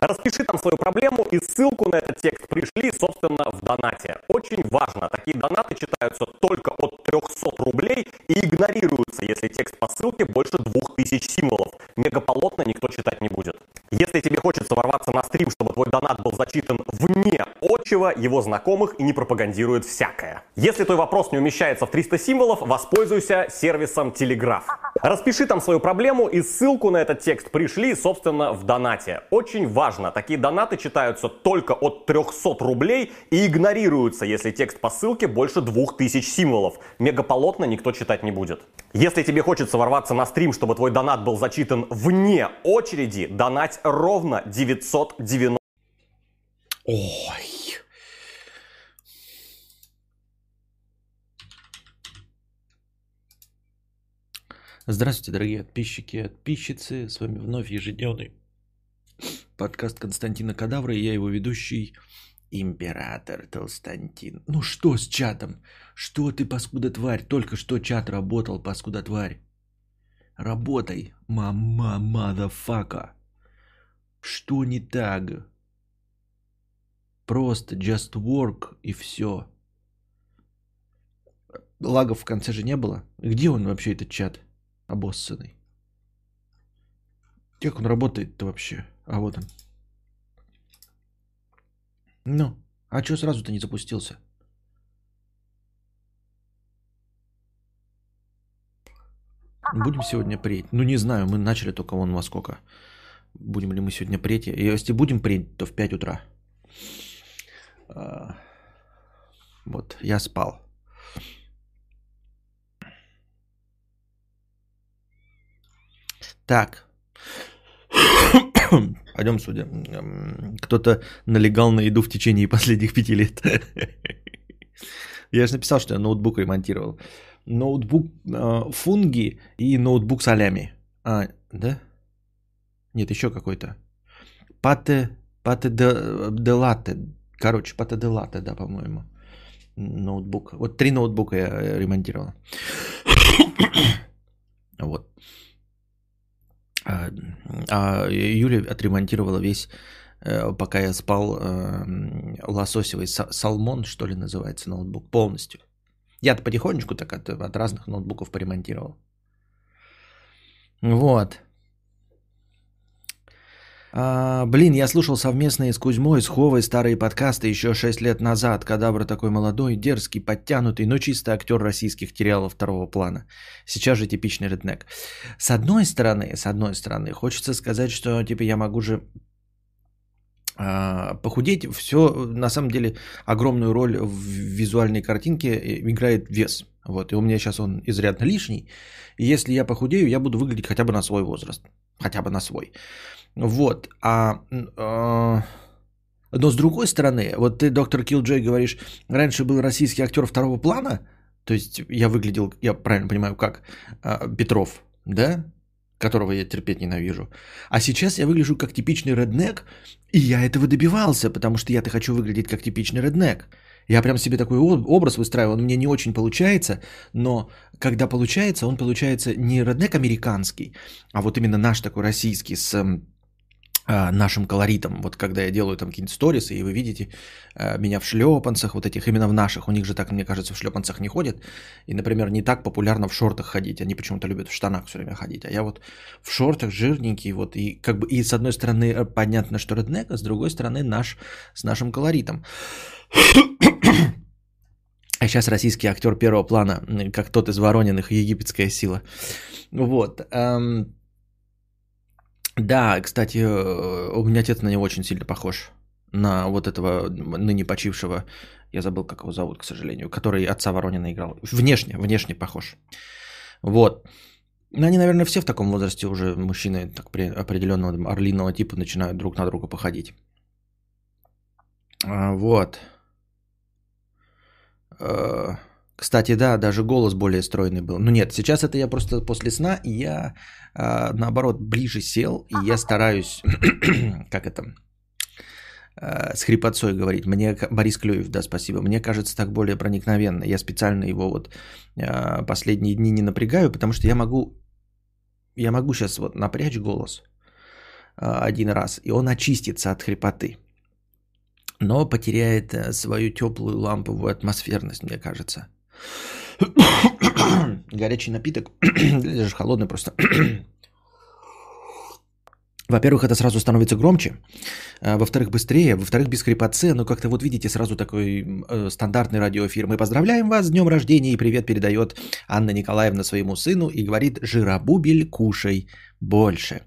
Распиши там свою проблему и ссылку на этот текст пришли, собственно, в донате. Очень важно, такие донаты читаются только от 300 рублей и игнорируются, если текст по ссылке больше 2000 символов. Мегаполотно никто читать не будет. Если тебе хочется ворваться на стрим, чтобы твой донат был зачитан вне отчего, его знакомых и не пропагандирует всякое. Если твой вопрос не умещается в 300 символов, воспользуйся сервисом Телеграф. Распиши там свою проблему и ссылку на этот текст пришли, собственно, в донате. Очень важно важно, такие донаты читаются только от 300 рублей и игнорируются, если текст по ссылке больше 2000 символов. Мегаполотно никто читать не будет. Если тебе хочется ворваться на стрим, чтобы твой донат был зачитан вне очереди, донать ровно 990. Ой. Здравствуйте, дорогие подписчики и подписчицы. С вами вновь ежедневный подкаст Константина Кадавра, и я его ведущий, император Толстантин. Ну что с чатом? Что ты, паскуда тварь? Только что чат работал, паскуда тварь. Работай, мама, мадафака. Что не так? Просто just work и все. Лагов в конце же не было. Где он вообще, этот чат обоссанный? Как он работает-то вообще? А вот он. Ну, а что сразу-то не запустился? Будем сегодня преть? Ну, не знаю, мы начали только вон во сколько. Будем ли мы сегодня преть? Если будем преть, то в 5 утра. А, вот, я спал. Так, Пойдем судя. Кто-то налегал на еду в течение последних пяти лет. Я же написал, что я ноутбук ремонтировал. Ноутбук э, фунги и ноутбук солями. А, да? Нет, еще какой-то. Пате, пате де, де латте. Короче, пате де латте, да, по-моему. Ноутбук. Вот три ноутбука я ремонтировал. вот. А, а Юля отремонтировала весь, э, пока я спал, э, лососевый салмон, что ли, называется ноутбук, полностью. Я-то потихонечку так от, от разных ноутбуков поремонтировал. Вот. А, блин, я слушал совместные с Кузьмой, с Ховой старые подкасты еще 6 лет назад. Кадабра такой молодой, дерзкий, подтянутый, но чисто актер российских сериалов второго плана. Сейчас же типичный реднек. С одной стороны, с одной стороны, хочется сказать, что типа я могу же а, похудеть. Все, на самом деле, огромную роль в визуальной картинке играет вес. Вот, и у меня сейчас он изрядно лишний. И если я похудею, я буду выглядеть хотя бы на свой возраст. Хотя бы на свой. Вот. А, а, но с другой стороны, вот ты, доктор Килджей, говоришь, раньше был российский актер второго плана, то есть я выглядел, я правильно понимаю, как а, Петров, да, которого я терпеть ненавижу. А сейчас я выгляжу как типичный реднек, и я этого добивался, потому что я-то хочу выглядеть как типичный реднек. Я прям себе такой образ выстраиваю, он мне не очень получается, но когда получается, он получается не реднек американский, а вот именно наш такой российский с нашим колоритом. Вот когда я делаю там какие-нибудь сторисы, и вы видите а, меня в шлепанцах, вот этих именно в наших, у них же так, мне кажется, в шлепанцах не ходят. И, например, не так популярно в шортах ходить. Они почему-то любят в штанах все время ходить. А я вот в шортах жирненький, вот и как бы и с одной стороны э, понятно, что реднек, а с другой стороны наш с нашим колоритом. А сейчас российский актер первого плана, как тот из Ворониных, египетская сила. Вот. Эм, да, кстати, э, у меня отец на него очень сильно похож. На вот этого ныне почившего, я забыл, как его зовут, к сожалению, который отца Воронина играл. Внешне, внешне похож. Вот. Ну, они, наверное, все в таком возрасте уже, мужчины так, при определенного орлиного типа, начинают друг на друга походить. А, вот. Э, кстати, да, даже голос более стройный был. Ну нет, сейчас это я просто после сна, и я а, наоборот ближе сел, и я стараюсь, как это, а, с хрипотцой говорить. Мне Борис Клюев, да, спасибо. Мне кажется так более проникновенно. Я специально его вот а, последние дни не напрягаю, потому что я могу, я могу сейчас вот напрячь голос а, один раз, и он очистится от хрипоты. Но потеряет э, свою теплую ламповую атмосферность, мне кажется. Горячий напиток, даже холодный просто. Во-первых, это сразу становится громче, а, во-вторых, быстрее, во-вторых, без хрипотцы, ну как-то вот видите, сразу такой э, стандартный радиоэфир. Мы поздравляем вас с днем рождения и привет передает Анна Николаевна своему сыну и говорит «Жиробубель, кушай больше».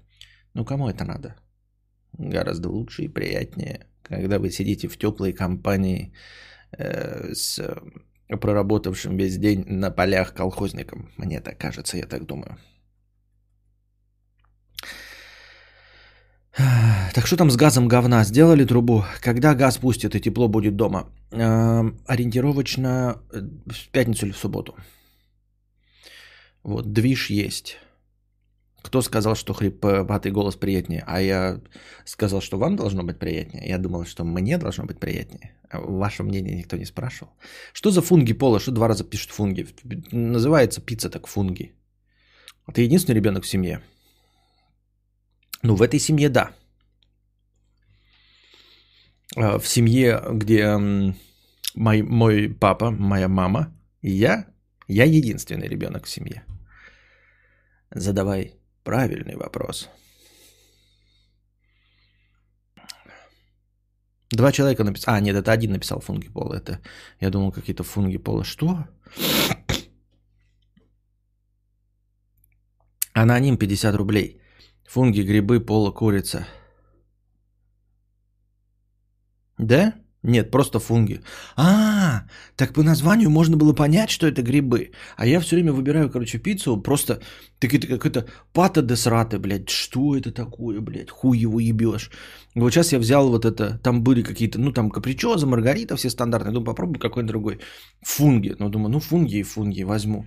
Ну кому это надо? Гораздо лучше и приятнее, когда вы сидите в теплой компании э, с проработавшим весь день на полях колхозником. Мне так кажется, я так думаю. Так что там с газом говна? Сделали трубу? Когда газ пустят и тепло будет дома? Э, ориентировочно э, в пятницу или в субботу. Вот, движ есть. Кто сказал, что хриповатый голос приятнее? А я сказал, что вам должно быть приятнее. Я думал, что мне должно быть приятнее. А ваше мнение никто не спрашивал. Что за фунги пола? Что два раза пишут фунги? Называется пицца так фунги. Ты единственный ребенок в семье? Ну, в этой семье да. А, в семье, где мой, мой папа, моя мама и я, я единственный ребенок в семье. Задавай правильный вопрос. Два человека написали. А, нет, это один написал фунги пола. Это я думал, какие-то фунги пола. Что? Аноним 50 рублей. Фунги, грибы, пола, курица. Да? Нет, просто фунги. А, так по названию можно было понять, что это грибы. А я все время выбираю, короче, пиццу, просто какие-то как это пата де сраты, блядь. Что это такое, блядь? Хуй его ебешь. Вот сейчас я взял вот это, там были какие-то, ну там капричоза, маргарита, все стандартные. Думаю, попробую какой-нибудь другой. Фунги. Ну, думаю, ну фунги и фунги возьму.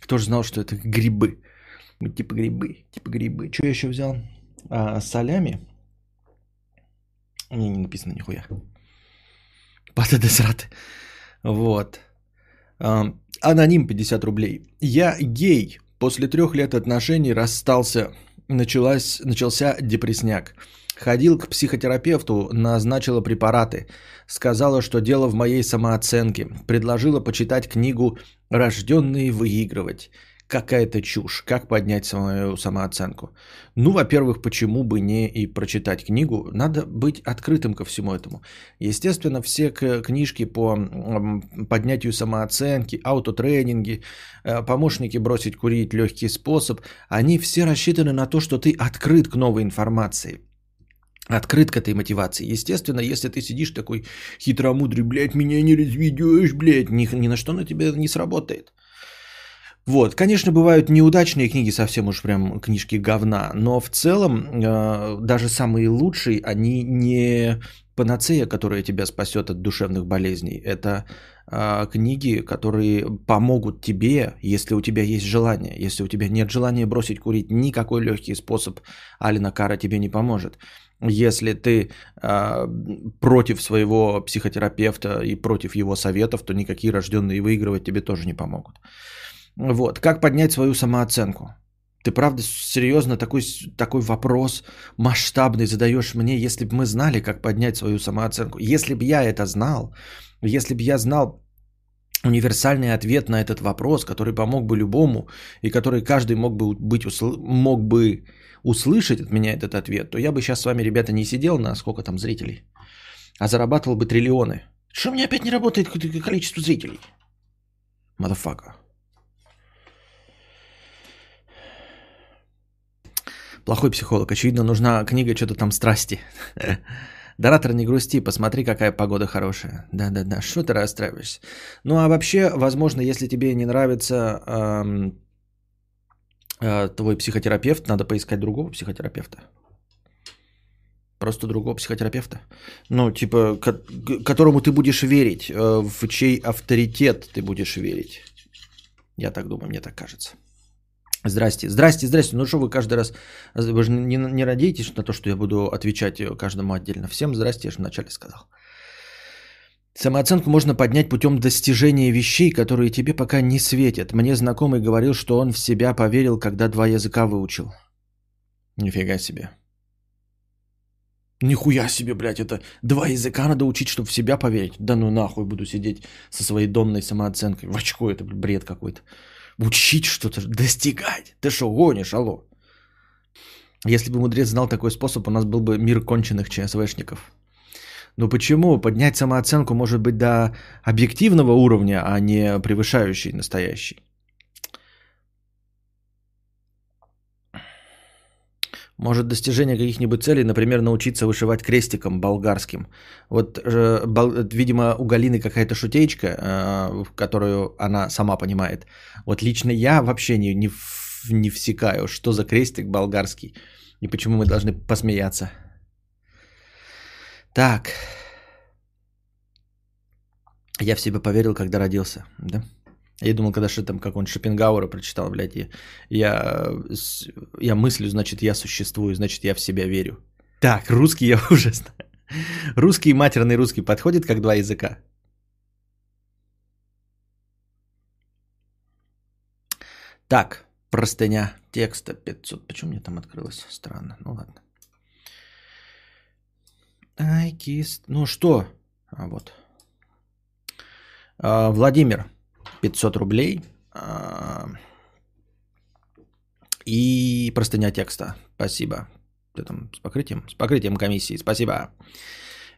Кто же знал, что это грибы? Типа грибы, типа грибы. Что я еще взял? А, солями. Не, не написано нихуя. Пата Десрат. Вот. Аноним 50 рублей. Я гей. После трех лет отношений расстался. Началась, начался депресняк. Ходил к психотерапевту, назначила препараты. Сказала, что дело в моей самооценке. Предложила почитать книгу «Рожденные выигрывать» какая-то чушь. Как поднять свою самооценку? Ну, во-первых, почему бы не и прочитать книгу? Надо быть открытым ко всему этому. Естественно, все книжки по поднятию самооценки, аутотренинги, э, помощники бросить курить, легкий способ, они все рассчитаны на то, что ты открыт к новой информации открыт к этой мотивации. Естественно, если ты сидишь такой хитромудрый, блядь, меня не разведешь, блядь, ни, ни на что на тебя не сработает. Вот, конечно, бывают неудачные книги, совсем уж прям книжки говна, но в целом э, даже самые лучшие, они не панацея, которая тебя спасет от душевных болезней. Это э, книги, которые помогут тебе, если у тебя есть желание. Если у тебя нет желания бросить курить, никакой легкий способ Алина Кара тебе не поможет. Если ты э, против своего психотерапевта и против его советов, то никакие рожденные выигрывать тебе тоже не помогут. Вот. Как поднять свою самооценку? Ты правда серьезно такой, такой вопрос масштабный задаешь мне, если бы мы знали, как поднять свою самооценку? Если бы я это знал, если бы я знал универсальный ответ на этот вопрос, который помог бы любому и который каждый мог бы, быть, мог бы услышать от меня этот ответ, то я бы сейчас с вами, ребята, не сидел на сколько там зрителей, а зарабатывал бы триллионы. Что у меня опять не работает количество зрителей? Motherfucker. Плохой психолог. Очевидно, нужна книга что-то там страсти. Доратор, не грусти, посмотри, какая погода хорошая. Да-да-да, что ты расстраиваешься? Ну а вообще, возможно, если тебе не нравится эм, э, твой психотерапевт, надо поискать другого психотерапевта. Просто другого психотерапевта. Ну, типа, ко- которому ты будешь верить, э, в чей авторитет ты будешь верить. Я так думаю, мне так кажется. Здрасте, здрасте, здрасте. Ну что вы каждый раз, вы же не, не надеетесь на то, что я буду отвечать каждому отдельно. Всем здрасте, я же вначале сказал. Самооценку можно поднять путем достижения вещей, которые тебе пока не светят. Мне знакомый говорил, что он в себя поверил, когда два языка выучил. Нифига себе. Нихуя себе, блядь, это два языка надо учить, чтобы в себя поверить. Да ну нахуй буду сидеть со своей донной самооценкой. В очко это бред какой-то. Учить что-то, достигать. Ты что, гонишь, алло? Если бы мудрец знал такой способ, у нас был бы мир конченых ЧСВшников. Но почему? Поднять самооценку может быть до объективного уровня, а не превышающий настоящий. Может достижение каких-нибудь целей, например, научиться вышивать крестиком болгарским. Вот, э, бол, видимо, у Галины какая-то шутеечка, э, которую она сама понимает. Вот лично я вообще не, не, не всекаю, что за крестик болгарский и почему мы должны посмеяться. Так. Я в себя поверил, когда родился, да? Я думал, когда что там какой-нибудь Шопенгауэра прочитал, блядь, я, я, я мыслю, значит, я существую, значит, я в себя верю. Так, русский я уже знаю. Русский и матерный русский подходит как два языка. Так, простыня текста 500. Почему мне там открылось? Странно. Ну ладно. Ай, кист. Ну что? А вот. А, Владимир. 500 рублей. А, и простыня текста. Спасибо. Там с покрытием? С покрытием комиссии. Спасибо.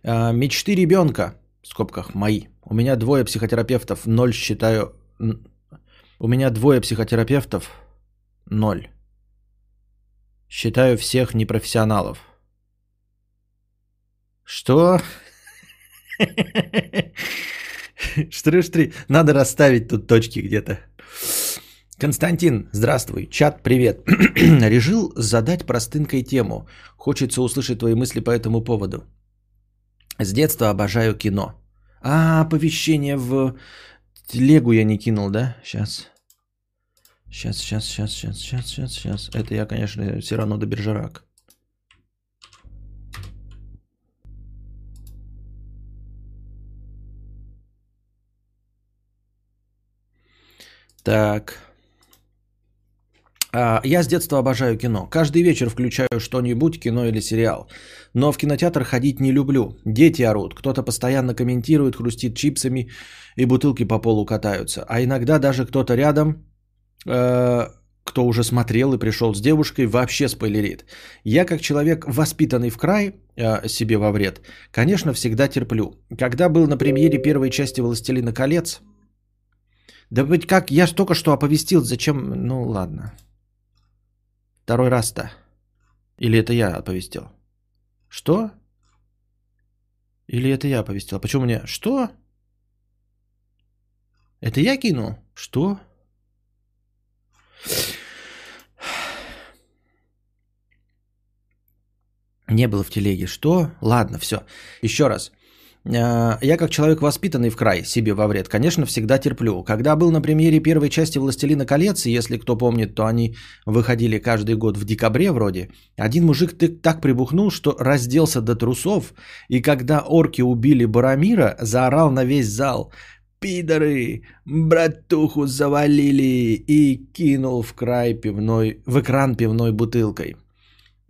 А, мечты ребенка. В скобках мои. У меня двое психотерапевтов. Ноль считаю... У меня двое психотерапевтов. Ноль. Считаю всех непрофессионалов. Что? Штыры-штыры. Надо расставить тут точки где-то. Константин, здравствуй. Чат, привет. Решил задать простынкой тему. Хочется услышать твои мысли по этому поводу. С детства обожаю кино. А, оповещение в телегу я не кинул, да? Сейчас. Сейчас, сейчас, сейчас, сейчас, сейчас, сейчас, сейчас. Это я, конечно, все равно до Бержерак. Так. А, я с детства обожаю кино. Каждый вечер включаю что-нибудь, кино или сериал. Но в кинотеатр ходить не люблю. Дети орут, кто-то постоянно комментирует, хрустит чипсами и бутылки по полу катаются. А иногда даже кто-то рядом, э, кто уже смотрел и пришел с девушкой, вообще спойлерит. Я как человек, воспитанный в край, э, себе во вред, конечно, всегда терплю. Когда был на премьере первой части «Властелина колец», да быть как, я ж только что оповестил, зачем, ну ладно. Второй раз-то. Или это я оповестил? Что? Или это я оповестил? А почему мне? Что? Это я кинул? Что? Не было в телеге. Что? Ладно, все. Еще раз. А, я как человек воспитанный в край себе во вред, конечно, всегда терплю. Когда был на премьере первой части «Властелина колец», если кто помнит, то они выходили каждый год в декабре вроде, один мужик так прибухнул, что разделся до трусов, и когда орки убили Барамира, заорал на весь зал «Пидоры! Братуху завалили!» и кинул в край пивной, в экран пивной бутылкой.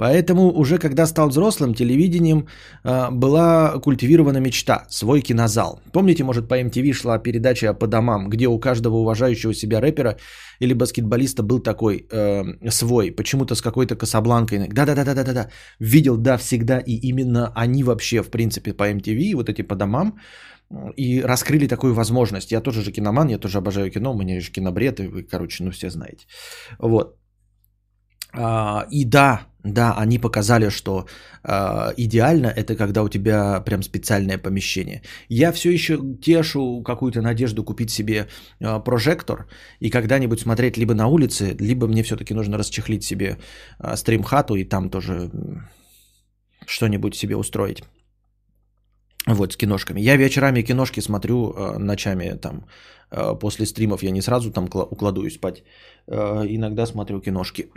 Поэтому уже когда стал взрослым, телевидением э, была культивирована мечта, свой кинозал. Помните, может, по MTV шла передача по домам, где у каждого уважающего себя рэпера или баскетболиста был такой э, свой, почему-то с какой-то кособланкой. Да-да-да-да-да-да. Видел, да, всегда. И именно они вообще, в принципе, по MTV, вот эти по домам, и раскрыли такую возможность. Я тоже же киноман, я тоже обожаю кино, у меня же кинобред, и вы, короче, ну все знаете. Вот. А, и да, да, они показали, что э, идеально это когда у тебя прям специальное помещение. Я все еще тешу какую-то надежду купить себе э, прожектор и когда-нибудь смотреть либо на улице, либо мне все-таки нужно расчехлить себе э, стрим-хату и там тоже что-нибудь себе устроить. Вот, с киношками. Я вечерами киношки смотрю, э, ночами там, э, после стримов я не сразу там укладываюсь спать. Э, иногда смотрю киношки.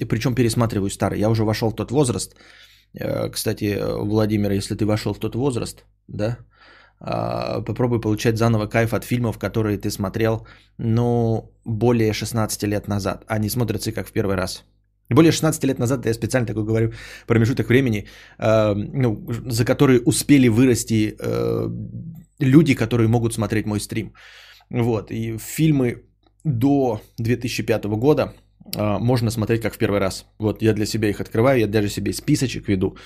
И причем пересматриваю старые. Я уже вошел в тот возраст. Кстати, Владимир, если ты вошел в тот возраст, да, попробуй получать заново кайф от фильмов, которые ты смотрел, ну, более 16 лет назад. Они смотрятся как в первый раз. Более 16 лет назад, я специально такой говорю, промежуток времени, э, ну, за который успели вырасти э, люди, которые могут смотреть мой стрим. Вот, и фильмы до 2005 года э, можно смотреть как в первый раз. Вот, я для себя их открываю, я даже себе списочек веду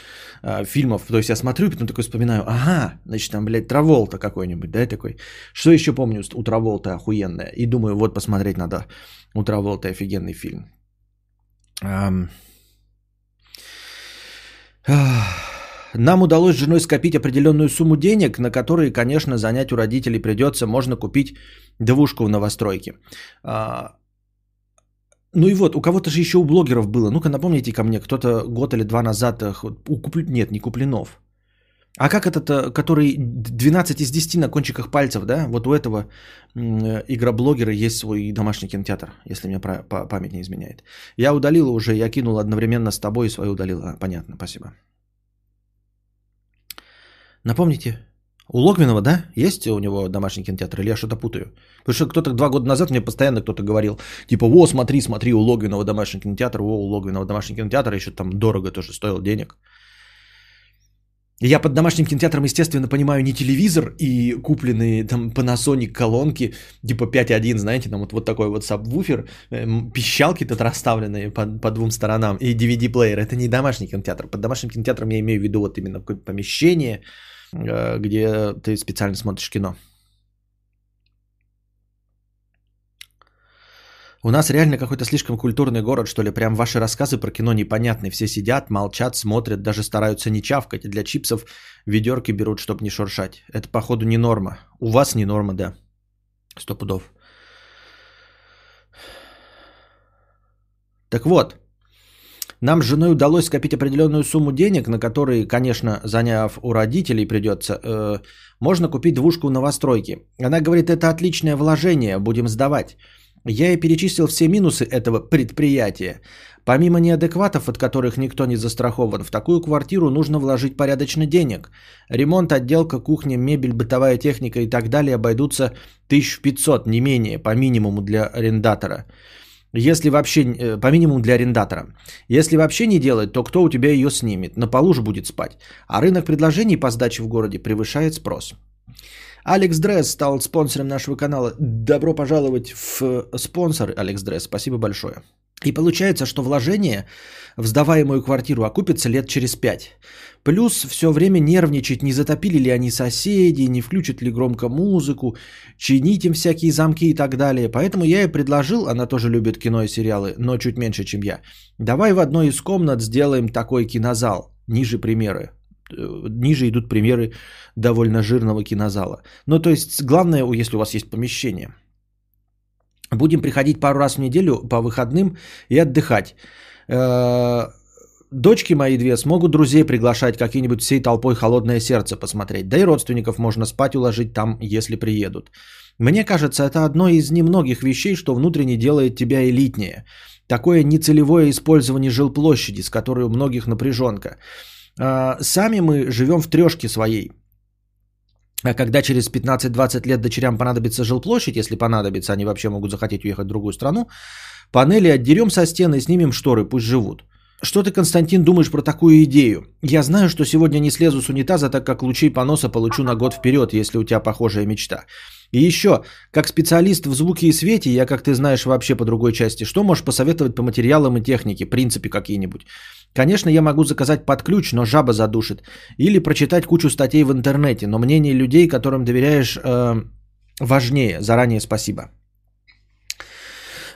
э, фильмов. То есть я смотрю, потом такой вспоминаю, ага, значит, там, блядь, Траволта какой-нибудь, да, такой. Что еще помню у Траволта охуенное? И думаю, вот посмотреть надо у Траволта офигенный фильм. Нам удалось с женой скопить определенную сумму денег, на которые, конечно, занять у родителей придется. Можно купить двушку в новостройке. А, ну и вот, у кого-то же еще у блогеров было. Ну-ка напомните ко мне, кто-то год или два назад... Э, куплю... Нет, не Куплинов. А как этот, э, который 12 из 10 на кончиках пальцев, да? Вот у этого э, игроблогера есть свой домашний кинотеатр, если мне память не изменяет. Я удалил уже, я кинул одновременно с тобой и свой удалил. А, понятно, спасибо. Напомните, у Логвинова, да, есть у него домашний кинотеатр, или я что-то путаю? Потому что кто-то два года назад мне постоянно кто-то говорил, типа, о, смотри, смотри, у Логвинова домашний кинотеатр, о, у Логвинова домашний кинотеатр, еще там дорого тоже стоил денег. Я под домашним кинотеатром, естественно, понимаю не телевизор и купленные там Panasonic колонки, типа 5.1, знаете, там вот, вот такой вот сабвуфер, эм, пищалки тут расставленные по, по двум сторонам и DVD-плеер. Это не домашний кинотеатр. Под домашним кинотеатром я имею в виду вот именно какое-то помещение, э, где ты специально смотришь кино. У нас реально какой-то слишком культурный город, что ли. Прям ваши рассказы про кино непонятны. Все сидят, молчат, смотрят, даже стараются не чавкать. Для чипсов ведерки берут, чтобы не шуршать. Это, походу, не норма. У вас не норма, да. Сто пудов. Так вот, нам с женой удалось скопить определенную сумму денег, на которые, конечно, заняв у родителей придется, э, можно купить двушку в новостройке. Она говорит, это отличное вложение, будем сдавать. Я и перечислил все минусы этого предприятия. Помимо неадекватов, от которых никто не застрахован, в такую квартиру нужно вложить порядочно денег. Ремонт, отделка, кухня, мебель, бытовая техника и так далее обойдутся 1500, не менее, по минимуму для арендатора. Если вообще, э, по минимуму для арендатора. Если вообще не делать, то кто у тебя ее снимет? На полу же будет спать. А рынок предложений по сдаче в городе превышает спрос. Алекс Дресс стал спонсором нашего канала. Добро пожаловать в спонсор, Алекс Дресс. Спасибо большое. И получается, что вложение в сдаваемую квартиру окупится лет через пять. Плюс все время нервничать, не затопили ли они соседи, не включат ли громко музыку, чинить им всякие замки и так далее. Поэтому я ей предложил, она тоже любит кино и сериалы, но чуть меньше, чем я. Давай в одной из комнат сделаем такой кинозал. Ниже примеры. Э, ниже идут примеры довольно жирного кинозала. Ну, то есть, главное, если у вас есть помещение. Будем приходить пару раз в неделю по выходным и отдыхать. Э, дочки мои две смогут друзей приглашать какие-нибудь всей толпой холодное сердце посмотреть. Да и родственников можно спать уложить там, если приедут. Мне кажется, это одно из немногих вещей, что внутренне делает тебя элитнее. Такое нецелевое использование жилплощади, с которой у многих напряженка. А, сами мы живем в трешке своей. А когда через 15-20 лет дочерям понадобится жилплощадь, если понадобится, они вообще могут захотеть уехать в другую страну, панели отдерем со стены снимем шторы, пусть живут. Что ты, Константин, думаешь про такую идею? Я знаю, что сегодня не слезу с унитаза, так как лучей поноса получу на год вперед, если у тебя похожая мечта. И еще, как специалист в звуке и свете, я, как ты знаешь, вообще по другой части, что можешь посоветовать по материалам и технике, принципе какие-нибудь? Конечно, я могу заказать под ключ, но жаба задушит. Или прочитать кучу статей в интернете, но мнение людей, которым доверяешь, э, важнее. Заранее спасибо.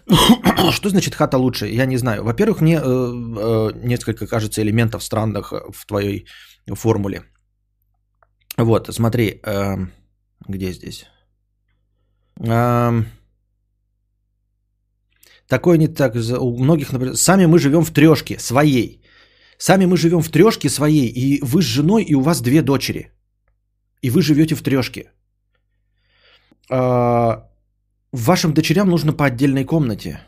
Что значит хата лучше? Я не знаю. Во-первых, мне э, э, несколько кажется элементов странных в твоей формуле. Вот, смотри, э, где здесь? Э, такое не так. У многих, например, сами мы живем в трешке своей. Сами мы живем в трешке своей, и вы с женой, и у вас две дочери. И вы живете в трешке. А, вашим дочерям нужно по отдельной комнате.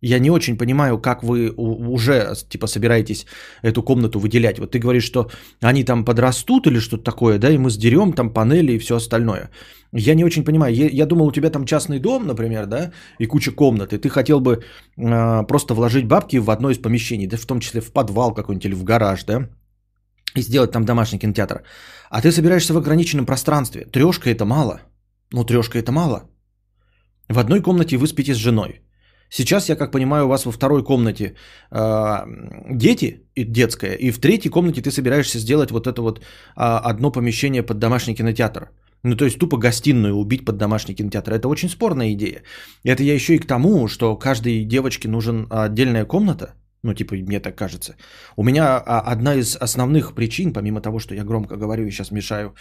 Я не очень понимаю, как вы уже типа собираетесь эту комнату выделять. Вот ты говоришь, что они там подрастут или что-то такое, да, и мы сдерем там панели и все остальное. Я не очень понимаю. Я, думал, у тебя там частный дом, например, да, и куча комнат, и ты хотел бы э, просто вложить бабки в одно из помещений, да, в том числе в подвал какой-нибудь или в гараж, да, и сделать там домашний кинотеатр. А ты собираешься в ограниченном пространстве. Трешка это мало. Ну, трешка это мало. В одной комнате вы спите с женой. Сейчас, я как понимаю, у вас во второй комнате э, дети и детская, и в третьей комнате ты собираешься сделать вот это вот э, одно помещение под домашний кинотеатр. Ну, то есть тупо гостиную убить под домашний кинотеатр. Это очень спорная идея. Это я еще и к тому, что каждой девочке нужен отдельная комната. Ну, типа, мне так кажется. У меня одна из основных причин, помимо того, что я громко говорю и сейчас мешаю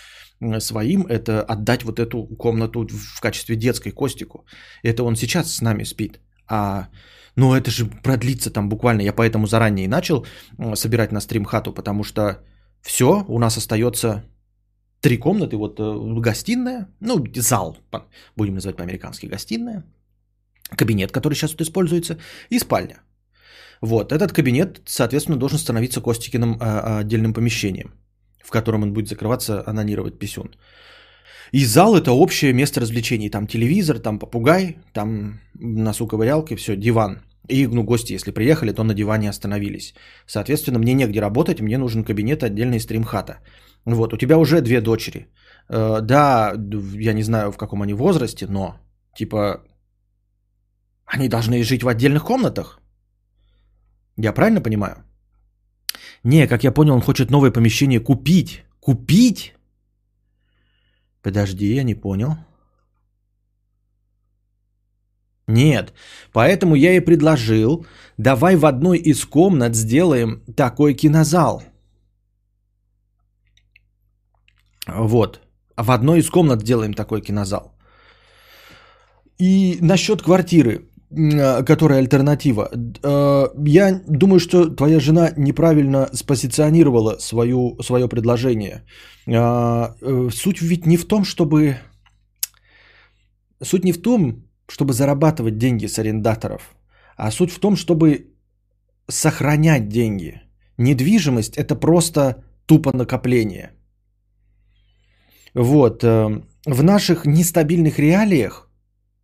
своим, это отдать вот эту комнату в качестве детской Костику. Это он сейчас с нами спит. А, ну, это же продлится там буквально. Я поэтому заранее и начал собирать на стрим хату, потому что все, у нас остается три комнаты. Вот э, гостиная, ну, зал, будем называть по-американски гостиная, кабинет, который сейчас тут используется, и спальня. Вот, этот кабинет, соответственно, должен становиться Костикиным а, отдельным помещением, в котором он будет закрываться, анонировать писюн. И зал это общее место развлечений. Там телевизор, там попугай, там носу ковырялки, все, диван. И ну, гости, если приехали, то на диване остановились. Соответственно, мне негде работать, мне нужен кабинет, отдельный стрим-хата. Вот, у тебя уже две дочери. Э, да, я не знаю, в каком они возрасте, но, типа, они должны жить в отдельных комнатах. Я правильно понимаю? Не, как я понял, он хочет новое помещение купить. Купить? Подожди, я не понял. Нет, поэтому я и предложил, давай в одной из комнат сделаем такой кинозал. Вот, в одной из комнат сделаем такой кинозал. И насчет квартиры, которая альтернатива. Э, я думаю, что твоя жена неправильно спозиционировала свою, свое предложение. А, э, суть ведь не в том, чтобы... Суть не в том, чтобы зарабатывать деньги с арендаторов, а суть в том, чтобы сохранять деньги. Недвижимость – это просто тупо накопление. Вот. Э, в наших нестабильных реалиях,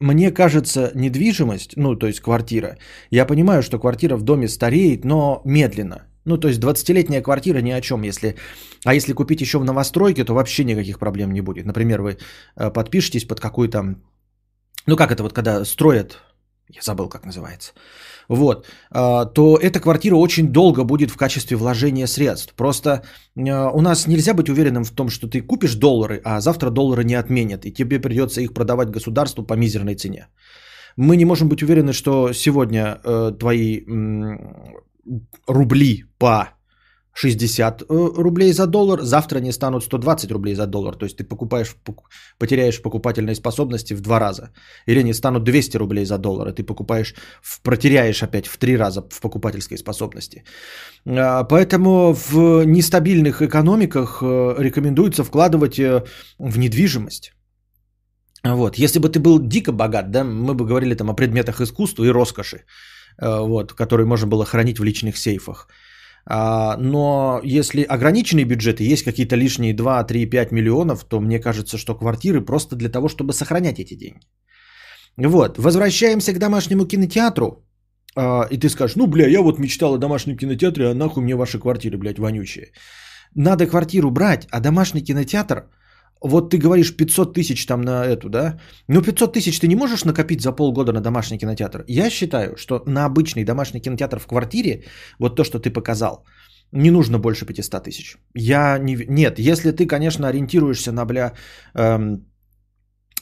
мне кажется, недвижимость, ну, то есть квартира, я понимаю, что квартира в доме стареет, но медленно – ну, то есть 20-летняя квартира ни о чем. Если... А если купить еще в новостройке, то вообще никаких проблем не будет. Например, вы э, подпишетесь под какую-то... Ну, как это вот, когда строят... Я забыл, как называется. Вот. Э, то эта квартира очень долго будет в качестве вложения средств. Просто э, у нас нельзя быть уверенным в том, что ты купишь доллары, а завтра доллары не отменят. И тебе придется их продавать государству по мизерной цене. Мы не можем быть уверены, что сегодня э, твои рубли по 60 э, рублей за доллар, завтра они станут 120 рублей за доллар. То есть ты покупаешь, потеряешь покупательные способности в два раза. Или они станут 200 рублей за доллар, и ты покупаешь, протеряешь опять в три раза в покупательской способности. А, поэтому в нестабильных экономиках э, рекомендуется вкладывать э, в недвижимость. Вот. Если бы ты был дико богат, да, мы бы говорили там о предметах искусства и роскоши. Вот, который можно было хранить в личных сейфах. А, но если ограниченный бюджет и есть какие-то лишние 2, 3, 5 миллионов, то мне кажется, что квартиры просто для того, чтобы сохранять эти деньги. Вот, возвращаемся к домашнему кинотеатру. А, и ты скажешь, ну, бля, я вот мечтал о домашнем кинотеатре, а нахуй мне ваши квартиры, блядь, вонючие. Надо квартиру брать, а домашний кинотеатр – вот ты говоришь 500 тысяч там на эту, да? Ну 500 тысяч ты не можешь накопить за полгода на домашний кинотеатр. Я считаю, что на обычный домашний кинотеатр в квартире, вот то, что ты показал, не нужно больше 500 тысяч. Я не... Нет, если ты, конечно, ориентируешься на, бля, эм,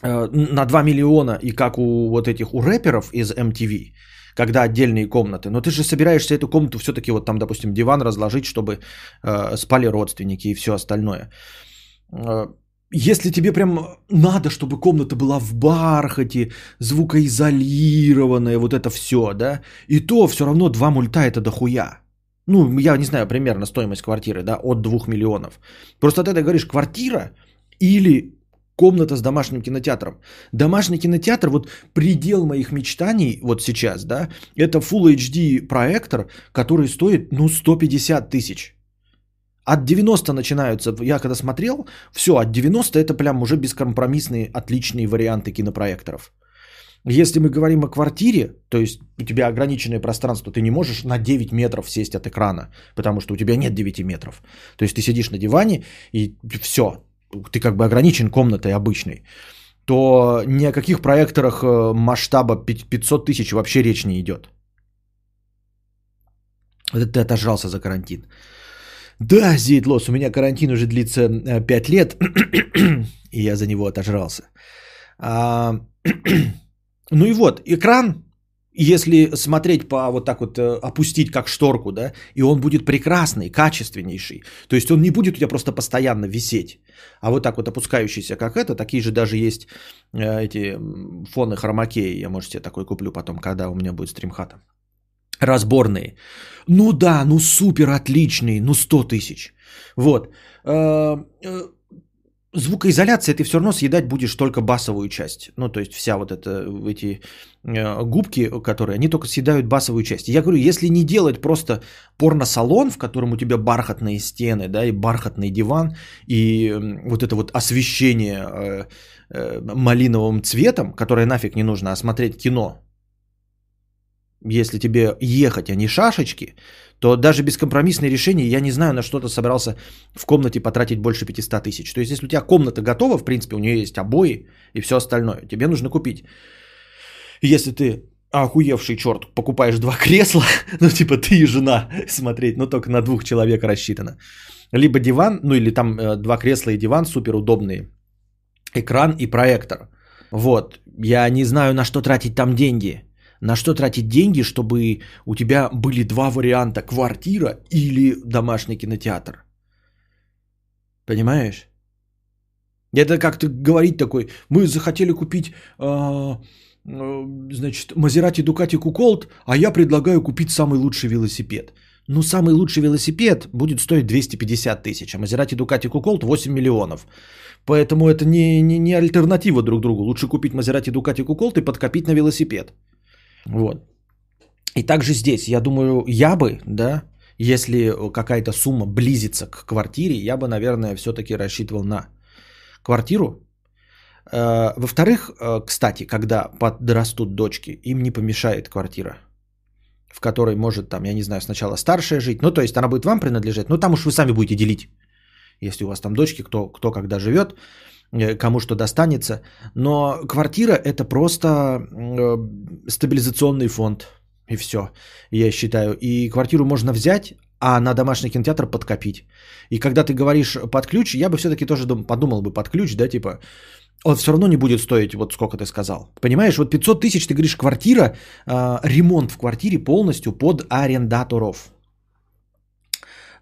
э, на 2 миллиона и как у вот этих, у рэперов из MTV, когда отдельные комнаты. Но ты же собираешься эту комнату все-таки вот там, допустим, диван разложить, чтобы э, спали родственники и все остальное. Э, если тебе прям надо, чтобы комната была в бархате, звукоизолированная, вот это все, да, и то все равно два мульта это дохуя. ну, я не знаю, примерно стоимость квартиры, да, от 2 миллионов. Просто ты говоришь квартира или комната с домашним кинотеатром. Домашний кинотеатр, вот предел моих мечтаний вот сейчас, да, это Full HD проектор, который стоит, ну, 150 тысяч. От 90 начинаются, я когда смотрел, все, от 90 это прям уже бескомпромиссные, отличные варианты кинопроекторов. Если мы говорим о квартире, то есть у тебя ограниченное пространство, ты не можешь на 9 метров сесть от экрана, потому что у тебя нет 9 метров. То есть ты сидишь на диване и все, ты как бы ограничен комнатой обычной, то ни о каких проекторах э, масштаба 500 тысяч вообще речь не идет. Это ты отожрался за карантин. Да, Зейдлос, у меня карантин уже длится 5 э, лет, и я за него отожрался. А, ну и вот, экран, если смотреть по вот так вот, э, опустить как шторку, да, и он будет прекрасный, качественнейший. То есть он не будет у тебя просто постоянно висеть, а вот так вот опускающийся, как это, такие же даже есть э, эти фоны хромакеи, я, может, себе такой куплю потом, когда у меня будет стримхата разборные. Ну да, ну супер отличные, ну 100 тысяч. Вот. Э, э, звукоизоляция ты все равно съедать будешь только басовую часть. Ну, то есть вся вот эта, эти э, губки, которые, они только съедают басовую часть. Я говорю, если не делать просто порно-салон, в котором у тебя бархатные стены, да, и бархатный диван, и вот это вот освещение малиновым цветом, которое нафиг не нужно, а смотреть кино если тебе ехать, а не шашечки, то даже бескомпромиссное решение, я не знаю, на что ты собирался в комнате потратить больше 500 тысяч. То есть, если у тебя комната готова, в принципе, у нее есть обои и все остальное, тебе нужно купить. Если ты охуевший черт, покупаешь два кресла, ну типа ты и жена смотреть, но только на двух человек рассчитано. Либо диван, ну или там э, два кресла и диван супер удобные, экран и проектор. Вот, я не знаю, на что тратить там деньги на что тратить деньги, чтобы у тебя были два варианта, квартира или домашний кинотеатр. Понимаешь? Это как-то говорить такой, мы захотели купить, э, э, значит, Мазерати Дукати Куколт, а я предлагаю купить самый лучший велосипед. Ну, самый лучший велосипед будет стоить 250 тысяч, а Мазерати Дукати Куколт 8 миллионов. Поэтому это не, не, не альтернатива друг другу. Лучше купить Мазерати Дукати Куколт и подкопить на велосипед. Вот. И также здесь, я думаю, я бы, да, если какая-то сумма близится к квартире, я бы, наверное, все-таки рассчитывал на квартиру. Э, во-вторых, э, кстати, когда подрастут дочки, им не помешает квартира, в которой может там, я не знаю, сначала старшая жить, ну то есть она будет вам принадлежать, но там уж вы сами будете делить, если у вас там дочки, кто, кто когда живет, кому что достанется. Но квартира это просто э, стабилизационный фонд. И все, я считаю. И квартиру можно взять, а на домашний кинотеатр подкопить. И когда ты говоришь под ключ, я бы все-таки тоже подумал бы под ключ, да, типа, он все равно не будет стоить вот сколько ты сказал. Понимаешь, вот 500 тысяч, ты говоришь, квартира, э, ремонт в квартире полностью под арендаторов.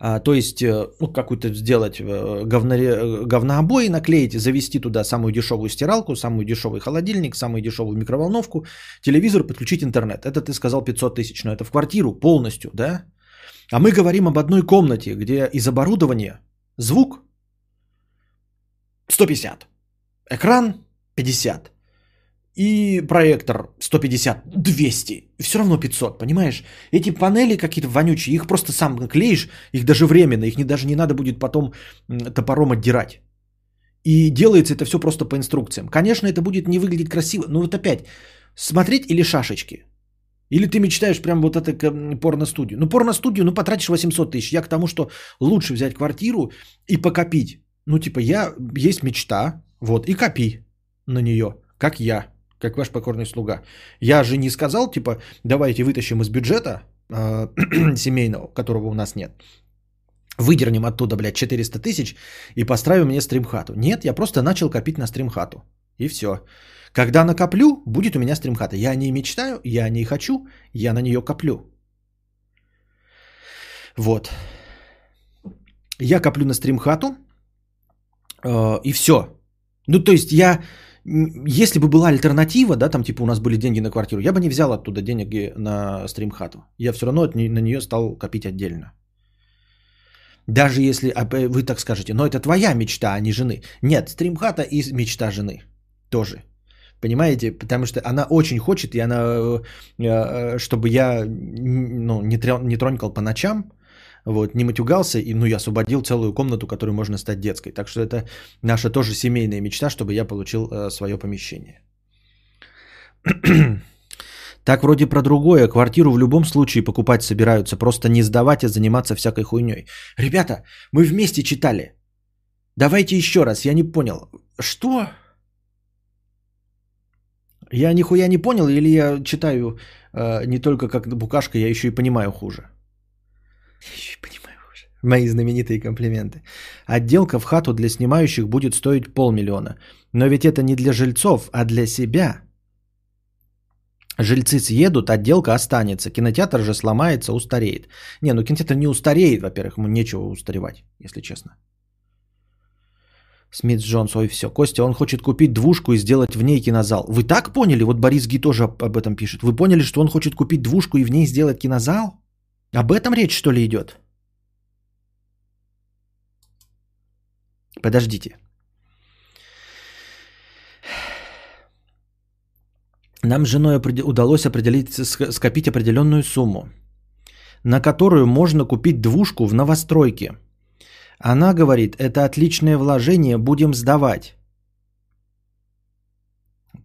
А, то есть, э, ну, какую-то сделать э, говно, говнообои, наклеить, завести туда самую дешевую стиралку, самый дешевый холодильник, самую дешевую микроволновку, телевизор, подключить интернет. Это ты сказал 500 тысяч, но это в квартиру полностью, да? А мы говорим об одной комнате, где из оборудования звук 150, экран 50, и проектор 150, 200, все равно 500, понимаешь? Эти панели какие-то вонючие, их просто сам клеишь, их даже временно, их не, даже не надо будет потом топором отдирать. И делается это все просто по инструкциям. Конечно, это будет не выглядеть красиво, но вот опять, смотреть или шашечки? Или ты мечтаешь прям вот это порно-студию? Ну, порно-студию, ну, потратишь 800 тысяч. Я к тому, что лучше взять квартиру и покопить. Ну, типа, я, есть мечта, вот, и копи на нее, как я как ваш покорный слуга. Я же не сказал, типа, давайте вытащим из бюджета э, семейного, которого у нас нет, выдернем оттуда, блядь, 400 тысяч и построим мне стримхату. Нет, я просто начал копить на стримхату. И все. Когда накоплю, будет у меня стримхата. Я не мечтаю, я не хочу, я на нее коплю. Вот. Я коплю на стримхату, э, и все. Ну, то есть я если бы была альтернатива, да, там типа у нас были деньги на квартиру, я бы не взял оттуда денег на стримхату. Я все равно на нее стал копить отдельно. Даже если а, вы так скажете, но это твоя мечта, а не жены. Нет, стримхата и мечта жены тоже. Понимаете? Потому что она очень хочет, и она, э, э, чтобы я ну, не тронькал по ночам, вот, не матюгался, и ну, я освободил целую комнату, которую можно стать детской. Так что это наша тоже семейная мечта, чтобы я получил э, свое помещение. Так вроде про другое. Квартиру в любом случае покупать собираются. Просто не сдавать, а заниматься всякой хуйней. Ребята, мы вместе читали. Давайте еще раз. Я не понял. Что? Я нихуя не понял, или я читаю э, не только как букашка, я еще и понимаю хуже. Еще понимаю хуже. Мои знаменитые комплименты. Отделка в хату для снимающих будет стоить полмиллиона. Но ведь это не для жильцов, а для себя. Жильцы съедут, отделка останется. Кинотеатр же сломается, устареет. Не, ну кинотеатр не устареет, во-первых, ему нечего устаревать, если честно. Смит Джонс, ой, все. Костя, он хочет купить двушку и сделать в ней кинозал. Вы так поняли? Вот Борис Ги тоже об этом пишет. Вы поняли, что он хочет купить двушку и в ней сделать кинозал? Об этом речь, что ли, идет? Подождите. Нам с женой удалось определить, скопить определенную сумму, на которую можно купить двушку в новостройке – она говорит, это отличное вложение, будем сдавать.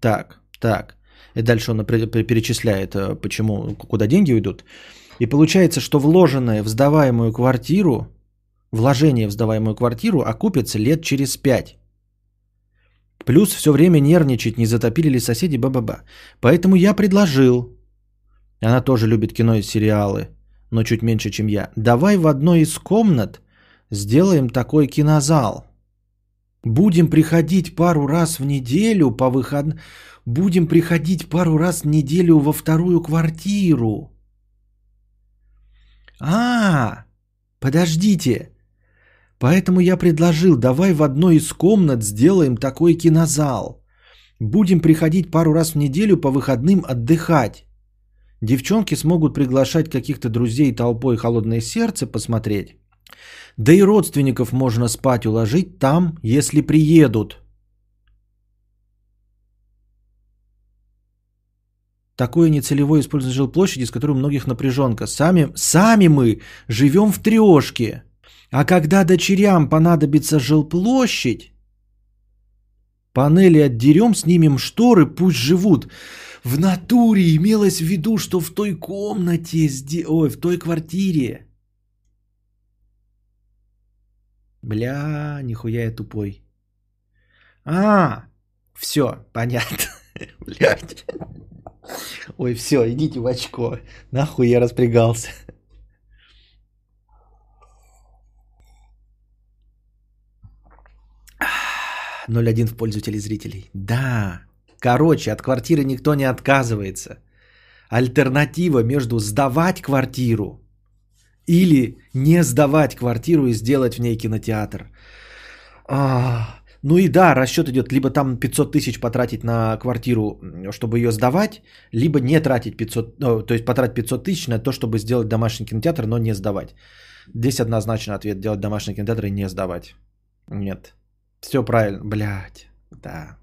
Так, так. И дальше он перечисляет, э, почему, куда деньги уйдут. И получается, что вложенное в сдаваемую квартиру, вложение в сдаваемую квартиру окупится лет через пять. Плюс все время нервничать, не затопили ли соседи, ба-ба-ба. Поэтому я предложил, она тоже любит кино и сериалы, но чуть меньше, чем я, давай в одной из комнат Сделаем такой кинозал. Будем приходить пару раз в неделю по выходным. Будем приходить пару раз в неделю во вторую квартиру. А, подождите. Поэтому я предложил, давай в одной из комнат сделаем такой кинозал. Будем приходить пару раз в неделю по выходным отдыхать. Девчонки смогут приглашать каких-то друзей толпой холодное сердце посмотреть. Да и родственников можно спать уложить там, если приедут. Такое нецелевое использование жилплощади, с которой у многих напряженка. Сами, сами мы живем в трешке. А когда дочерям понадобится жилплощадь, панели отдерем, снимем шторы, пусть живут. В натуре имелось в виду, что в той комнате, ой, в той квартире Бля, нихуя я тупой. А, все, понятно. Блядь. Ой, все, идите в очко. Нахуй я распрягался. Ноль один в пользу телезрителей. Да. Короче, от квартиры никто не отказывается. Альтернатива между сдавать квартиру или не сдавать квартиру и сделать в ней кинотеатр. А, ну и да, расчет идет либо там 500 тысяч потратить на квартиру, чтобы ее сдавать, либо не тратить 500, ну, то есть потратить 500 тысяч на то, чтобы сделать домашний кинотеатр, но не сдавать. Здесь однозначно ответ делать домашний кинотеатр и не сдавать. Нет. Все правильно. Блять. Да.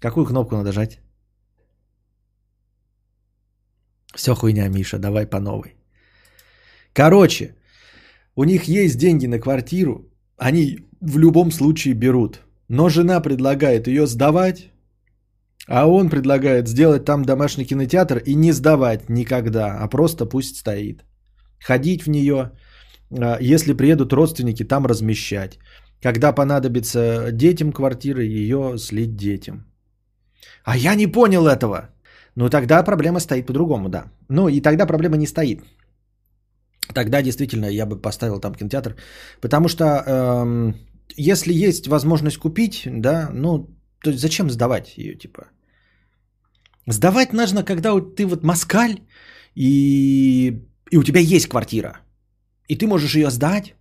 Какую кнопку надо Все хуйня, Миша, давай по новой. Короче, у них есть деньги на квартиру, они в любом случае берут. Но жена предлагает ее сдавать, а он предлагает сделать там домашний кинотеатр и не сдавать никогда, а просто пусть стоит. Ходить в нее, а, если приедут родственники, там размещать. Когда понадобится детям квартиры, ее слить детям. А я не понял этого. Ну тогда проблема стоит по-другому, да. Ну и тогда проблема не стоит. Тогда действительно я бы поставил там кинотеатр. Потому что эм, если есть возможность купить, да, ну, то зачем сдавать ее, типа? Сдавать нужно, когда ты вот москаль, и, и у тебя есть квартира. И ты можешь ее сдать,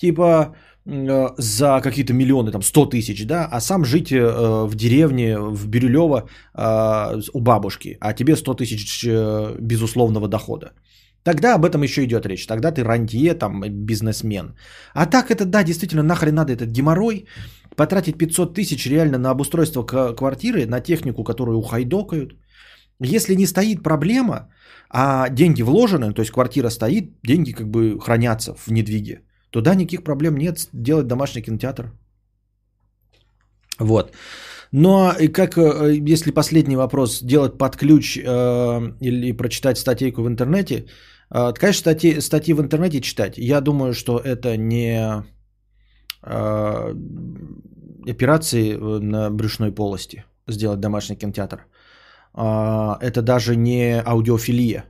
типа, э, за какие-то миллионы, там, 100 тысяч, да, а сам жить э, в деревне, в Бирюлево э, у бабушки, а тебе 100 тысяч э, безусловного дохода. Тогда об этом еще идет речь. Тогда ты рантье, там, бизнесмен. А так это, да, действительно, нахрен надо этот геморрой. Потратить 500 тысяч реально на обустройство квартиры, на технику, которую ухайдокают. Если не стоит проблема, а деньги вложены, то есть квартира стоит, деньги как бы хранятся в недвиге, то да, никаких проблем нет делать домашний кинотеатр. Вот. Но и как, э, если последний вопрос, делать под ключ э, или прочитать статейку в интернете, э, конечно, статьи, статьи в интернете читать, я думаю, что это не э, операции на брюшной полости, сделать домашний кинотеатр. Э, это даже не аудиофилия.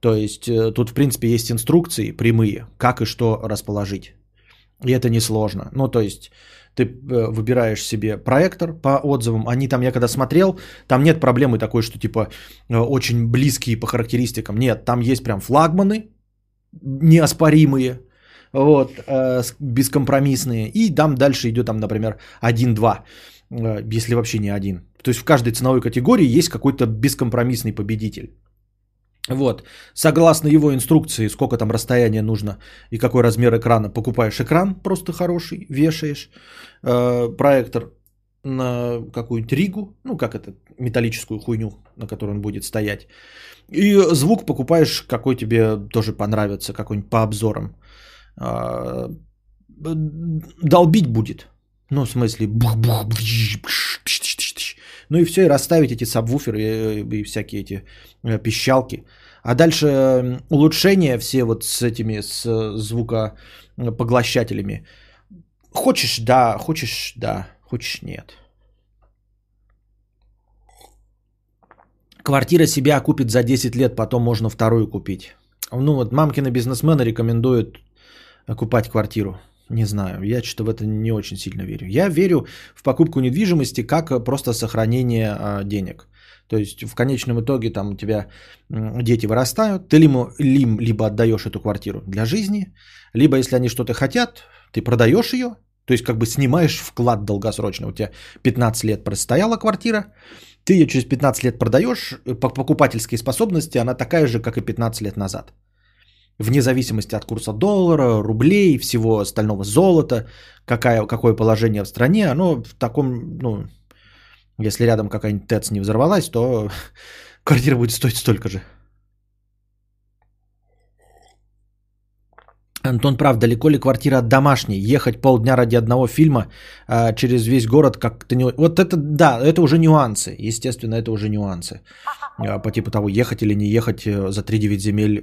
То есть э, тут, в принципе, есть инструкции прямые, как и что расположить. И это несложно. Ну, то есть ты э, выбираешь себе проектор по отзывам. Они там, я когда смотрел, там нет проблемы такой, что типа э, очень близкие по характеристикам. Нет, там есть прям флагманы неоспоримые, вот, э, бескомпромиссные. И там дальше идет там, например, 1-2, если вообще не один. То есть в каждой ценовой категории есть какой-то бескомпромиссный победитель. Вот, согласно его инструкции, сколько там расстояния нужно и какой размер экрана, покупаешь экран просто хороший, вешаешь э, проектор на какую-нибудь ригу, ну как это, металлическую хуйню, на которой он будет стоять. И звук покупаешь, какой тебе тоже понравится, какой-нибудь по обзорам. Э, долбить будет. Ну, в смысле, ну и все, и расставить эти сабвуферы и, и всякие эти э, пищалки. А дальше улучшения все вот с этими с звукопоглощателями. Хочешь, да, хочешь, да, хочешь, нет. Квартира себя купит за 10 лет, потом можно вторую купить. Ну вот мамкины бизнесмены рекомендуют купать квартиру. Не знаю, я что-то в это не очень сильно верю. Я верю в покупку недвижимости как просто сохранение а, денег. То есть в конечном итоге там у тебя дети вырастают, ты либо, либо отдаешь эту квартиру для жизни, либо если они что-то хотят, ты продаешь ее, то есть как бы снимаешь вклад долгосрочно. У тебя 15 лет простояла квартира, ты ее через 15 лет продаешь, э, по покупательской способности она такая же, как и 15 лет назад вне зависимости от курса доллара, рублей, всего остального золота, какая, какое положение в стране, оно в таком, ну, если рядом какая-нибудь ТЭЦ не взорвалась, то квартира будет стоить столько же. Антон прав, далеко ли квартира от домашней? Ехать полдня ради одного фильма а, через весь город как-то не... Вот это, да, это уже нюансы. Естественно, это уже нюансы. А, по типу того, ехать или не ехать э, за 3-9 земель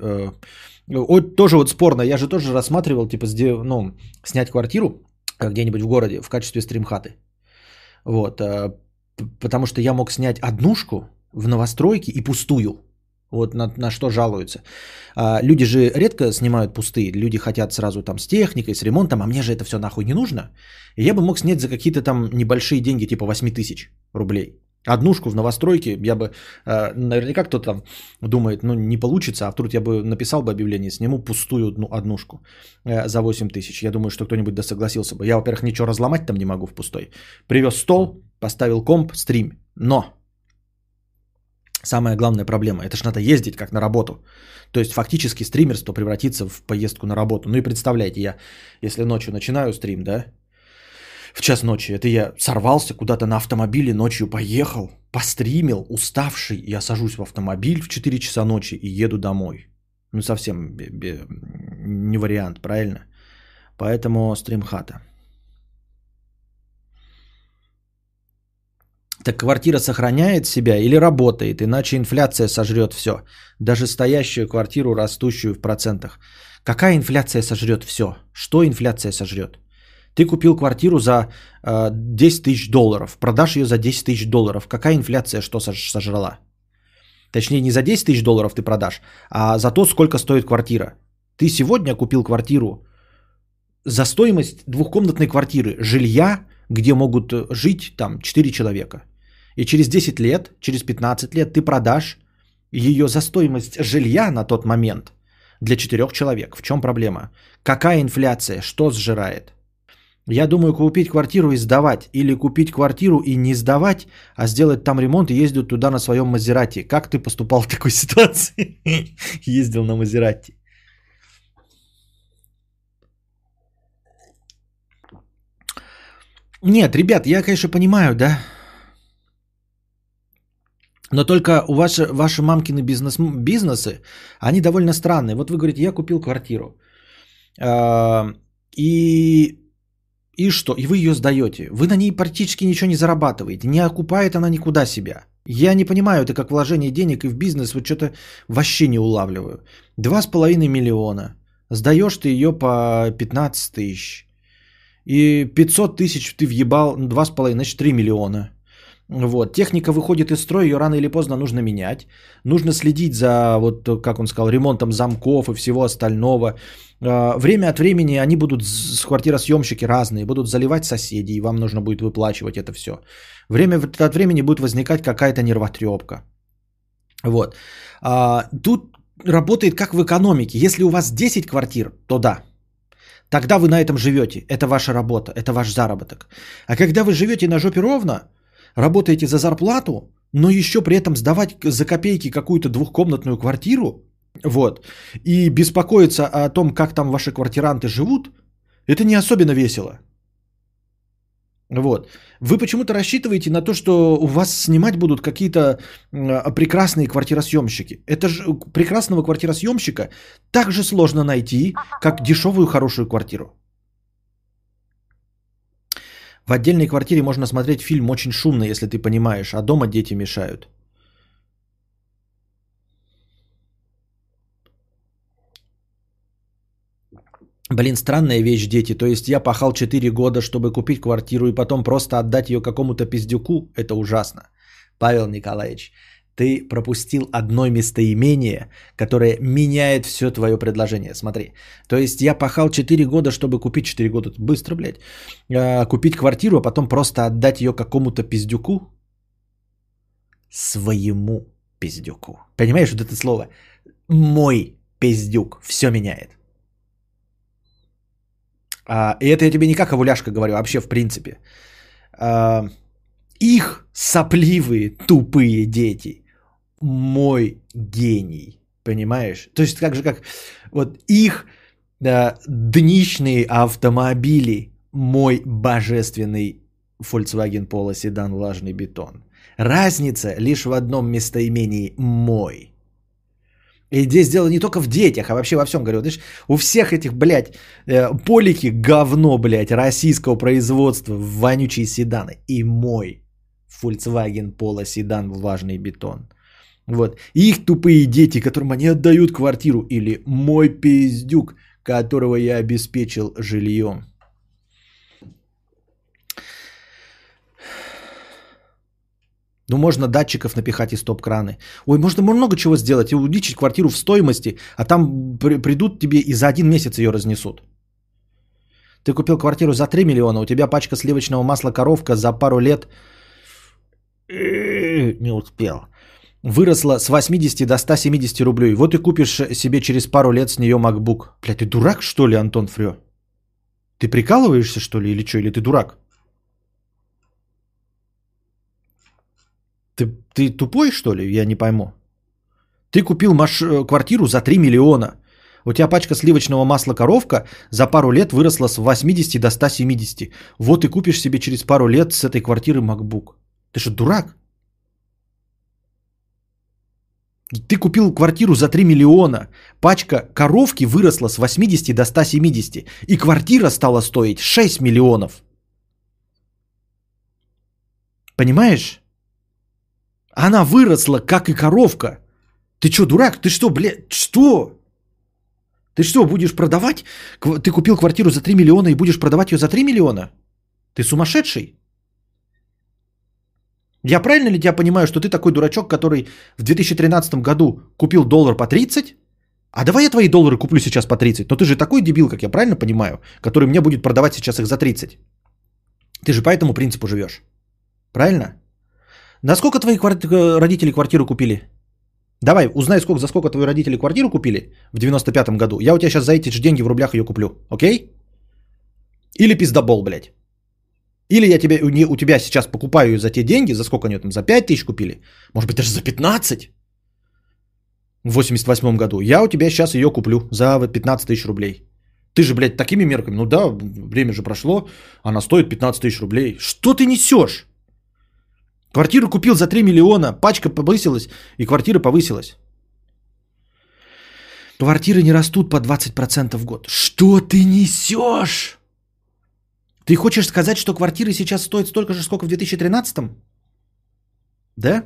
вот, тоже вот спорно, я же тоже рассматривал, типа, ну, снять квартиру э, где-нибудь в городе в качестве стримхаты. Вот, потому что я мог снять однушку в новостройке и пустую. Вот на, на что жалуются. А, люди же редко снимают пустые. Люди хотят сразу там с техникой, с ремонтом, а мне же это все нахуй не нужно. И я бы мог снять за какие-то там небольшие деньги, типа 8 тысяч рублей. Однушку в новостройке, я бы, э, наверняка кто-то там думает, ну не получится, а вдруг я бы написал бы объявление, сниму пустую одну, однушку э, за 8 тысяч. Я думаю, что кто-нибудь да согласился бы. Я, во-первых, ничего разломать там не могу в пустой. Привез стол, поставил комп, стрим. Но самая главная проблема, это ж надо ездить как на работу. То есть фактически стримерство превратится в поездку на работу. Ну и представляете, я если ночью начинаю стрим, да, в час ночи. Это я сорвался куда-то на автомобиле, ночью поехал, постримил, уставший. Я сажусь в автомобиль в 4 часа ночи и еду домой. Ну, совсем не вариант, правильно? Поэтому стримхата. Так квартира сохраняет себя или работает, иначе инфляция сожрет все. Даже стоящую квартиру, растущую в процентах. Какая инфляция сожрет все? Что инфляция сожрет? Ты купил квартиру за э, 10 тысяч долларов, продашь ее за 10 тысяч долларов. Какая инфляция что сожрала? Точнее, не за 10 тысяч долларов ты продашь, а за то, сколько стоит квартира. Ты сегодня купил квартиру за стоимость двухкомнатной квартиры, жилья, где могут жить там 4 человека. И через 10 лет, через 15 лет ты продашь ее за стоимость жилья на тот момент для 4 человек. В чем проблема? Какая инфляция? Что сжирает? Я думаю, купить квартиру и сдавать. Или купить квартиру и не сдавать, а сделать там ремонт и ездить туда на своем Мазерате. Как ты поступал в такой ситуации? Ездил на Мазерате. Нет, ребят, я, конечно, понимаю, да. Но только у ваши, ваши мамкины бизнес, бизнесы, они довольно странные. Вот вы говорите, я купил квартиру. А, и, и что? И вы ее сдаете. Вы на ней практически ничего не зарабатываете. Не окупает она никуда себя. Я не понимаю, это как вложение денег и в бизнес, вот что-то вообще не улавливаю. Два с половиной миллиона. Сдаешь ты ее по 15 тысяч. И 500 тысяч ты въебал, 2,5, значит 3 миллиона. Вот. Техника выходит из строя, ее рано или поздно нужно менять. Нужно следить за, вот как он сказал, ремонтом замков и всего остального. А, время от времени они будут, с квартиросъемщики разные, будут заливать соседей, и вам нужно будет выплачивать это все. Время от времени будет возникать какая-то нервотрепка. Вот. А, тут работает как в экономике. Если у вас 10 квартир, то да, Тогда вы на этом живете. Это ваша работа, это ваш заработок. А когда вы живете на жопе ровно, работаете за зарплату, но еще при этом сдавать за копейки какую-то двухкомнатную квартиру, вот, и беспокоиться о том, как там ваши квартиранты живут, это не особенно весело. Вот. Вы почему-то рассчитываете на то, что у вас снимать будут какие-то прекрасные квартиросъемщики. Это же прекрасного квартиросъемщика так же сложно найти, как дешевую хорошую квартиру. В отдельной квартире можно смотреть фильм очень шумно, если ты понимаешь, а дома дети мешают. Блин, странная вещь, дети. То есть я пахал 4 года, чтобы купить квартиру и потом просто отдать ее какому-то пиздюку. Это ужасно. Павел Николаевич, ты пропустил одно местоимение, которое меняет все твое предложение. Смотри. То есть я пахал 4 года, чтобы купить 4 года. Быстро, блядь. А, купить квартиру, а потом просто отдать ее какому-то пиздюку. Своему пиздюку. Понимаешь вот это слово? Мой пиздюк. Все меняет. А, и это я тебе не как овуляшка говорю, а вообще в принципе. А, их сопливые, тупые дети. Мой гений. Понимаешь? То есть как же как вот их да, днищные автомобили. Мой божественный Volkswagen Polo седан влажный бетон. Разница лишь в одном местоимении «мой». И здесь дело не только в детях, а вообще во всем, говорю. Знаешь, у всех этих, блядь, э, полики говно, блядь, российского производства, вонючие седаны. И мой Volkswagen Polo седан влажный бетон. Вот. их тупые дети, которым они отдают квартиру. Или мой пиздюк, которого я обеспечил жильем. Ну, можно датчиков напихать и стоп-краны. Ой, можно много чего сделать и увеличить квартиру в стоимости, а там при- придут тебе и за один месяц ее разнесут. Ты купил квартиру за 3 миллиона, у тебя пачка сливочного масла коровка за пару лет не успел. Выросла с 80 до 170 рублей. Вот и купишь себе через пару лет с нее MacBook. Блядь, ты дурак, что ли, Антон Фрё? Ты прикалываешься, что ли, или что? Или ты дурак? Ты, ты тупой, что ли? Я не пойму. Ты купил маш... Э, квартиру за 3 миллиона. У тебя пачка сливочного масла коровка за пару лет выросла с 80 до 170. Вот и купишь себе через пару лет с этой квартиры MacBook. Ты что, дурак? Ты купил квартиру за 3 миллиона. Пачка коровки выросла с 80 до 170. И квартира стала стоить 6 миллионов. Понимаешь? Она выросла, как и коровка. Ты что, дурак? Ты что, блядь, что? Ты что, будешь продавать? Ты купил квартиру за 3 миллиона и будешь продавать ее за 3 миллиона? Ты сумасшедший? Я правильно ли тебя понимаю, что ты такой дурачок, который в 2013 году купил доллар по 30? А давай я твои доллары куплю сейчас по 30. Но ты же такой дебил, как я правильно понимаю, который мне будет продавать сейчас их за 30. Ты же по этому принципу живешь. Правильно? Насколько твои кварти... Э, родители квартиру купили? Давай, узнай, сколько, за сколько твои родители квартиру купили в 95-м году. Я у тебя сейчас за эти же деньги в рублях ее куплю. Окей? Или пиздобол, блядь. Или я тебе, у тебя сейчас покупаю за те деньги, за сколько они там, за 5 тысяч купили? Может быть, даже за 15? В 88 году. Я у тебя сейчас ее куплю за 15 тысяч рублей. Ты же, блядь, такими мерками, ну да, время же прошло, она стоит 15 тысяч рублей. Что ты несешь? Квартиру купил за 3 миллиона, пачка повысилась, и квартира повысилась. Квартиры не растут по 20% в год. Что ты несешь? Ты хочешь сказать, что квартиры сейчас стоят столько же, сколько в 2013? Да?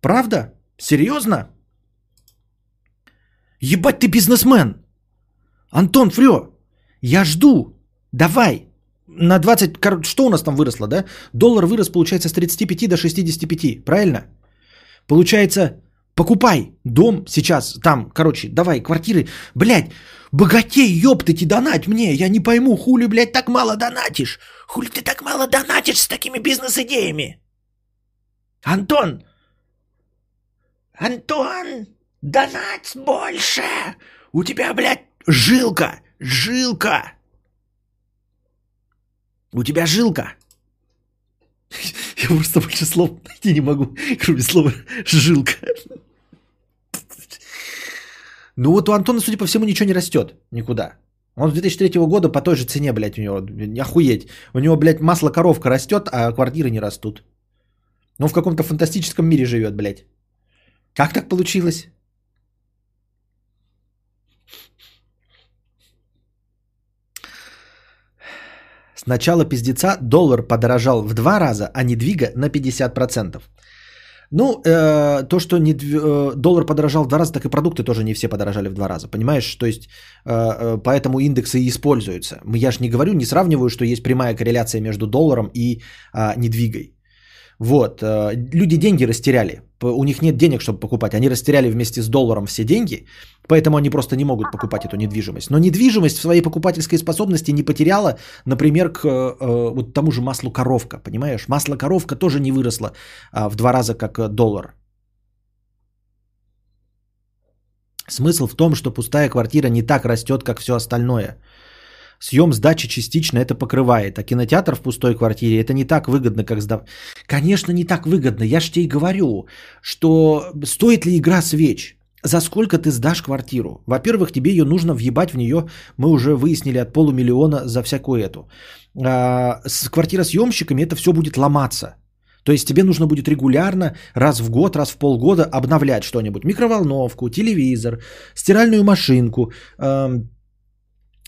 Правда? Серьезно? Ебать ты бизнесмен! Антон Фрё, я жду. Давай. На 20... Что у нас там выросло, да? Доллар вырос, получается, с 35 до 65. Правильно? Получается, покупай дом сейчас там, короче, давай, квартиры. Блядь, богатей, ёптать и донать мне. Я не пойму, хули, блядь, так мало донатишь. Хули ты так мало донатишь с такими бизнес-идеями? Антон! Антон! Донать больше! У тебя, блядь, жилка! Жилка! У тебя жилка. Я просто больше слов найти не могу, кроме слова жилка. Ну вот у Антона, судя по всему, ничего не растет никуда. Он с 2003 года по той же цене, блядь, у него, охуеть. У него, блядь, масло коровка растет, а квартиры не растут. Он в каком-то фантастическом мире живет, блядь. Как так получилось? С начала пиздеца доллар подорожал в два раза, а недвига на 50%. Ну, э, то, что не, э, доллар подорожал в два раза, так и продукты тоже не все подорожали в два раза, понимаешь? То есть, э, э, поэтому индексы и используются. Я же не говорю, не сравниваю, что есть прямая корреляция между долларом и э, недвигой. Вот, э, люди деньги растеряли, у них нет денег, чтобы покупать, они растеряли вместе с долларом все деньги, поэтому они просто не могут покупать эту недвижимость. Но недвижимость в своей покупательской способности не потеряла, например, к э, вот тому же маслу коровка, понимаешь? Масло коровка тоже не выросло а, в два раза, как доллар. Смысл в том, что пустая квартира не так растет, как все остальное – Съем сдачи частично это покрывает, а кинотеатр в пустой квартире это не так выгодно, как сдав... Конечно, не так выгодно. Я же тебе и говорю, что стоит ли игра свеч? За сколько ты сдашь квартиру? Во-первых, тебе ее нужно въебать в нее, мы уже выяснили, от полумиллиона за всякую эту. А, с квартиросъемщиками это все будет ломаться. То есть тебе нужно будет регулярно, раз в год, раз в полгода обновлять что-нибудь. Микроволновку, телевизор, стиральную машинку,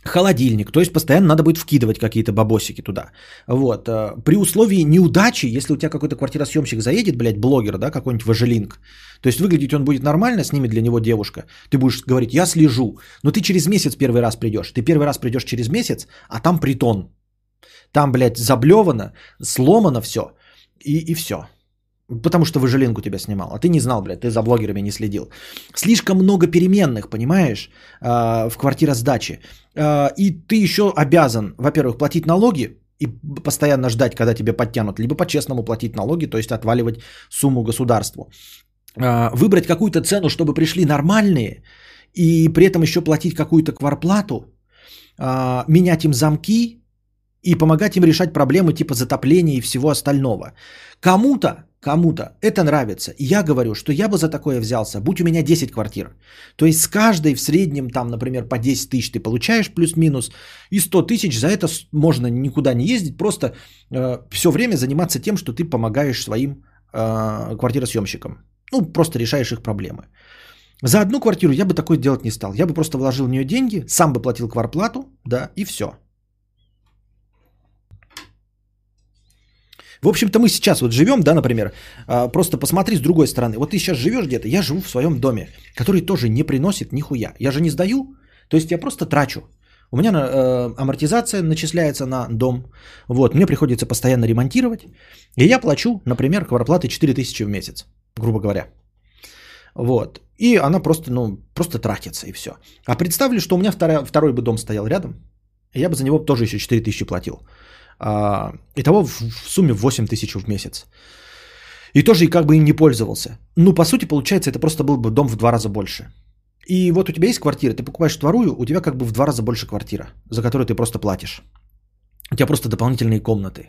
холодильник, то есть постоянно надо будет вкидывать какие-то бабосики туда. Вот. Э, при условии неудачи, если у тебя какой-то квартиросъемщик заедет, блядь, блогер, да, какой-нибудь важелинг, то есть выглядеть он будет нормально, снимет для него девушка, ты будешь говорить, я слежу, но ты через месяц первый раз придешь, ты первый раз придешь через месяц, а там притон. Там, блядь, заблевано, сломано все, и, и все. Потому что выжилинку тебя снимал. А ты не знал, блядь, ты за блогерами не следил. Слишком много переменных, понимаешь, а, в квартиросдаче. А, и ты еще обязан, во-первых, платить налоги и постоянно ждать, когда тебе подтянут, либо по-честному платить налоги, то есть отваливать сумму государству. А, выбрать какую-то цену, чтобы пришли нормальные, и при этом еще платить какую-то кварплату, менять им замки и помогать им решать проблемы типа затопления и всего остального. Кому-то кому-то это нравится. И я говорю, что я бы за такое взялся, будь у меня 10 квартир. То есть с каждой в среднем там, например, по 10 тысяч ты получаешь плюс-минус, и 100 тысяч за это можно никуда не ездить, просто э, все время заниматься тем, что ты помогаешь своим э, квартиросъемщикам. Ну, просто решаешь их проблемы. За одну квартиру я бы такое делать не стал. Я бы просто вложил в нее деньги, сам бы платил кварплату, да, и все. В общем-то, мы сейчас вот живем, да, например, а, просто посмотри с другой стороны. Вот ты сейчас живешь где-то, я живу в своем доме, который тоже не приносит нихуя. Я же не сдаю, то есть я просто трачу. У меня э, амортизация начисляется на дом. Вот, мне приходится постоянно ремонтировать. И я плачу, например, кварплаты 4000 в месяц, грубо говоря. Вот. И она просто, ну, просто тратится и все. А представили, что у меня второй, второй бы дом стоял рядом, и я бы за него тоже еще 4000 платил. А, итого в сумме 8 тысяч в месяц. И тоже и как бы им не пользовался. Ну, по сути, получается, это просто был бы дом в два раза больше. И вот у тебя есть квартира, ты покупаешь вторую, у тебя как бы в два раза больше квартира, за которую ты просто платишь. У тебя просто дополнительные комнаты.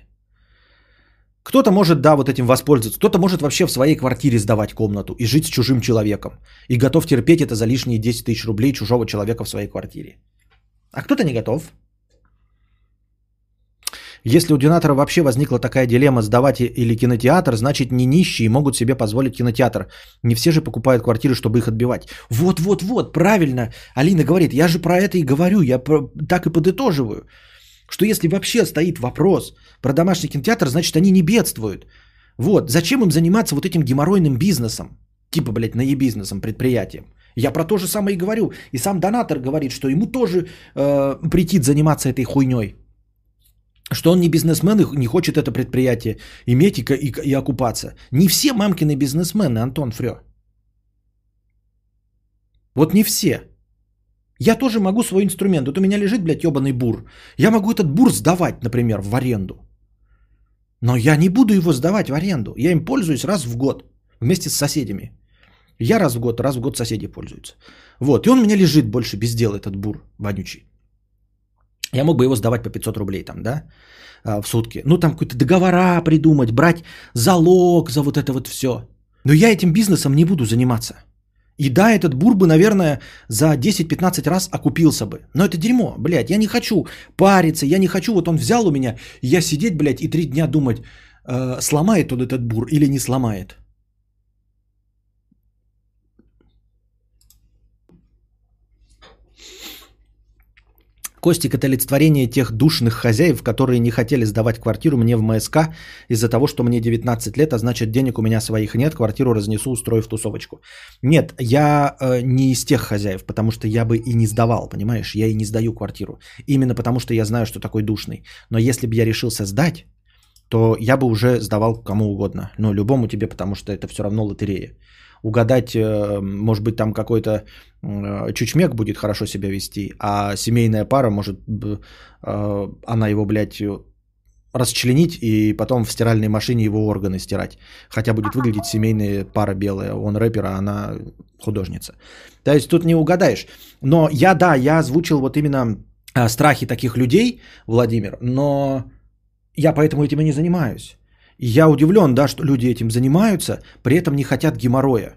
Кто-то может, да, вот этим воспользоваться. Кто-то может вообще в своей квартире сдавать комнату и жить с чужим человеком. И готов терпеть это за лишние 10 тысяч рублей чужого человека в своей квартире. А кто-то не готов. Если у донатора вообще возникла такая дилемма сдавать или кинотеатр, значит не нищие могут себе позволить кинотеатр. Не все же покупают квартиры, чтобы их отбивать. Вот-вот-вот, правильно. Алина говорит, я же про это и говорю, я так и подытоживаю. Что если вообще стоит вопрос про домашний кинотеатр, значит они не бедствуют. Вот, зачем им заниматься вот этим геморройным бизнесом? Типа, блядь, наебизнесом, предприятием. Я про то же самое и говорю. И сам донатор говорит, что ему тоже э, претит заниматься этой хуйней. Что он не бизнесмен и не хочет это предприятие иметь и, и, и окупаться. Не все мамкины бизнесмены, Антон Фрё. Вот не все. Я тоже могу свой инструмент. Вот у меня лежит, блядь, ебаный бур. Я могу этот бур сдавать, например, в аренду. Но я не буду его сдавать в аренду. Я им пользуюсь раз в год вместе с соседями. Я раз в год, раз в год соседи пользуются. Вот, и он у меня лежит больше без дела, этот бур вонючий. Я мог бы его сдавать по 500 рублей там, да, а, в сутки. Ну, там какие-то договора придумать, брать залог за вот это вот все. Но я этим бизнесом не буду заниматься. И да, этот бур бы, наверное, за 10-15 раз окупился бы. Но это дерьмо, блядь, я не хочу париться, я не хочу, вот он взял у меня, я сидеть, блядь, и три дня думать, э, сломает он этот бур или не сломает. Костик – это олицетворение тех душных хозяев, которые не хотели сдавать квартиру мне в МСК из-за того, что мне 19 лет, а значит денег у меня своих нет, квартиру разнесу, устроив тусовочку. Нет, я э, не из тех хозяев, потому что я бы и не сдавал, понимаешь? Я и не сдаю квартиру. Именно потому что я знаю, что такой душный. Но если бы я решился сдать, то я бы уже сдавал кому угодно. Ну, любому тебе, потому что это все равно лотерея угадать, э, может быть, там какой-то э, чучмек будет хорошо себя вести, а семейная пара может, э, она его, блядь, расчленить и потом в стиральной машине его органы стирать. Хотя будет выглядеть семейная пара белая. Он рэпер, а она художница. То есть тут не угадаешь. Но я, да, я озвучил вот именно страхи таких людей, Владимир, но я поэтому этим и не занимаюсь. Я удивлен, да, что люди этим занимаются, при этом не хотят геморроя.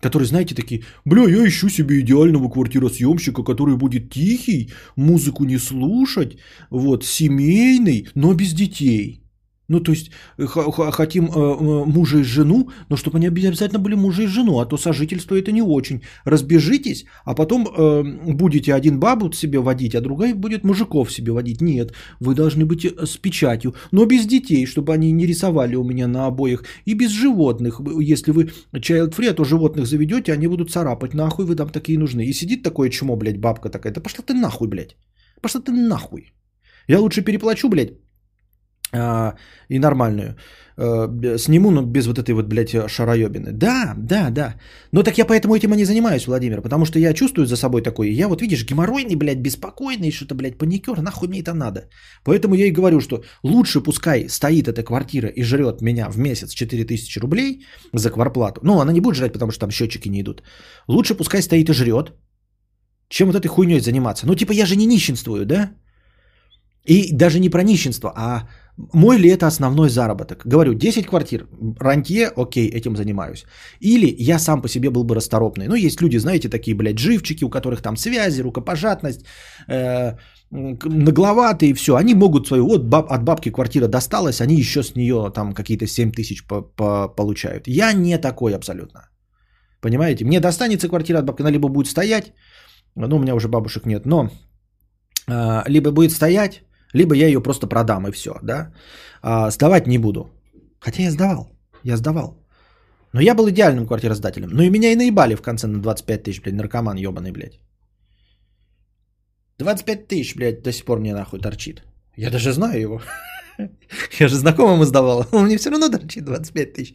Которые, знаете, такие, бля, я ищу себе идеального квартиросъемщика, который будет тихий, музыку не слушать, вот, семейный, но без детей. Ну, то есть хотим э, э, мужа и жену, но чтобы они обязательно были мужа и жену, а то сожительство это не очень. Разбежитесь, а потом э, будете один бабу себе водить, а другая будет мужиков себе водить. Нет, вы должны быть э, с печатью, но без детей, чтобы они не рисовали у меня на обоих. И без животных. Если вы child free, а то животных заведете, они будут царапать. Нахуй вы там такие нужны. И сидит такое чмо, блядь, бабка такая. Да пошла ты нахуй, блядь. Пошла ты нахуй. Я лучше переплачу, блядь, а, и нормальную. Э, сниму, но без вот этой вот, блядь, шароебины. Да, да, да. Но так я поэтому этим и не занимаюсь, Владимир, потому что я чувствую за собой такой, я вот, видишь, геморройный, блядь, беспокойный, что-то, блядь, паникер, нахуй мне это надо. Поэтому я и говорю, что лучше пускай стоит эта квартира и жрет меня в месяц 4000 рублей за кварплату. Ну, она не будет жрать, потому что там счетчики не идут. Лучше пускай стоит и жрет, чем вот этой хуйней заниматься. Ну, типа, я же не нищенствую, да? И даже не про нищенство, а мой ли это основной заработок? Говорю, 10 квартир, рантье, окей, этим занимаюсь. Или я сам по себе был бы расторопный. Ну, есть люди, знаете, такие, блядь, живчики, у которых там связи, рукопожатность, э, нагловатые все. Они могут свою, вот баб, от бабки квартира досталась, они еще с нее там какие-то 7 тысяч по, по, получают. Я не такой абсолютно. Понимаете? Мне достанется квартира от бабки, она либо будет стоять, ну, у меня уже бабушек нет, но э, либо будет стоять, либо я ее просто продам и все, да. А, сдавать не буду. Хотя я сдавал, я сдавал. Но я был идеальным квартиросдателем. Ну и меня и наебали в конце на 25 тысяч, блядь, наркоман ебаный, блядь. 25 тысяч, блядь, до сих пор мне нахуй торчит. Я даже знаю его. Я же знакомому сдавал. Он мне все равно торчит 25 тысяч.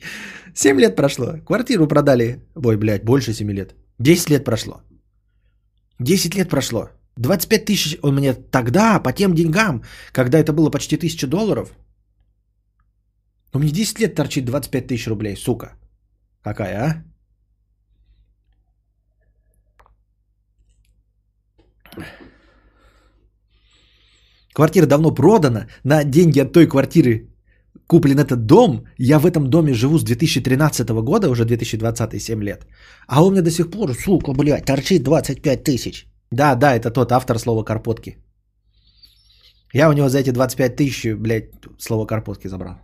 7 лет прошло. Квартиру продали. Ой, блядь, больше 7 лет. 10 лет прошло. 10 лет прошло. 25 тысяч он мне тогда, по тем деньгам, когда это было почти 1000 долларов. У меня 10 лет торчит 25 тысяч рублей, сука. Какая, а? Квартира давно продана, на деньги от той квартиры куплен этот дом, я в этом доме живу с 2013 года, уже 2020 7 лет, а он мне до сих пор, сука, блядь, торчит 25 тысяч. Да, да, это тот автор слова «карпотки». Я у него за эти 25 тысяч, блядь, слово «карпотки» забрал.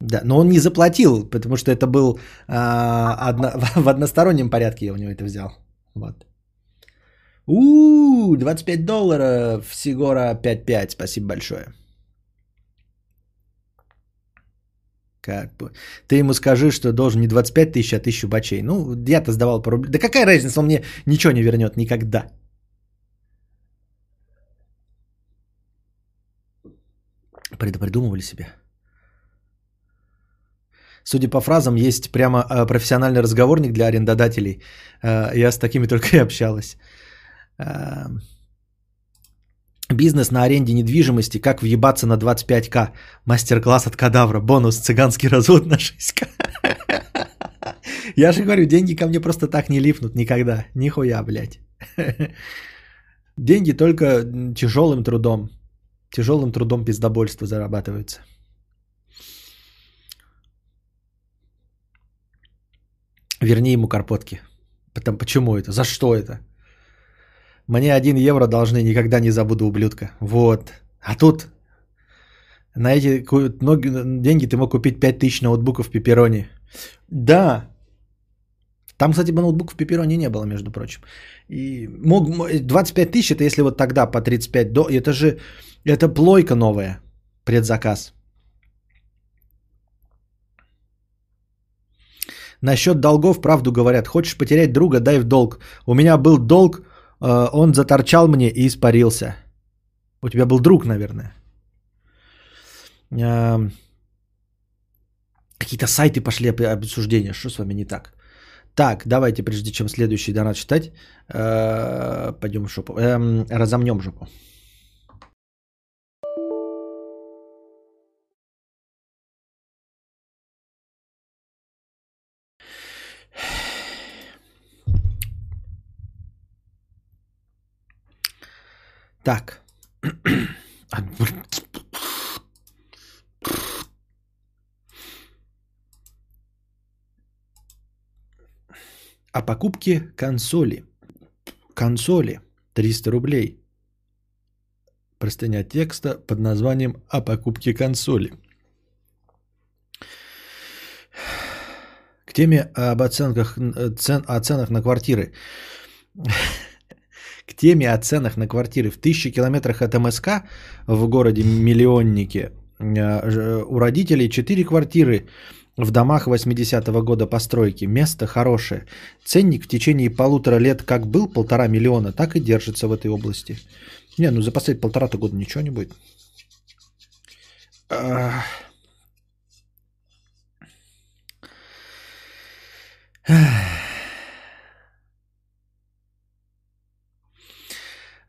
Да, но он не заплатил, потому что это был а, одно, в одностороннем порядке я у него это взял. Вот. У, 25 долларов, Сигора 5-5, спасибо большое. Как бы. Ты ему скажи, что должен не 25 тысяч, а тысячу бачей. Ну, я-то сдавал по рублю. Да какая разница, он мне ничего не вернет никогда. Предопридумывали себе. Судя по фразам, есть прямо э, профессиональный разговорник для арендодателей. Э, я с такими только и общалась. Бизнес на аренде недвижимости. Как въебаться на 25к. Мастер-класс от кадавра. Бонус. Цыганский развод на 6к. Я же говорю, деньги ко мне просто так не липнут никогда. Нихуя, блядь. Деньги только тяжелым трудом. Тяжелым трудом пиздобольства зарабатываются. Верни ему карпотки. Потом, почему это? За что это? Мне один евро должны, никогда не забуду, ублюдка. Вот. А тут на эти деньги ты мог купить 5000 ноутбуков пепперони. Да. Там, кстати, бы ноутбуков пепперони не было, между прочим. И мог, 25 тысяч, это если вот тогда по 35 до... Это же, это плойка новая, предзаказ. Насчет долгов правду говорят. Хочешь потерять друга, дай в долг. У меня был долг, э, он заторчал мне и испарился. У тебя был друг, наверное. Эм, какие-то сайты пошли обсуждения. Что с вами не так? Так, давайте, прежде чем следующий донат читать, э, пойдем в шопу. Эм, разомнем жопу. Так. О покупке консоли. Консоли. 300 рублей. Простыня текста под названием «О покупке консоли». К теме об оценках, цен, о ценах на квартиры. Теме о ценах на квартиры в тысячи километрах от МСК в городе Миллионнике э, у родителей 4 квартиры в домах 80-го года постройки. Место хорошее. Ценник в течение полутора лет как был полтора миллиона, так и держится в этой области. Не, ну за последние полтора-то года ничего не будет. А,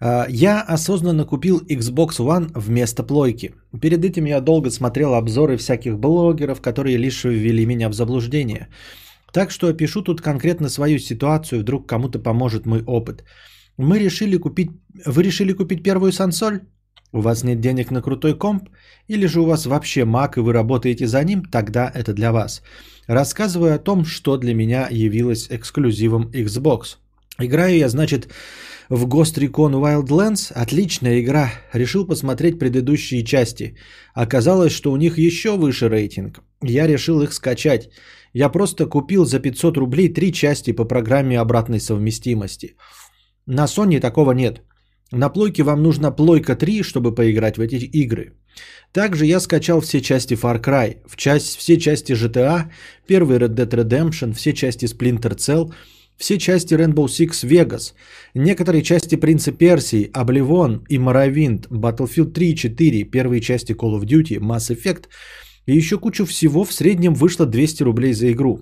я осознанно купил Xbox One вместо плойки. Перед этим я долго смотрел обзоры всяких блогеров, которые лишь ввели меня в заблуждение. Так что опишу тут конкретно свою ситуацию, вдруг кому-то поможет мой опыт. Мы решили купить... Вы решили купить первую сансоль? У вас нет денег на крутой комп? Или же у вас вообще Mac и вы работаете за ним? Тогда это для вас. Рассказываю о том, что для меня явилось эксклюзивом Xbox. Играю я, значит, в Ghost Recon Wildlands. Отличная игра. Решил посмотреть предыдущие части. Оказалось, что у них еще выше рейтинг. Я решил их скачать. Я просто купил за 500 рублей три части по программе обратной совместимости. На Sony такого нет. На плойке вам нужна плойка 3, чтобы поиграть в эти игры. Также я скачал все части Far Cry, в часть, все части GTA, первый Red Dead Redemption, все части Splinter Cell – все части Rainbow Six Vegas, некоторые части Принца Персии, Oblivion и Morrowind, Battlefield 3 и 4, первые части Call of Duty, Mass Effect и еще кучу всего в среднем вышло 200 рублей за игру.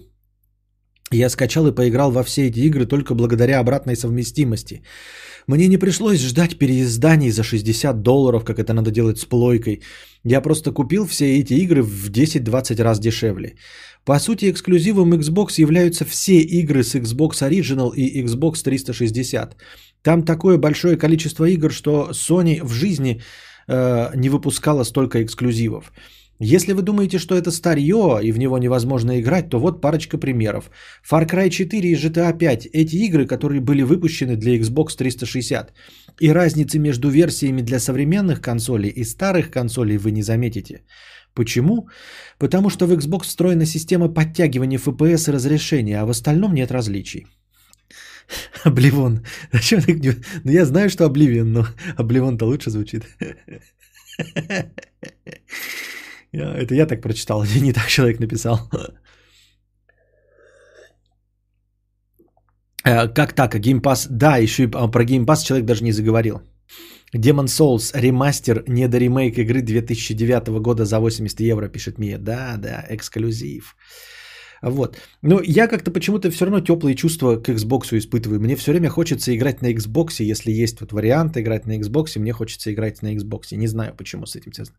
Я скачал и поиграл во все эти игры только благодаря обратной совместимости. Мне не пришлось ждать переизданий за 60 долларов, как это надо делать с плойкой. Я просто купил все эти игры в 10-20 раз дешевле. По сути, эксклюзивом Xbox являются все игры с Xbox Original и Xbox 360. Там такое большое количество игр, что Sony в жизни э, не выпускала столько эксклюзивов. Если вы думаете, что это старье и в него невозможно играть, то вот парочка примеров. Far Cry 4 и GTA 5 – эти игры, которые были выпущены для Xbox 360. И разницы между версиями для современных консолей и старых консолей вы не заметите. Почему? Потому что в Xbox встроена система подтягивания FPS и разрешения, а в остальном нет различий. Обливон. Ну я знаю, что Обливион, но Обливон-то лучше звучит. Это я так прочитал, не так человек написал. Э, как так? Геймпас? Да, еще и про геймпас человек даже не заговорил. Demon Souls ремастер не до ремейк игры 2009 года за 80 евро, пишет Мия. Да, да, эксклюзив. Вот. Но я как-то почему-то все равно теплые чувства к Xbox испытываю. Мне все время хочется играть на Xbox, если есть вот вариант играть на Xbox, мне хочется играть на Xbox. Не знаю, почему с этим связано.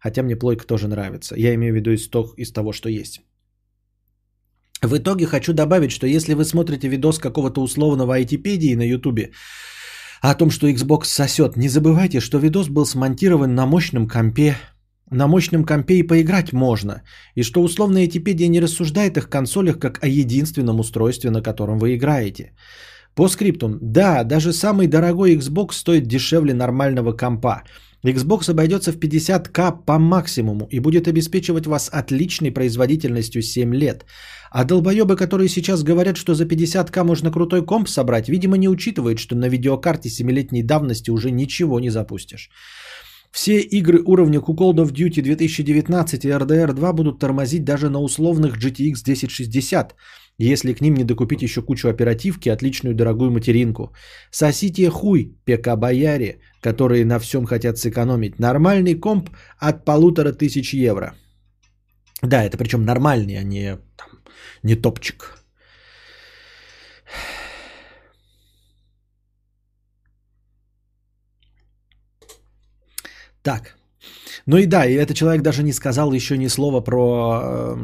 Хотя мне плойка тоже нравится. Я имею в виду из, то, из того, что есть. В итоге хочу добавить, что если вы смотрите видос какого-то условного айтипедии на ютубе о том, что Xbox сосет, не забывайте, что видос был смонтирован на мощном компе на мощном компе и поиграть можно, и что условная Этипедия не рассуждает их консолях как о единственном устройстве, на котором вы играете. По скриптум, да, даже самый дорогой Xbox стоит дешевле нормального компа. Xbox обойдется в 50к по максимуму и будет обеспечивать вас отличной производительностью 7 лет. А долбоебы, которые сейчас говорят, что за 50к можно крутой комп собрать, видимо не учитывают, что на видеокарте 7-летней давности уже ничего не запустишь. Все игры уровня Call of Duty 2019 и RDR 2 будут тормозить даже на условных GTX 1060, если к ним не докупить еще кучу оперативки отличную дорогую материнку. Сосите хуй, ПК-бояре, которые на всем хотят сэкономить. Нормальный комп от полутора тысяч евро. Да, это причем нормальный, а не, там, не топчик. Так. Ну и да, и этот человек даже не сказал еще ни слова про э,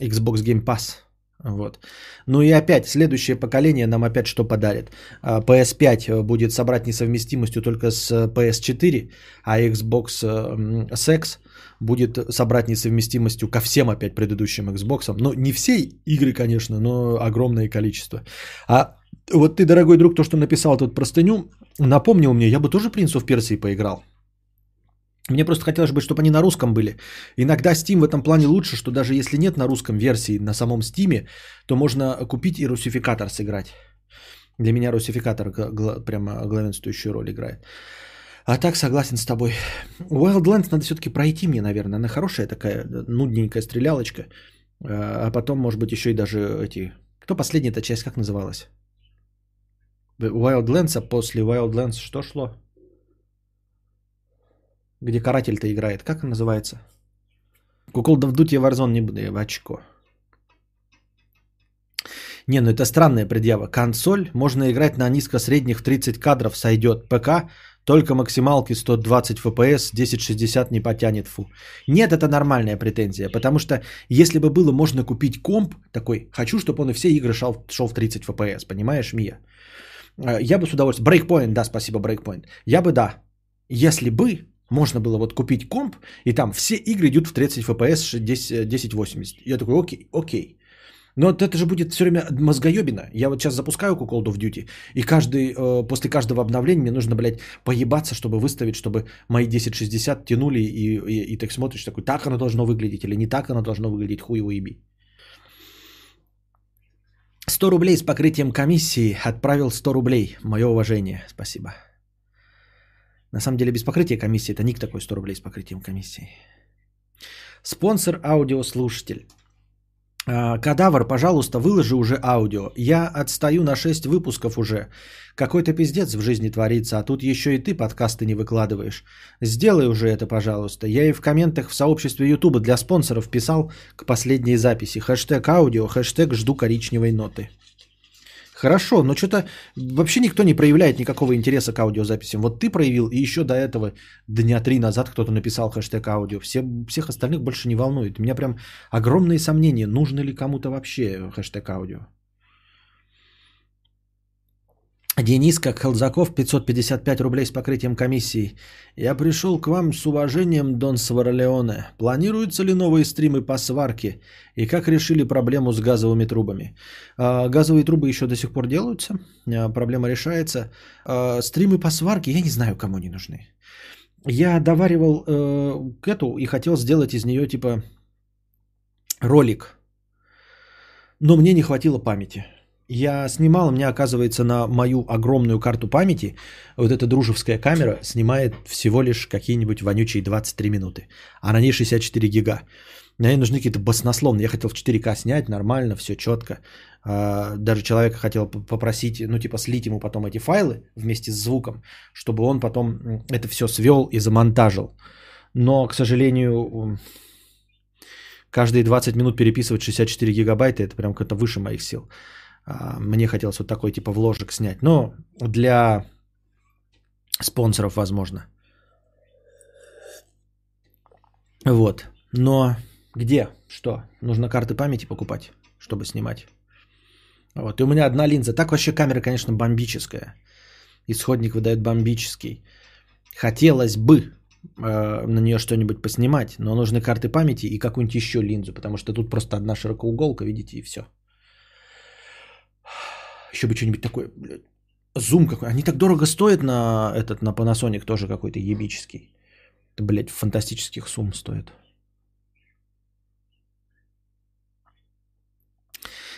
Xbox Game Pass. Вот. Ну и опять, следующее поколение нам опять что подарит? А, PS5 будет собрать несовместимостью только с PS4, а Xbox э, Sex будет собрать несовместимостью ко всем опять предыдущим Xbox. Ну, не все игры, конечно, но огромное количество. А вот ты, дорогой друг, то, что написал тут простыню, напомнил мне, я бы тоже Принцу в Персии поиграл. Мне просто хотелось бы, чтобы они на русском были. Иногда Steam в этом плане лучше, что даже если нет на русском версии на самом Steam, то можно купить и русификатор сыграть. Для меня русификатор прямо главенствующую роль играет. А так согласен с тобой. Wildlands надо все-таки пройти мне, наверное. Она хорошая такая, нудненькая стрелялочка. А потом, может быть, еще и даже эти... Кто последняя-то часть, как называлась? Wildlands, а после Wildlands что шло? Где каратель-то играет. Как он называется? Кукол да вдуть я Warzone не буду, я в очко. Не, ну это странная предъява. Консоль можно играть на низко-средних 30 кадров сойдет. ПК только максималки 120 FPS, 1060 не потянет, фу. Нет, это нормальная претензия, потому что если бы было можно купить комп такой, хочу, чтобы он и все игры шел, шел в 30 FPS, понимаешь, Мия? Э, я бы с удовольствием... Breakpoint, да, спасибо, Breakpoint. Я бы, да, если бы можно было вот купить комп, и там все игры идут в 30 FPS 1080. Я такой, окей, окей. Но это же будет все время мозгоебина. Я вот сейчас запускаю Call of Duty, и каждый, э, после каждого обновления мне нужно, блядь, поебаться, чтобы выставить, чтобы мои 1060 тянули, и, и, и так смотришь, такой, так оно должно выглядеть, или не так оно должно выглядеть, хуй его еби. 100 рублей с покрытием комиссии отправил 100 рублей. Мое уважение. Спасибо. На самом деле без покрытия комиссии это ник такой 100 рублей с покрытием комиссии. Спонсор аудиослушатель. А, Кадавр, пожалуйста, выложи уже аудио. Я отстаю на 6 выпусков уже. Какой-то пиздец в жизни творится, а тут еще и ты подкасты не выкладываешь. Сделай уже это, пожалуйста. Я и в комментах в сообществе Ютуба для спонсоров писал к последней записи. Хэштег аудио, хэштег жду коричневой ноты. Хорошо, но что-то вообще никто не проявляет никакого интереса к аудиозаписям. Вот ты проявил, и еще до этого дня три назад кто-то написал хэштег аудио. Все, всех остальных больше не волнует. У меня прям огромные сомнения, нужно ли кому-то вообще хэштег аудио. Денис, как Хелзаков, 555 рублей с покрытием комиссии. Я пришел к вам с уважением, Дон Сварлеоне. Планируются ли новые стримы по сварке? И как решили проблему с газовыми трубами? А, газовые трубы еще до сих пор делаются. А, проблема решается. А, стримы по сварке, я не знаю, кому они нужны. Я доваривал э, эту и хотел сделать из нее типа ролик. Но мне не хватило памяти. Я снимал, у меня оказывается на мою огромную карту памяти вот эта дружеская камера снимает всего лишь какие-нибудь вонючие 23 минуты, а на ней 64 гига. Мне нужны какие-то баснословные. Я хотел в 4К снять, нормально, все четко. А, даже человека хотел попросить, ну типа слить ему потом эти файлы вместе с звуком, чтобы он потом это все свел и замонтажил. Но, к сожалению, каждые 20 минут переписывать 64 гигабайта, это прям как-то выше моих сил. А, мне хотелось вот такой типа вложек снять. Но для спонсоров возможно. Вот. Но где? Что? Нужно карты памяти покупать, чтобы снимать. Вот. И у меня одна линза. Так вообще камера, конечно, бомбическая. Исходник выдает бомбический. Хотелось бы э, на нее что-нибудь поснимать, но нужны карты памяти и какую-нибудь еще линзу, потому что тут просто одна широкоуголка, видите, и все. Еще бы что-нибудь такое, блядь. Зум какой. Они так дорого стоят на этот, на Panasonic тоже какой-то ебический. Это, блядь, фантастических сумм стоит.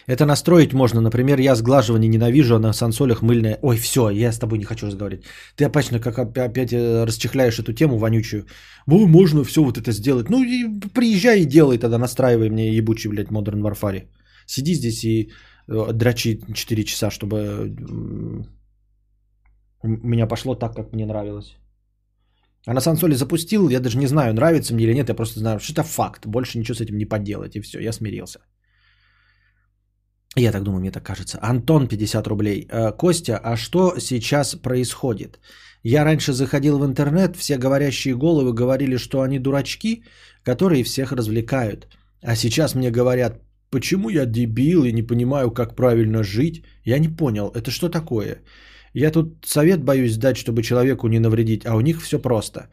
Это настроить можно. Например, я сглаживание ненавижу, а на сансолях мыльное. Ой, все, я с тобой не хочу разговаривать. Ты опять, как опять э, расчехляешь эту тему вонючую. Ой, можно все вот это сделать. Ну, и приезжай и делай тогда, настраивай мне ебучий, блядь, Modern Warfare. Сиди здесь и дрочи 4 часа, чтобы у меня пошло так, как мне нравилось. А на Сансоле запустил, я даже не знаю, нравится мне или нет, я просто знаю, что это факт, больше ничего с этим не поделать, и все, я смирился. Я так думаю, мне так кажется. Антон, 50 рублей. Э, Костя, а что сейчас происходит? Я раньше заходил в интернет, все говорящие головы говорили, что они дурачки, которые всех развлекают. А сейчас мне говорят, Почему я дебил и не понимаю, как правильно жить? Я не понял, это что такое? Я тут совет боюсь дать, чтобы человеку не навредить, а у них все просто.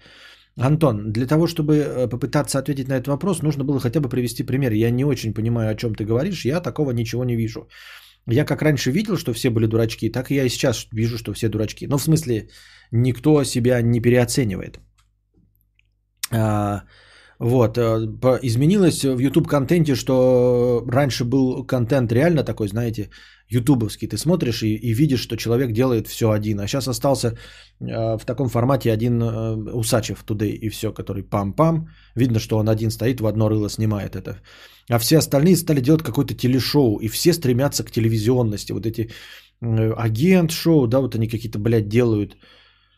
Антон, для того, чтобы э, попытаться ответить на этот вопрос, нужно было хотя бы привести пример. Я не очень понимаю, о чем ты говоришь, я такого ничего не вижу. Я как раньше видел, что все были дурачки, так и я и сейчас вижу, что все дурачки. Ну, в смысле, никто себя не переоценивает. Вот, э, изменилось в YouTube контенте, что раньше был контент реально такой, знаете, ютубовский. Ты смотришь и, и видишь, что человек делает все один. А сейчас остался э, в таком формате один э, Усачев Today и все, который пам-пам. Видно, что он один стоит, в одно рыло снимает это. А все остальные стали делать какое-то телешоу, и все стремятся к телевизионности. Вот эти агент-шоу, да, вот они какие-то, блядь, делают.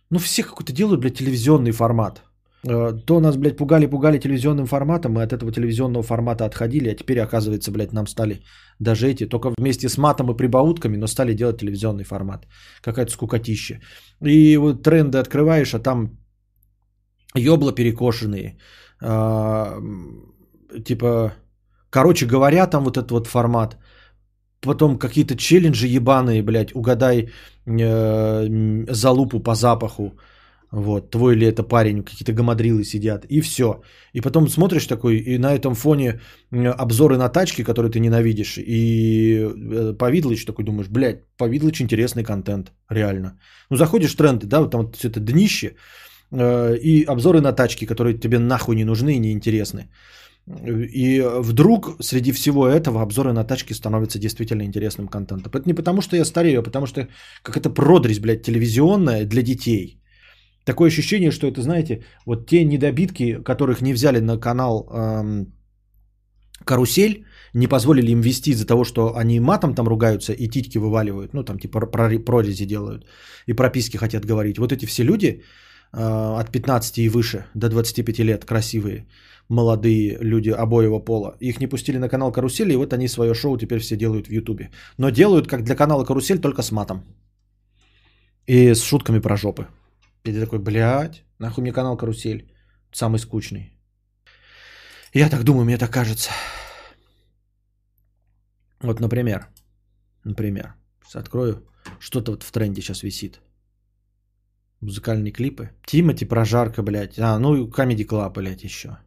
Ну, все какой-то делают, блядь, телевизионный формат. Э, то нас, блядь, пугали-пугали телевизионным форматом, мы от этого телевизионного формата отходили, а теперь, оказывается, блядь, нам стали даже эти, только вместе с матом и прибаутками, но стали делать телевизионный формат. Какая-то скукотища. И вот тренды открываешь, а там ёбла перекошенные. А, типа, короче говоря, там вот этот вот формат. Потом какие-то челленджи ебаные, блядь, угадай э, залупу по запаху. Вот, твой ли это парень, какие-то гамадрилы сидят, и все. И потом смотришь такой, и на этом фоне обзоры на тачки, которые ты ненавидишь, и э, Повидлыч такой думаешь, блядь, Повидлыч интересный контент, реально. Ну, заходишь в тренды, да, вот там вот все это днище, э, и обзоры на тачки, которые тебе нахуй не нужны и неинтересны. И вдруг среди всего этого обзоры на тачки становятся действительно интересным контентом. Это не потому, что я старею, а потому что как это продресь, блядь, телевизионная для детей – Такое ощущение, что это, знаете, вот те недобитки, которых не взяли на канал эм, «Карусель», не позволили им вести из-за того, что они матом там ругаются и титьки вываливают, ну там типа прорези делают и прописки хотят говорить. Вот эти все люди э, от 15 и выше до 25 лет красивые, молодые люди обоего пола. Их не пустили на канал Карусель, и вот они свое шоу теперь все делают в Ютубе. Но делают как для канала Карусель, только с матом. И с шутками про жопы. И ты такой, блядь, нахуй мне канал Карусель. Самый скучный. Я так думаю, мне так кажется. Вот, например, например, открою, что-то вот в тренде сейчас висит. Музыкальные клипы. Тимати, прожарка, блядь. А, ну и Comedy Club, блядь, еще.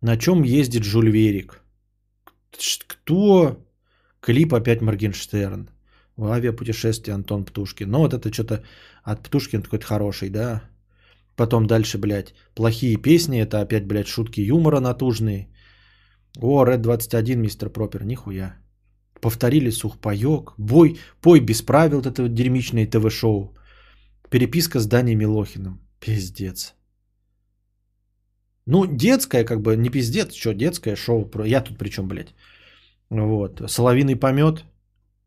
На чем ездит Жюль Верик? Кто? Клип опять Моргенштерн. В авиапутешествие Антон Птушкин. Ну вот это что-то от Птушкин какой-то хороший, да? Потом дальше, блядь, плохие песни. Это опять, блядь, шутки юмора натужные. О, Red 21, мистер Пропер, нихуя. Повторили сухпайок. Бой, пой без правил, это вот дерьмичное ТВ-шоу. Переписка с Даней Милохиным. Пиздец. Ну, детское, как бы, не пиздец, что, детское шоу. Я тут при чем, блядь? Вот. Соловиный помет.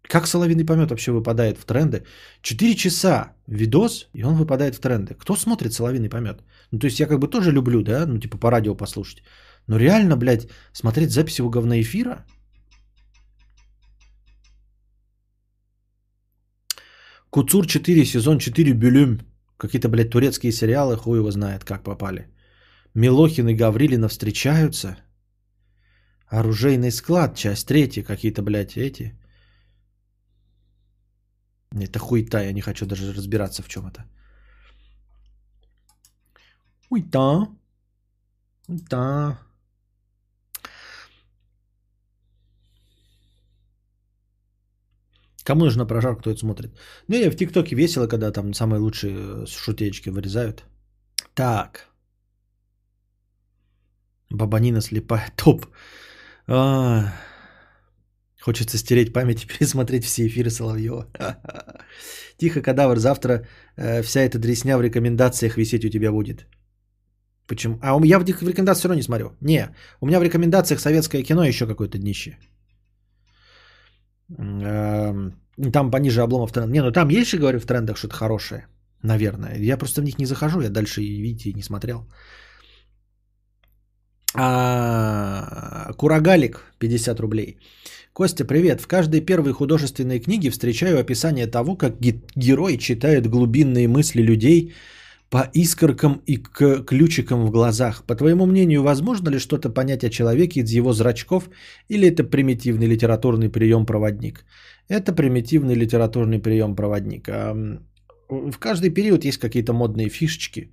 Как соловиный помет вообще выпадает в тренды? Четыре часа видос, и он выпадает в тренды. Кто смотрит соловиный помет? Ну, то есть я как бы тоже люблю, да, ну, типа по радио послушать. Но реально, блядь, смотреть записи его говноэфира? Куцур 4, сезон 4, Бюлюм. Какие-то, блядь, турецкие сериалы, хуй его знает, как попали. Милохин и Гаврилина встречаются. Оружейный склад, часть третья, какие-то, блядь, эти. Это хуйта, я не хочу даже разбираться в чем это. Хуйта. Хуйта. Кому нужна прожарка, кто это смотрит? Не, в ТикТоке весело, когда там самые лучшие э, шутечки вырезают. Так. Бабанина слепая. Топ. А, хочется стереть память и пересмотреть все эфиры Соловьева. Тихо, кадавр, завтра э, вся эта дресня в рекомендациях висеть у тебя будет. Почему? А я в рекомендациях все равно не смотрю. Не, у меня в рекомендациях советское кино еще какое-то днище. Эм, там пониже обломов тренд. Не, ну там есть же, говорю, в трендах что-то хорошее. Наверное. Я просто в них не захожу. Я дальше, видите, не смотрел. А, Курагалик, 50 рублей. Костя, привет. В каждой первой художественной книге встречаю описание того, как герой читает глубинные мысли людей по искоркам и к ключикам в глазах. По твоему мнению, возможно ли что-то понять о человеке из его зрачков или это примитивный литературный прием проводник? Это примитивный литературный прием проводник. В каждый период есть какие-то модные фишечки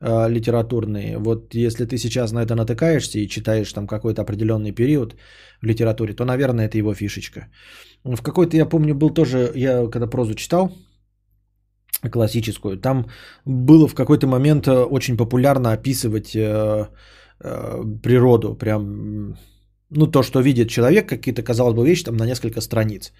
а, литературные. Вот если ты сейчас на это натыкаешься и читаешь там какой-то определенный период в литературе, то, наверное, это его фишечка. В какой-то, я помню, был тоже, я когда прозу читал, классическую. Там было в какой-то момент э, очень популярно описывать э, э, природу, прям, ну, то, что видит человек, какие-то, казалось бы, вещи там на несколько страниц.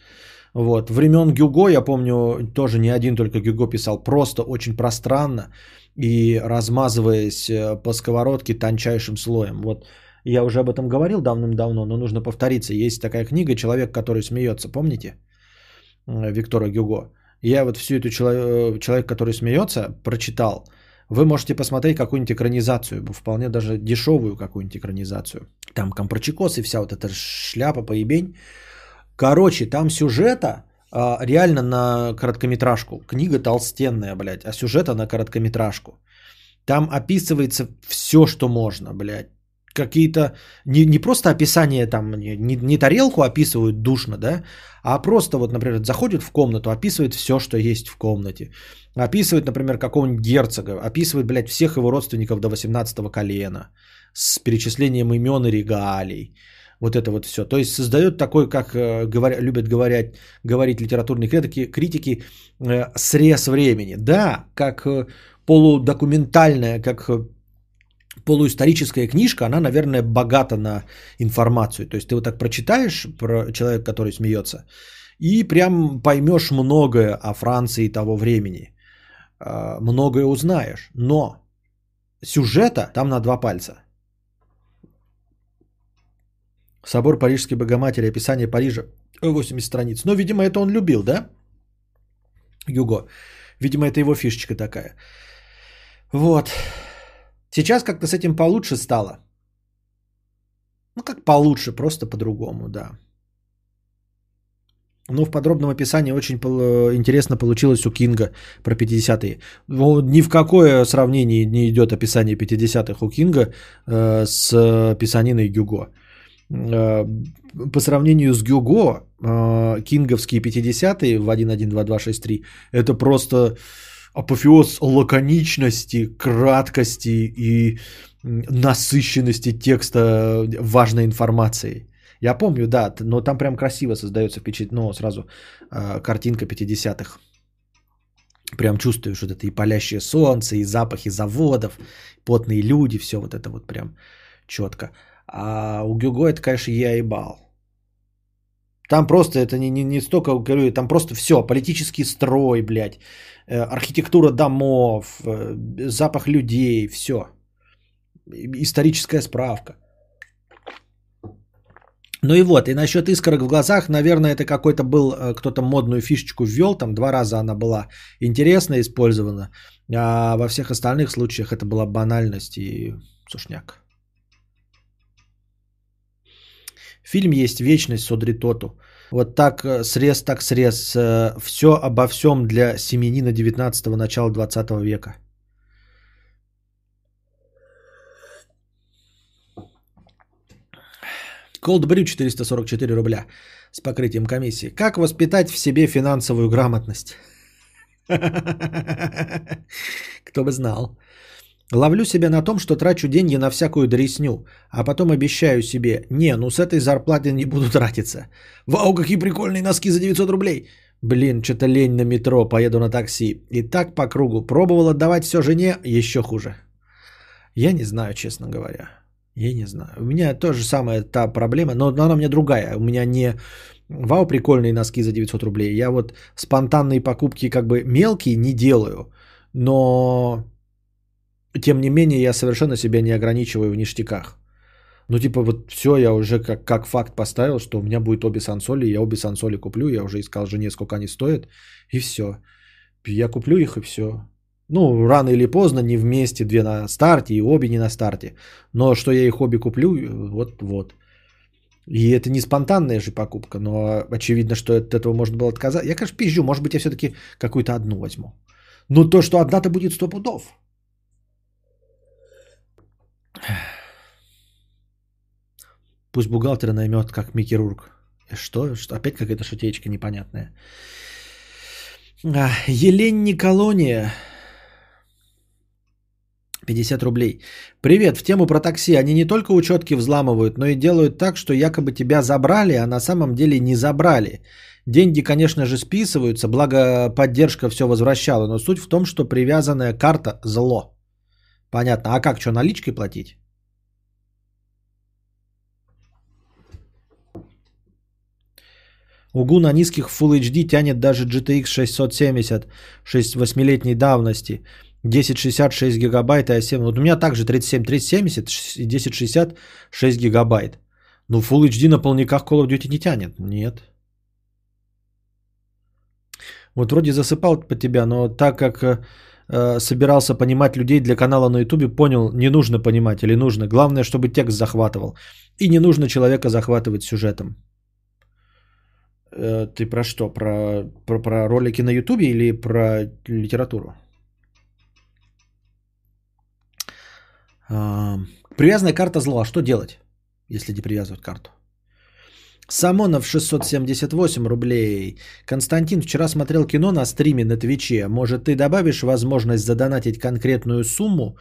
Вот. Времен Гюго, я помню, тоже не один только Гюго писал, просто очень пространно и размазываясь э, по сковородке тончайшим слоем. Вот я уже об этом говорил давным-давно, но нужно повториться. Есть такая книга «Человек, который смеется», помните? Виктора Гюго. Я вот всю эту человек, человек, который смеется, прочитал. Вы можете посмотреть какую-нибудь экранизацию, вполне даже дешевую какую-нибудь экранизацию. Там компрочекос и вся вот эта шляпа, поебень. Короче, там сюжета а, реально на короткометражку. Книга толстенная, блядь, а сюжета на короткометражку. Там описывается все, что можно, блядь какие-то, не, не просто описание там, не, не тарелку описывают душно, да, а просто вот, например, заходит в комнату, описывает все, что есть в комнате. Описывает, например, какого-нибудь герцога, описывает, блядь, всех его родственников до 18 колена с перечислением имен и регалий. Вот это вот все. То есть создает такой, как э, говоря, любят говорить, говорить литературные критики, критики э, срез времени. Да, как э, полудокументальная, как полуисторическая книжка, она, наверное, богата на информацию. То есть ты вот так прочитаешь про человека, который смеется, и прям поймешь многое о Франции того времени. Многое узнаешь. Но сюжета там на два пальца. Собор Парижской Богоматери, описание Парижа, 80 страниц. Ну, видимо, это он любил, да? Юго. Видимо, это его фишечка такая. Вот. Сейчас как-то с этим получше стало. Ну, как получше, просто по-другому, да. Ну, в подробном описании очень интересно получилось у Кинга про 50-е. Ну, ни в какое сравнение не идет описание 50-х у Кинга э, с писаниной Гюго. Э, по сравнению с Гюго, э, кинговские 50-е в 1.1.2.2.6.3 это просто апофеоз лаконичности, краткости и насыщенности текста важной информацией. Я помню, да, но там прям красиво создается впечатление, ну, сразу э, картинка 50-х. Прям чувствуешь вот это и палящее солнце, и запахи заводов, потные люди, все вот это вот прям четко. А у Гюго это, конечно, я ебал. Там просто это не, не, не столько, говорю, там просто все, политический строй, блядь, э, архитектура домов, э, запах людей, все. Историческая справка. Ну и вот, и насчет искорок в глазах, наверное, это какой-то был, э, кто-то модную фишечку ввел, там два раза она была интересно использована, а во всех остальных случаях это была банальность и сушняк. Фильм есть «Вечность» с Одри Тоту. Вот так э, срез, так срез. Э, Все обо всем для семенина 19-го, начала 20 века. Cold Brew 444 рубля с покрытием комиссии. Как воспитать в себе финансовую грамотность? Кто бы знал. Ловлю себя на том, что трачу деньги на всякую дресню, а потом обещаю себе, не, ну с этой зарплаты не буду тратиться. Вау, какие прикольные носки за 900 рублей. Блин, что-то лень на метро, поеду на такси. И так по кругу. Пробовал отдавать все жене, еще хуже. Я не знаю, честно говоря. Я не знаю. У меня тоже самая та проблема, но, она у меня другая. У меня не вау, прикольные носки за 900 рублей. Я вот спонтанные покупки как бы мелкие не делаю, но тем не менее, я совершенно себя не ограничиваю в ништяках. Ну, типа, вот все, я уже как, как факт поставил, что у меня будет обе сансоли, я обе сансоли куплю, я уже искал жене, сколько они стоят, и все. Я куплю их, и все. Ну, рано или поздно, не вместе, две на старте, и обе не на старте. Но что я их обе куплю, вот, вот. И это не спонтанная же покупка, но очевидно, что от этого можно было отказаться. Я, конечно, пизжу, может быть, я все-таки какую-то одну возьму. Но то, что одна-то будет сто пудов. Пусть бухгалтера наймет как Микки Что? что? Опять какая-то шутеечка непонятная. А, Елень Николония. 50 рублей. Привет, в тему про такси. Они не только учетки взламывают, но и делают так, что якобы тебя забрали, а на самом деле не забрали. Деньги, конечно же, списываются, благо поддержка все возвращала, но суть в том, что привязанная карта – зло. Понятно. А как, что, наличкой платить? Угу на низких Full HD тянет даже GTX 670 6 8-летней давности. 1066 гигабайт и А7. Вот у меня также 37, 3070 и 1060 6 гигабайт. Ну Full HD на полниках Call of Duty не тянет. Нет. Вот вроде засыпал по тебя, но так как э, собирался понимать людей для канала на Ютубе, понял, не нужно понимать или нужно. Главное, чтобы текст захватывал. И не нужно человека захватывать сюжетом. Э, ты про что? Про, про, про ролики на Ютубе или про литературу? Э, привязанная карта зла. Что делать, если не привязывать карту? Самонов 678 рублей. Константин, вчера смотрел кино на стриме на Твиче. Может, ты добавишь возможность задонатить конкретную сумму,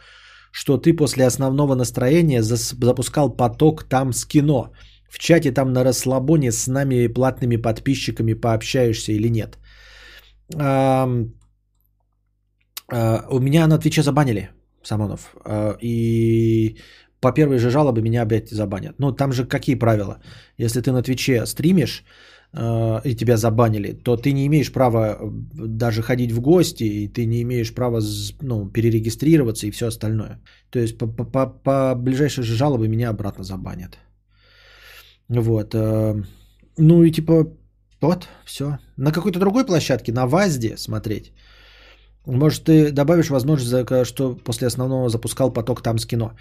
что ты после основного настроения запускал поток там с кино. В чате там на расслабоне с нами платными подписчиками пообщаешься или нет. А, а, у меня на Твиче забанили, Самонов. А, и по первой же жалобе меня опять забанят. Ну, там же какие правила? Если ты на Твиче стримишь, э, и тебя забанили, то ты не имеешь права э, даже ходить в гости, и ты не имеешь права ну, перерегистрироваться и все остальное. То есть по, по, по ближайшей же жалобе меня обратно забанят. Вот. Э, ну и типа, вот, все. На какой-то другой площадке, на ВАЗде смотреть. Может, ты добавишь возможность, что после основного запускал поток там с кино.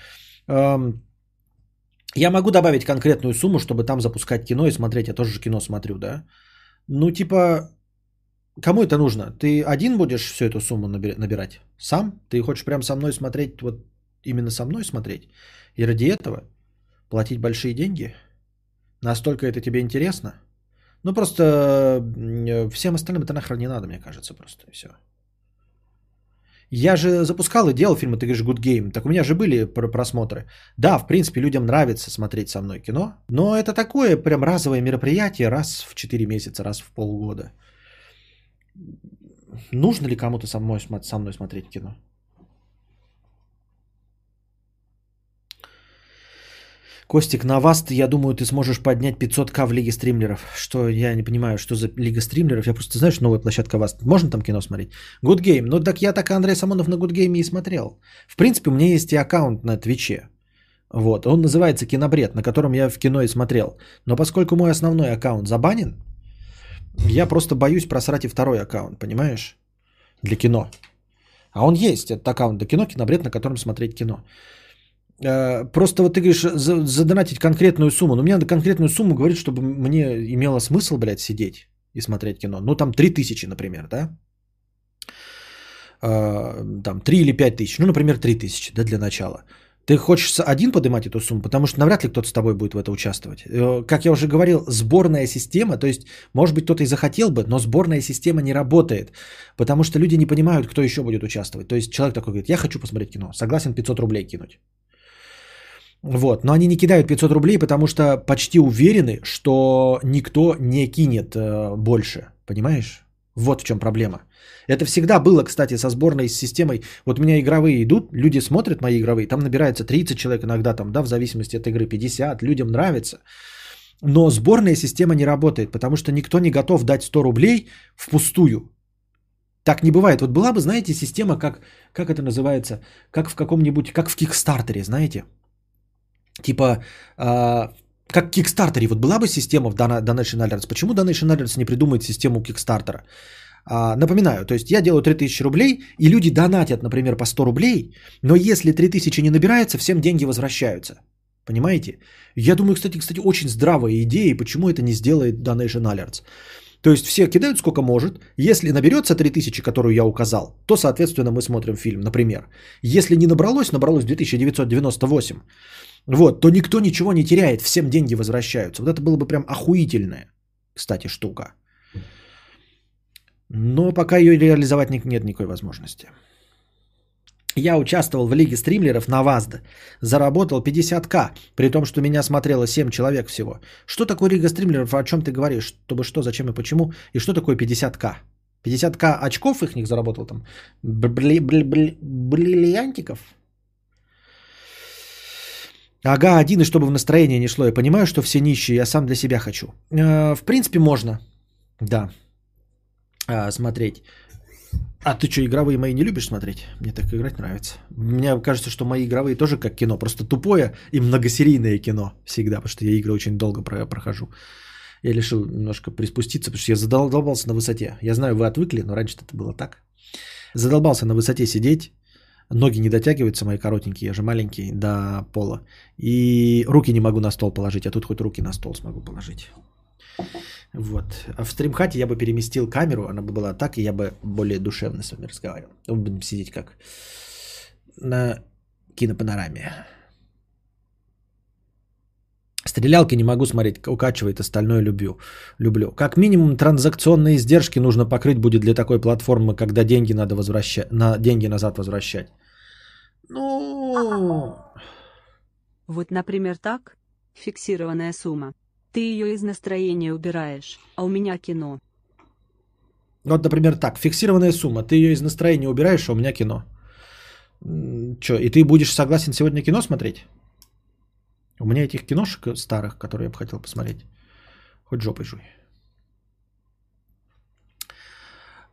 Я могу добавить конкретную сумму, чтобы там запускать кино и смотреть. Я тоже кино смотрю, да? Ну, типа, кому это нужно? Ты один будешь всю эту сумму набирать? Сам? Ты хочешь прям со мной смотреть, вот именно со мной смотреть? И ради этого платить большие деньги? Настолько это тебе интересно? Ну, просто всем остальным это нахрен не надо, мне кажется, просто и все. Я же запускал и делал фильмы, ты говоришь, Good Game. Так у меня же были просмотры. Да, в принципе, людям нравится смотреть со мной кино, но это такое прям разовое мероприятие раз в 4 месяца, раз в полгода. Нужно ли кому-то со мной, со мной смотреть кино? Костик, на вас, я думаю, ты сможешь поднять 500к в Лиге стримлеров. Что я не понимаю, что за Лига стримлеров. Я просто, знаешь, новая площадка вас. Можно там кино смотреть? Good Game. Ну так я так Андрей Самонов на Good Game и смотрел. В принципе, у меня есть и аккаунт на Твиче. Вот, он называется Кинобред, на котором я в кино и смотрел. Но поскольку мой основной аккаунт забанен, я просто боюсь просрать и второй аккаунт, понимаешь? Для кино. А он есть, этот аккаунт для кино, Кинобред, на котором смотреть кино. Э, просто вот ты говоришь, задонатить конкретную сумму. Но мне надо конкретную сумму говорить, чтобы мне имело смысл, блядь, сидеть и смотреть кино. Ну, там 3000, например, да? Э, там 3 или 5 тысяч. Ну, например, 3 тысячи, да, для начала. Ты хочешь один поднимать эту сумму, потому что навряд ли кто-то с тобой будет в это участвовать. Э, как я уже говорил, сборная система, то есть, может быть, кто-то и захотел бы, но сборная система не работает, потому что люди не понимают, кто еще будет участвовать. То есть человек такой говорит, я хочу посмотреть кино, согласен 500 рублей кинуть. Вот. Но они не кидают 500 рублей, потому что почти уверены, что никто не кинет э, больше. Понимаешь? Вот в чем проблема. Это всегда было, кстати, со сборной системой. Вот у меня игровые идут, люди смотрят мои игровые, там набирается 30 человек иногда, там, да, в зависимости от игры 50, людям нравится. Но сборная система не работает, потому что никто не готов дать 100 рублей впустую. Так не бывает. Вот была бы, знаете, система, как, как это называется, как в каком-нибудь, как в Кикстартере, знаете? Типа, э, как Кикстартере, вот была бы система в Donation Alerts, почему Donation Alerts не придумает систему Кикстартера? А, напоминаю, то есть я делаю 3000 рублей, и люди донатят, например, по 100 рублей, но если 3000 не набирается, всем деньги возвращаются. Понимаете? Я думаю, кстати, кстати, очень здравая идея, и почему это не сделает Donation Alerts. То есть все кидают сколько может. Если наберется 3000, которую я указал, то, соответственно, мы смотрим фильм, например. Если не набралось, набралось 2998 вот, то никто ничего не теряет, всем деньги возвращаются. Вот это было бы прям охуительная, кстати, штука. Но пока ее реализовать нет никакой возможности. Я участвовал в Лиге стримлеров на ВАЗД. Заработал 50к, при том, что меня смотрело 7 человек всего. Что такое Лига стримлеров? О чем ты говоришь? Чтобы что, зачем и почему? И что такое 50к? 50к очков их них заработал там? Бриллиантиков? Ага, один, и чтобы в настроение не шло. Я понимаю, что все нищие, я сам для себя хочу. Э, в принципе, можно. Да. А, смотреть. А ты что, игровые мои не любишь смотреть? Мне так играть нравится. Мне кажется, что мои игровые тоже как кино, просто тупое и многосерийное кино всегда, потому что я игры очень долго прохожу. Я решил немножко приспуститься, потому что я задолбался на высоте. Я знаю, вы отвыкли, но раньше это было так. Задолбался на высоте сидеть, Ноги не дотягиваются мои коротенькие, я же маленький, до пола. И руки не могу на стол положить, а тут хоть руки на стол смогу положить. Вот. А в стримхате я бы переместил камеру, она бы была так, и я бы более душевно с вами разговаривал. Мы будем сидеть как на кинопанораме. Стрелялки не могу смотреть, укачивает, остальное люблю. люблю. Как минимум транзакционные издержки нужно покрыть будет для такой платформы, когда деньги надо возвращать, на деньги назад возвращать. Ну... Вот, например, так. Фиксированная сумма. Ты ее из настроения убираешь, а у меня кино. Вот, например, так. Фиксированная сумма. Ты ее из настроения убираешь, а у меня кино. Че, и ты будешь согласен сегодня кино смотреть? У меня этих киношек старых, которые я бы хотел посмотреть, хоть жопой жуй.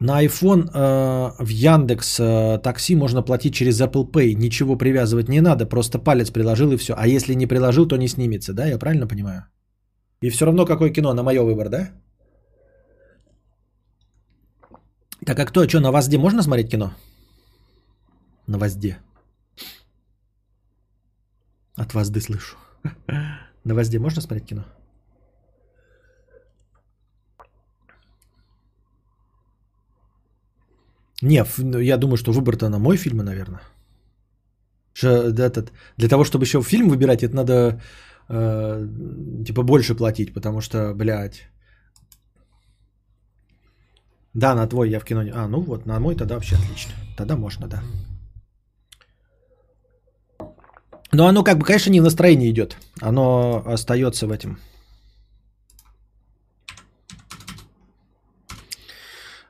На iPhone э, в Яндекс э, такси можно платить через Apple Pay. Ничего привязывать не надо, просто палец приложил и все. А если не приложил, то не снимется, да? Я правильно понимаю? И все равно какое кино, на мое выбор, да? Так а кто, что, на Вазде можно смотреть кино? На Вазде. От Вазды слышу. На Вазде можно смотреть кино? Не, ну, я думаю, что выбор-то на мой фильм, наверное. Этот, для того, чтобы еще фильм выбирать, это надо э, типа больше платить, потому что, блядь. Да, на твой я в кино не... А, ну вот, на мой тогда вообще отлично. Тогда можно, да. Но оно как бы, конечно, не в настроении идет. Оно остается в этом.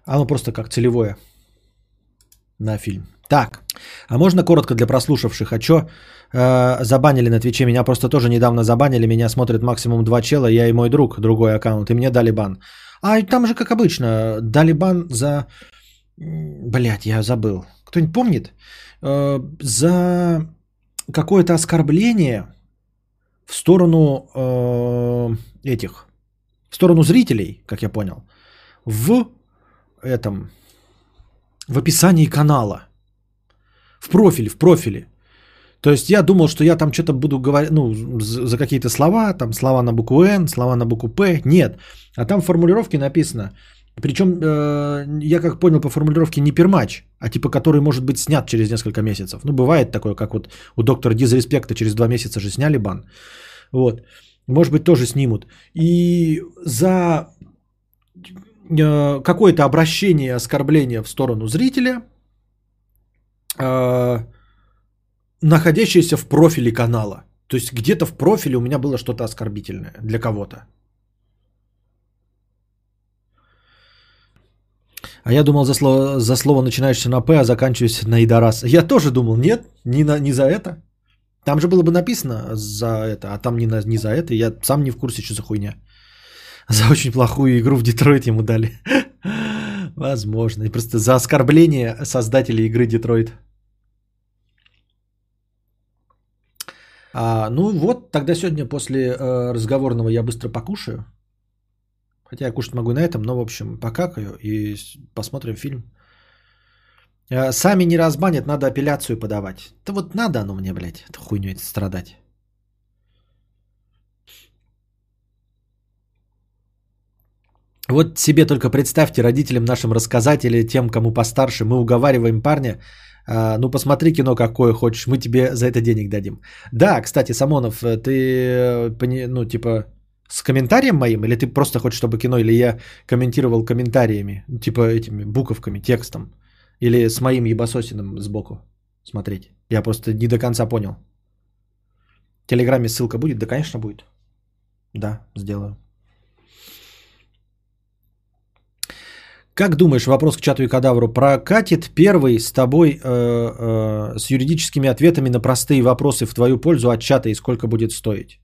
Оно просто как целевое на фильм. Так, а можно коротко для прослушавших? А что э, забанили на Твиче? Меня просто тоже недавно забанили. Меня смотрит максимум два чела, я и мой друг, другой аккаунт. И мне дали бан. А там же, как обычно, дали бан за... Блять, я забыл. Кто-нибудь помнит? Э, за какое-то оскорбление в сторону э, этих, в сторону зрителей, как я понял, в этом, в описании канала, в профиле, в профиле. То есть я думал, что я там что-то буду говорить, ну, за какие-то слова, там слова на букву Н, слова на букву П. Нет. А там в формулировке написано, причем э, я как понял по формулировке не пермач, а типа который может быть снят через несколько месяцев. Ну, бывает такое, как вот у доктора Дизреспекта через два месяца же сняли бан. Вот. Может быть, тоже снимут. И за э, какое-то обращение, оскорбление в сторону зрителя, э, находящееся в профиле канала. То есть где-то в профиле у меня было что-то оскорбительное для кого-то. А я думал за слово, за слово начинаешься на П, а заканчиваешься на Идорас. Я тоже думал, нет, не, на, не за это. Там же было бы написано за это, а там не, на, не за это. Я сам не в курсе, что за хуйня. За очень плохую игру в Детройт ему дали. Возможно. И просто за оскорбление создателей игры Детройт. А, ну вот, тогда сегодня после э, разговорного я быстро покушаю. Хотя я кушать могу на этом, но в общем покакаю и посмотрим фильм. Э, сами не разбанят, надо апелляцию подавать. Да вот надо оно мне, блядь, это страдать. Вот себе только представьте, родителям нашим рассказать или тем, кому постарше, мы уговариваем парня, а, ну посмотри кино какое хочешь, мы тебе за это денег дадим. Да, кстати, Самонов, э, ты, э, ну типа, с комментарием моим, или ты просто хочешь, чтобы кино, или я комментировал комментариями, типа этими буковками, текстом, или с моим ебасосиным сбоку смотреть? Я просто не до конца понял. В Телеграме ссылка будет? Да, конечно, будет. Да, сделаю. Как думаешь, вопрос к чату и кадавру, прокатит первый с тобой э, э, с юридическими ответами на простые вопросы в твою пользу от чата и сколько будет стоить?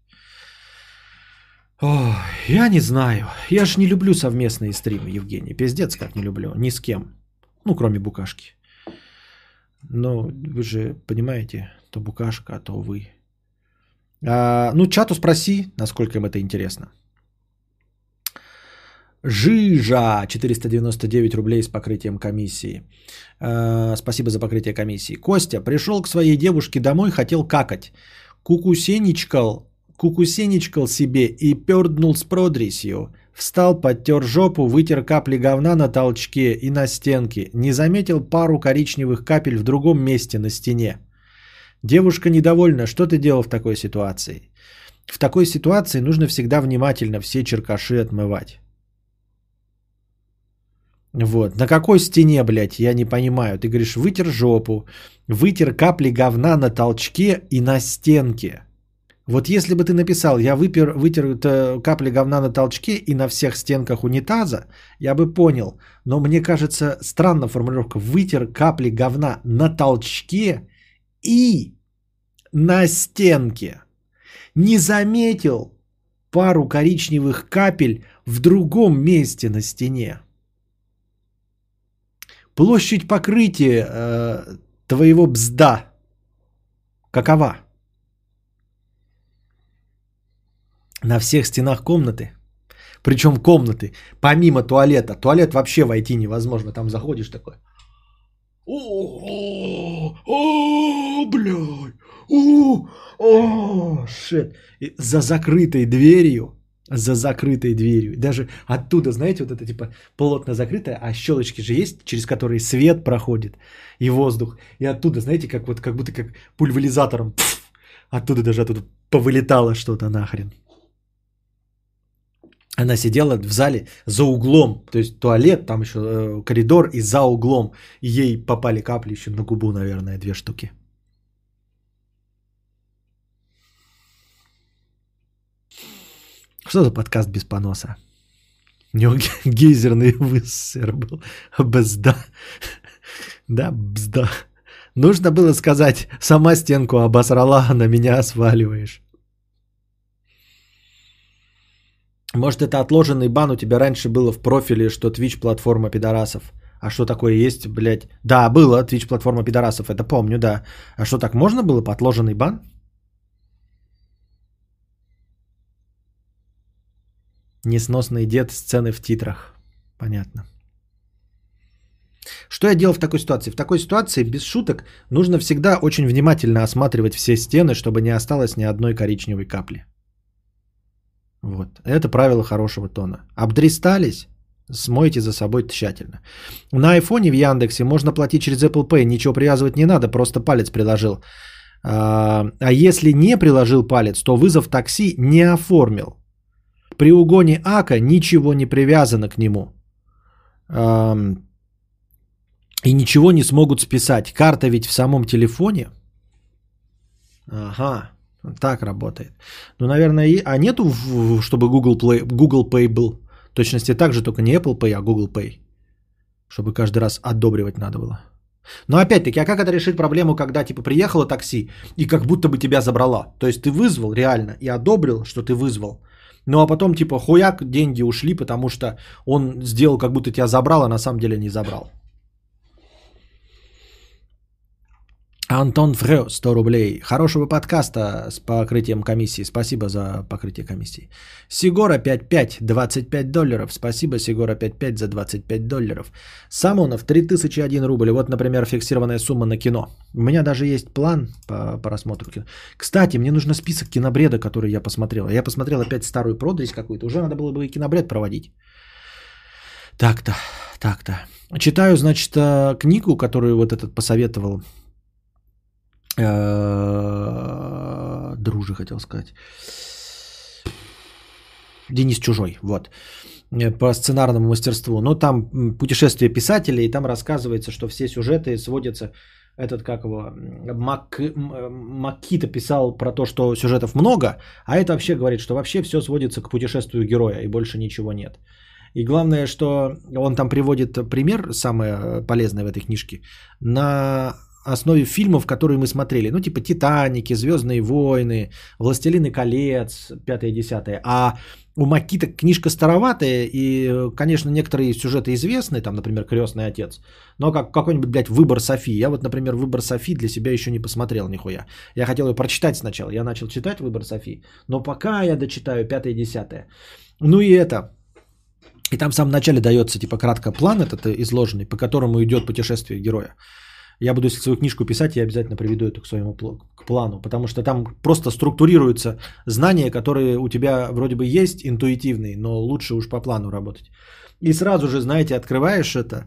О, я не знаю. Я же не люблю совместные стримы, Евгений. Пиздец, как не люблю. Ни с кем. Ну, кроме Букашки. Но вы же понимаете, то Букашка, а то вы. А, ну, чату спроси, насколько им это интересно. Жижа 499 рублей с покрытием комиссии. Э, спасибо за покрытие комиссии. Костя пришел к своей девушке домой, хотел какать. Кукусеничкал, кукусеничкал себе и перднул с продресью. Встал, подтер жопу, вытер капли говна на толчке и на стенке. Не заметил пару коричневых капель в другом месте на стене. Девушка недовольна. Что ты делал в такой ситуации? В такой ситуации нужно всегда внимательно все черкаши отмывать. Вот. На какой стене, блядь, я не понимаю. Ты говоришь, вытер жопу, вытер капли говна на толчке и на стенке. Вот если бы ты написал, я выпер, вытер капли говна на толчке и на всех стенках унитаза, я бы понял. Но мне кажется, странная формулировка. Вытер капли говна на толчке и на стенке. Не заметил пару коричневых капель в другом месте на стене. Площадь покрытия э, твоего бзда какова? На всех стенах комнаты. Причем комнаты, помимо туалета. Туалет вообще войти невозможно. Там заходишь такой. О, блядь. О, шит. За закрытой дверью, за закрытой дверью. Даже оттуда, знаете, вот это типа плотно закрытое, а щелочки же есть, через которые свет проходит и воздух. И оттуда, знаете, как вот как будто как пульверизатором. оттуда даже оттуда повылетало что-то нахрен. Она сидела в зале за углом, то есть туалет, там еще э, коридор и за углом. И ей попали капли еще на губу, наверное, две штуки. Что за подкаст без поноса? У него ге- гейзерный высер был. Бзда. Да, бзда. Нужно было сказать, сама стенку обосрала, а на меня сваливаешь. Может, это отложенный бан у тебя раньше было в профиле, что Twitch платформа пидорасов. А что такое есть, блядь? Да, было Twitch платформа пидорасов, это помню, да. А что так можно было по отложенный бан? Несносный дед сцены в титрах. Понятно. Что я делал в такой ситуации? В такой ситуации, без шуток, нужно всегда очень внимательно осматривать все стены, чтобы не осталось ни одной коричневой капли. Вот. Это правило хорошего тона. Обдристались, смойте за собой тщательно. На айфоне в Яндексе можно платить через Apple Pay, ничего привязывать не надо, просто палец приложил. А а если не приложил палец, то вызов такси не оформил. При угоне АКа ничего не привязано к нему. И ничего не смогут списать. Карта ведь в самом телефоне. Ага, так работает. Ну, наверное, и... а нету, в- чтобы Google Play, Google Pay был? В точности так же, только не Apple Pay, а Google Pay. Чтобы каждый раз одобривать надо было. Но опять-таки, а как это решить проблему, когда типа приехало такси и как будто бы тебя забрала? То есть ты вызвал реально и одобрил, что ты вызвал. Ну а потом типа хуяк, деньги ушли, потому что он сделал, как будто тебя забрал, а на самом деле не забрал. Антон Фрё, 100 рублей. Хорошего подкаста с покрытием комиссии. Спасибо за покрытие комиссии. Сигора 55, 25 долларов. Спасибо, Сигора 55 за 25 долларов. Самонов 3001 рубль. Вот, например, фиксированная сумма на кино. У меня даже есть план по просмотру кино. Кстати, мне нужен список кинобреда, который я посмотрел. Я посмотрел опять старую продресь какую-то. Уже надо было бы и кинобред проводить. Так-то, так-то. Читаю, значит, э, книгу, которую вот этот посоветовал Друже хотел сказать. Денис Чужой, вот. Э, По сценарному мастерству. Но там м, путешествие писателя, и там рассказывается, что все сюжеты сводятся... Этот, как его, Мак, Макита писал про то, что сюжетов много, а это вообще говорит, что вообще все сводится к путешествию героя, и больше ничего нет. И главное, что он там приводит пример, самое полезное в этой книжке, на основе фильмов, которые мы смотрели. Ну, типа «Титаники», «Звездные войны», «Властелины колец», 5-10. А у Макита книжка староватая, и, конечно, некоторые сюжеты известны, там, например, «Крестный отец», но как какой-нибудь, блядь, «Выбор Софи». Я вот, например, «Выбор Софи» для себя еще не посмотрел нихуя. Я хотел ее прочитать сначала. Я начал читать «Выбор Софи», но пока я дочитаю 5-10. Ну и это, и там в самом начале дается, типа, кратко план этот изложенный, по которому идет путешествие героя. Я буду, если свою книжку писать, я обязательно приведу эту к своему к плану, потому что там просто структурируются знания, которые у тебя вроде бы есть интуитивные, но лучше уж по плану работать. И сразу же, знаете, открываешь это,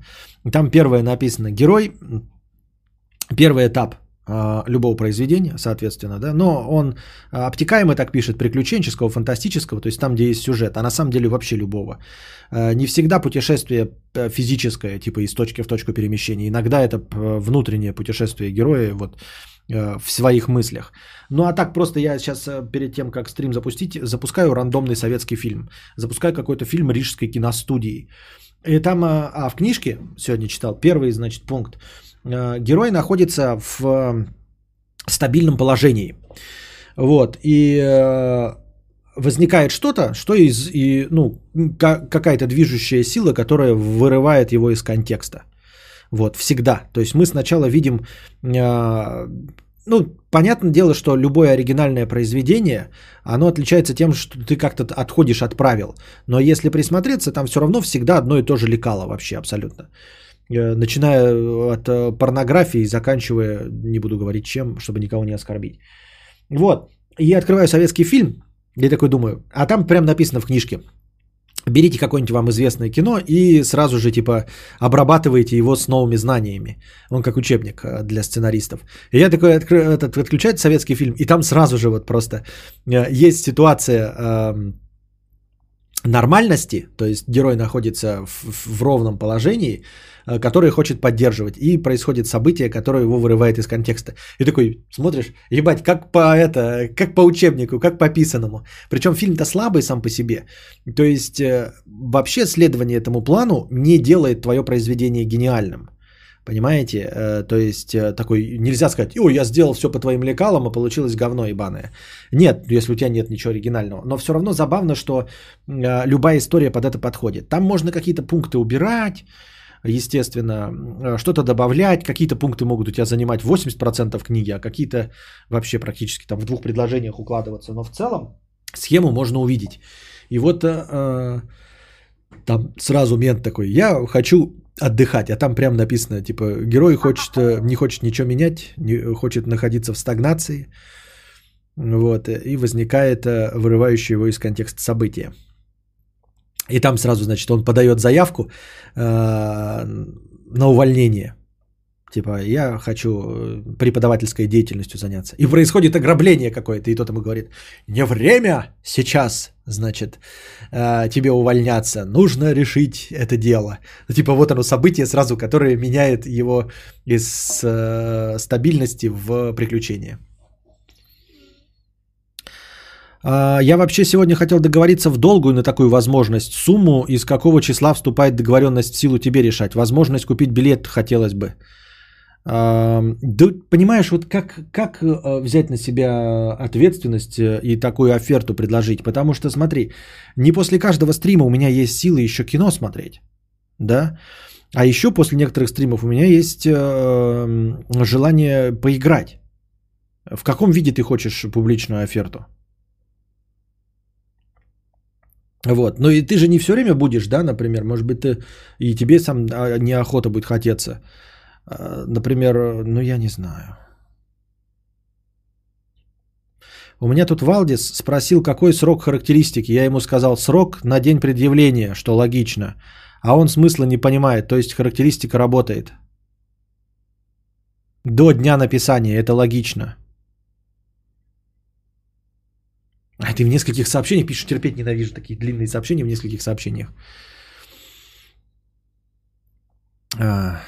там первое написано «Герой», первый этап любого произведения, соответственно, да, но он а, обтекаемо так пишет, приключенческого, фантастического, то есть там, где есть сюжет, а на самом деле вообще любого. А, Не всегда путешествие э, физическое, типа из точки в точку перемещения, иногда это внутреннее путешествие героя вот э, в своих мыслях. Ну а так просто я сейчас э, перед тем, как стрим запустить, запускаю рандомный советский фильм, запускаю какой-то фильм рижской киностудии. И там, а а в книжке сегодня читал, первый, значит, пункт. Э, Герой находится в э, стабильном положении. Вот. И э, возникает что-то, что из, и, ну, ка- какая-то движущая сила, которая вырывает его из контекста. Вот, всегда. То есть мы сначала видим ну, понятное дело, что любое оригинальное произведение, оно отличается тем, что ты как-то отходишь от правил. Но если присмотреться, там все равно всегда одно и то же лекало вообще абсолютно. Э, начиная от э, порнографии, заканчивая, не буду говорить чем, чтобы никого не оскорбить. Вот. И открываю советский фильм, я такой думаю, а там прям написано в книжке, берите какое-нибудь вам известное кино и сразу же типа обрабатываете его с новыми знаниями. Он как учебник э, для сценаристов. И я такой откры, этот, отключаю советский фильм, и там сразу же вот просто есть ситуация э, нормальности, то есть герой находится в, в ровном положении, Э, который хочет поддерживать. И происходит событие, которое его вырывает из контекста. И такой смотришь, ебать, как по это, как по учебнику, как по писанному. Причем фильм-то слабый сам по себе. То есть э, вообще следование этому плану не делает твое произведение гениальным. Понимаете? Э, то есть такой нельзя сказать, ой, я сделал все по твоим лекалам, а получилось говно ебаное. Нет, если у тебя нет ничего оригинального. Но все равно забавно, что любая история под это подходит. Там можно какие-то пункты убирать, естественно, э, что-то добавлять, какие-то пункты могут у тебя занимать 80% книги, а какие-то вообще практически там в двух предложениях укладываться. Но в целом схему можно увидеть. И вот э, э там сразу мент такой, я хочу отдыхать, а там прям написано, типа, герой хочет, э, не хочет ничего менять, не, хочет находиться в стагнации, вот, и возникает вырывающее его из контекста события. И там сразу, значит, он подает заявку э, на увольнение. Типа, я хочу э, преподавательской деятельностью заняться. И происходит ограбление какое-то, и тот ему говорит, не время сейчас, значит, э, тебе увольняться, нужно решить это дело. Ну, типа, вот оно событие сразу, которое меняет его из э, стабильности в приключение. А, я вообще сегодня хотел договориться в долгую на такую возможность. Сумму, из какого числа вступает договоренность в силу тебе решать. Возможность купить билет хотелось бы. А, да, понимаешь, вот как, как э, взять на себя ответственность э, и такую оферту предложить? Потому что, смотри, не после каждого стрима у меня есть силы еще кино смотреть. Да? А еще после некоторых стримов у меня есть э, желание поиграть. В каком виде ты хочешь публичную оферту? Вот. Ну и ты же не все время будешь, да, например, может быть, ты и тебе сам а, неохота будет хотеться. А, например, ну я не знаю. У меня тут Валдис спросил, какой срок характеристики. Я ему сказал срок на день предъявления, что логично. А он смысла не понимает, то есть характеристика работает. До дня написания, это логично. А ты в нескольких сообщениях пишешь, терпеть ненавижу такие длинные сообщения в нескольких сообщениях. А,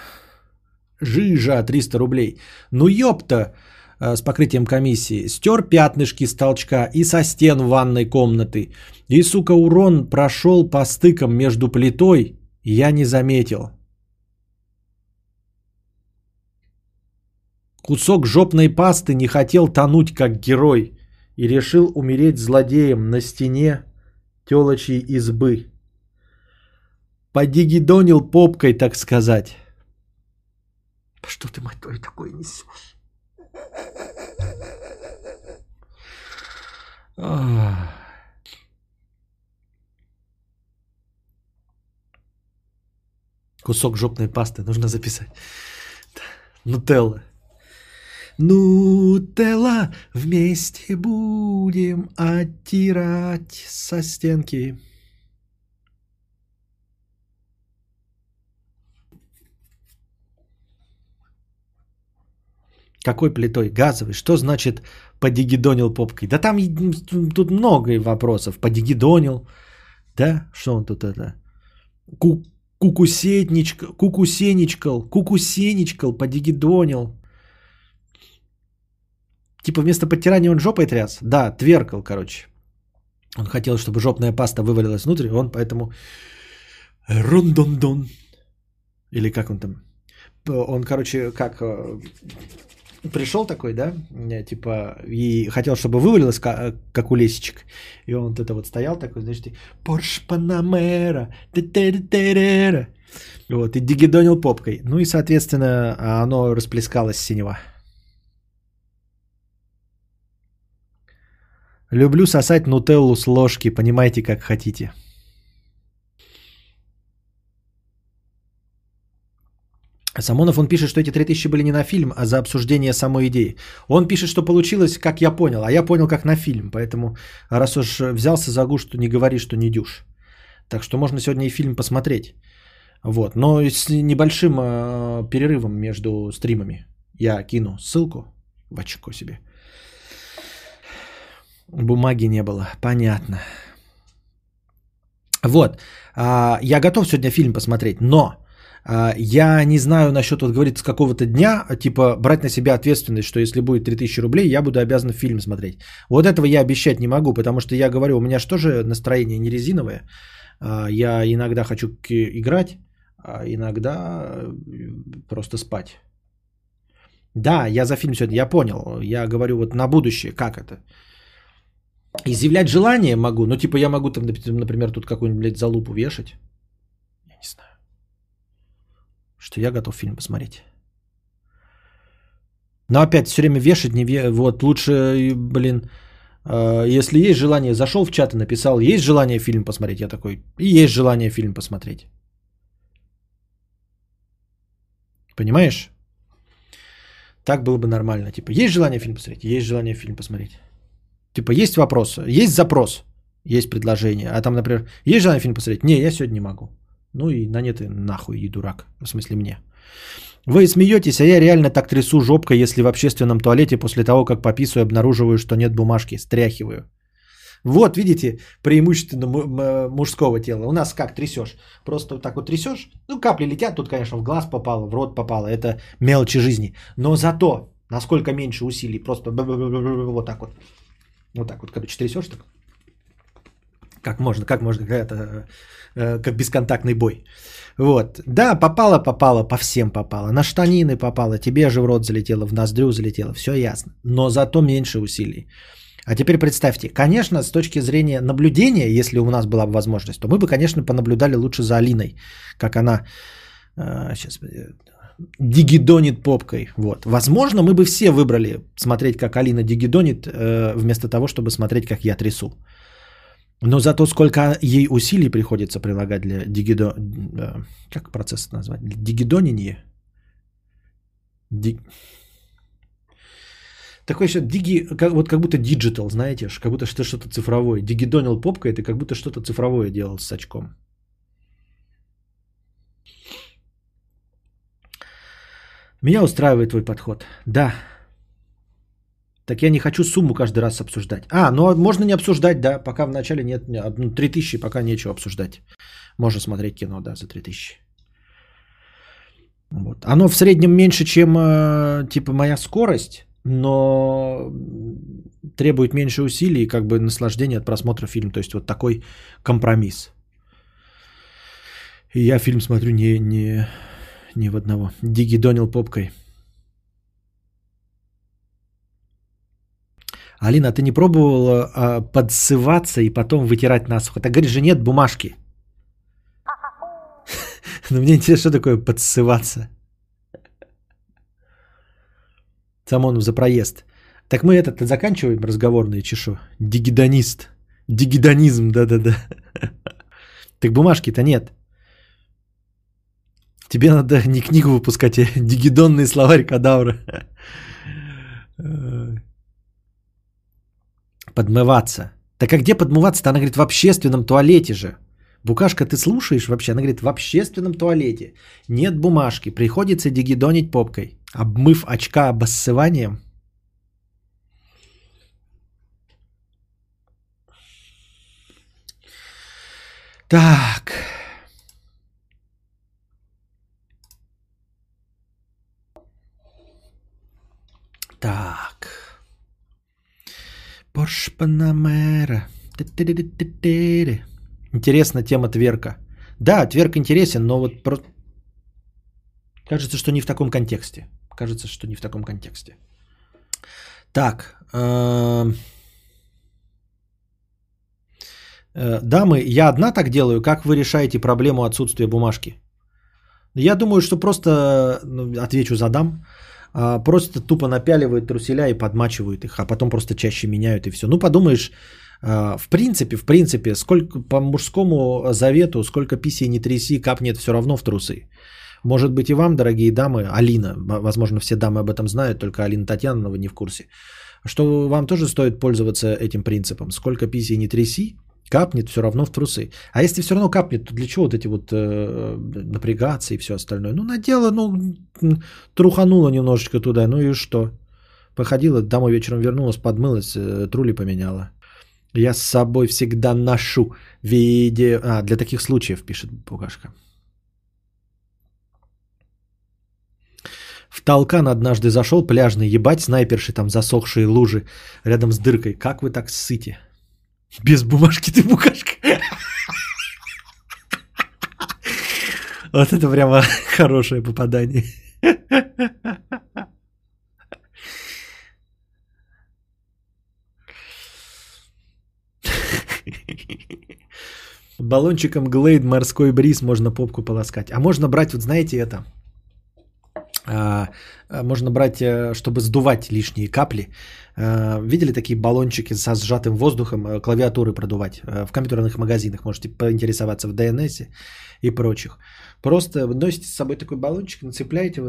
жижа 300 рублей. Ну ёпта а, с покрытием комиссии. Стер пятнышки с толчка и со стен ванной комнаты. И, сука, урон прошел по стыкам между плитой. Я не заметил. Кусок жопной пасты не хотел тонуть как герой и решил умереть злодеем на стене телочьей избы. Подигидонил попкой, так сказать. Что ты, мать твою, такое несешь? Кусок жопной пасты нужно записать. Нутелла. Нутелла, вместе будем оттирать со стенки. Какой плитой? Газовый. Что значит подигидонил попкой? Да там тут много вопросов. Подигидонил. Да? Что он тут это? Ку кукусетничкал, кукусеничкал, кукусеничкал, подигидонил. Типа вместо подтирания он жопой тряс? Да, тверкал, короче. Он хотел, чтобы жопная паста вывалилась внутрь, он поэтому рундундун. Или как он там? Он, короче, как э, пришел такой, да, э, типа, и хотел, чтобы вывалилось, как у лесечек. И он вот это вот стоял такой, значит, Порш Панамера, вот, и дигидонил попкой. Ну и, соответственно, оно расплескалось синего. Люблю сосать нутеллу с ложки, понимаете, как хотите. Самонов, он пишет, что эти 3000 были не на фильм, а за обсуждение самой идеи. Он пишет, что получилось, как я понял, а я понял, как на фильм. Поэтому, раз уж взялся за гуш, то не говори, что не дюш. Так что можно сегодня и фильм посмотреть. Вот. Но с небольшим э, перерывом между стримами. Я кину ссылку в очко себе. Бумаги не было. Понятно. Вот. А, я готов сегодня фильм посмотреть, но а, я не знаю насчет, вот говорит, с какого-то дня, типа, брать на себя ответственность, что если будет 3000 рублей, я буду обязан фильм смотреть. Вот этого я обещать не могу, потому что я говорю, у меня же тоже настроение не резиновое. А, я иногда хочу играть, а иногда просто спать. Да, я за фильм сегодня, я понял. Я говорю вот на будущее, как это. Изъявлять желание могу, но типа я могу там, например, тут какую-нибудь, блядь, залупу вешать. Я не знаю. Что я готов фильм посмотреть. Но опять все время вешать, не ве... вот лучше, блин, э, если есть желание, зашел в чат и написал, есть желание фильм посмотреть, я такой, и есть желание фильм посмотреть. Понимаешь? Так было бы нормально. Типа, есть желание фильм посмотреть? Есть желание фильм посмотреть. Типа, есть вопрос, есть запрос, есть предложение. А там, например, есть желание фильм посмотреть? Не, я сегодня не могу. Ну и на нет и нахуй, и дурак. В смысле мне. Вы смеетесь, а я реально так трясу жопкой, если в общественном туалете после того, как пописываю, обнаруживаю, что нет бумажки, стряхиваю. Вот, видите, преимущественно мужского тела. У нас как трясешь? Просто вот так вот трясешь. Ну, капли летят, тут, конечно, в глаз попало, в рот попало. Это мелочи жизни. Но зато, насколько меньше усилий, просто вот так вот. Вот так вот, короче, трясешь так. Как можно, как можно, это, э, как бесконтактный бой. Вот. Да, попало, попало, по всем попало. На штанины попало, тебе же в рот залетело, в ноздрю залетело, все ясно. Но зато меньше усилий. А теперь представьте, конечно, с точки зрения наблюдения, если у нас была бы возможность, то мы бы, конечно, понаблюдали лучше за Алиной, как она э, сейчас дигидонит попкой. Вот. Возможно, мы бы все выбрали смотреть, как Алина дигидонит, э, вместо того, чтобы смотреть, как я трясу. Но зато сколько ей усилий приходится прилагать для дигидо... Э, как процесс назвать? Дигидонение? Ди... Такой еще диги, как, вот как будто диджитал, знаете, как будто что что-то цифровое. Дигидонил попка, это как будто что-то цифровое делал с очком. Меня устраивает твой подход. Да. Так я не хочу сумму каждый раз обсуждать. А, ну можно не обсуждать, да. Пока вначале нет. Ну, 3000, пока нечего обсуждать. Можно смотреть кино, да, за 3000. Вот. Оно в среднем меньше, чем э, типа моя скорость но требует меньше усилий и как бы наслаждения от просмотра фильма. То есть вот такой компромисс. И я фильм смотрю не, не, не в одного. Диги Донил попкой. Алина, а ты не пробовала а, подсываться и потом вытирать насухо? Так говоришь же, нет бумажки. Но мне интересно, что такое подсываться. Самонов за проезд. Так мы этот заканчиваем разговорные чешу. Дигидонист. Дигидонизм, да-да-да. Так бумажки-то нет. Тебе надо не книгу выпускать, а дигидонный словарь кадавра. Подмываться. Так а где подмываться-то? Она говорит, в общественном туалете же. Букашка, ты слушаешь вообще? Она говорит, в общественном туалете. Нет бумажки, приходится дигидонить попкой. Обмыв очка обоссыванием. Так. Так. Порш Панамера. Интересна тема тверка. Да, тверк интересен, но вот просто... Кажется, что не в таком контексте. Кажется, что не в таком контексте. Так. Эм, э, дамы, я одна так делаю. Как вы решаете проблему отсутствия бумажки? Я думаю, что просто ну, отвечу за дам. А, просто тупо напяливают труселя и подмачивают их, а потом просто чаще меняют и все. Ну, подумаешь, а, в принципе, в принципе, сколько по мужскому завету, сколько писей не тряси, капнет все равно в трусы. Может быть и вам, дорогие дамы, Алина, возможно, все дамы об этом знают, только Алина Татьянова не в курсе, что вам тоже стоит пользоваться этим принципом. Сколько писей не тряси, капнет все равно в трусы. А если все равно капнет, то для чего вот эти вот э, напрягаться и все остальное? Ну, надела, ну, труханула немножечко туда, ну и что? Походила, домой вечером вернулась, подмылась, э, трули поменяла. Я с собой всегда ношу видео... А, для таких случаев, пишет Букашка. В Талкан однажды зашел пляжный, ебать снайперши там засохшие лужи рядом с дыркой. Как вы так сыте? Без бумажки ты букашка. Вот это прямо хорошее попадание. Баллончиком Глейд морской бриз можно попку полоскать. А можно брать, вот знаете это, можно брать, э, чтобы сдувать лишние капли. А, видели такие баллончики со сжатым воздухом, э, клавиатуры продувать э, в компьютерных магазинах? Можете поинтересоваться в DNS и прочих. Просто носите с собой такой баллончик, нацепляете,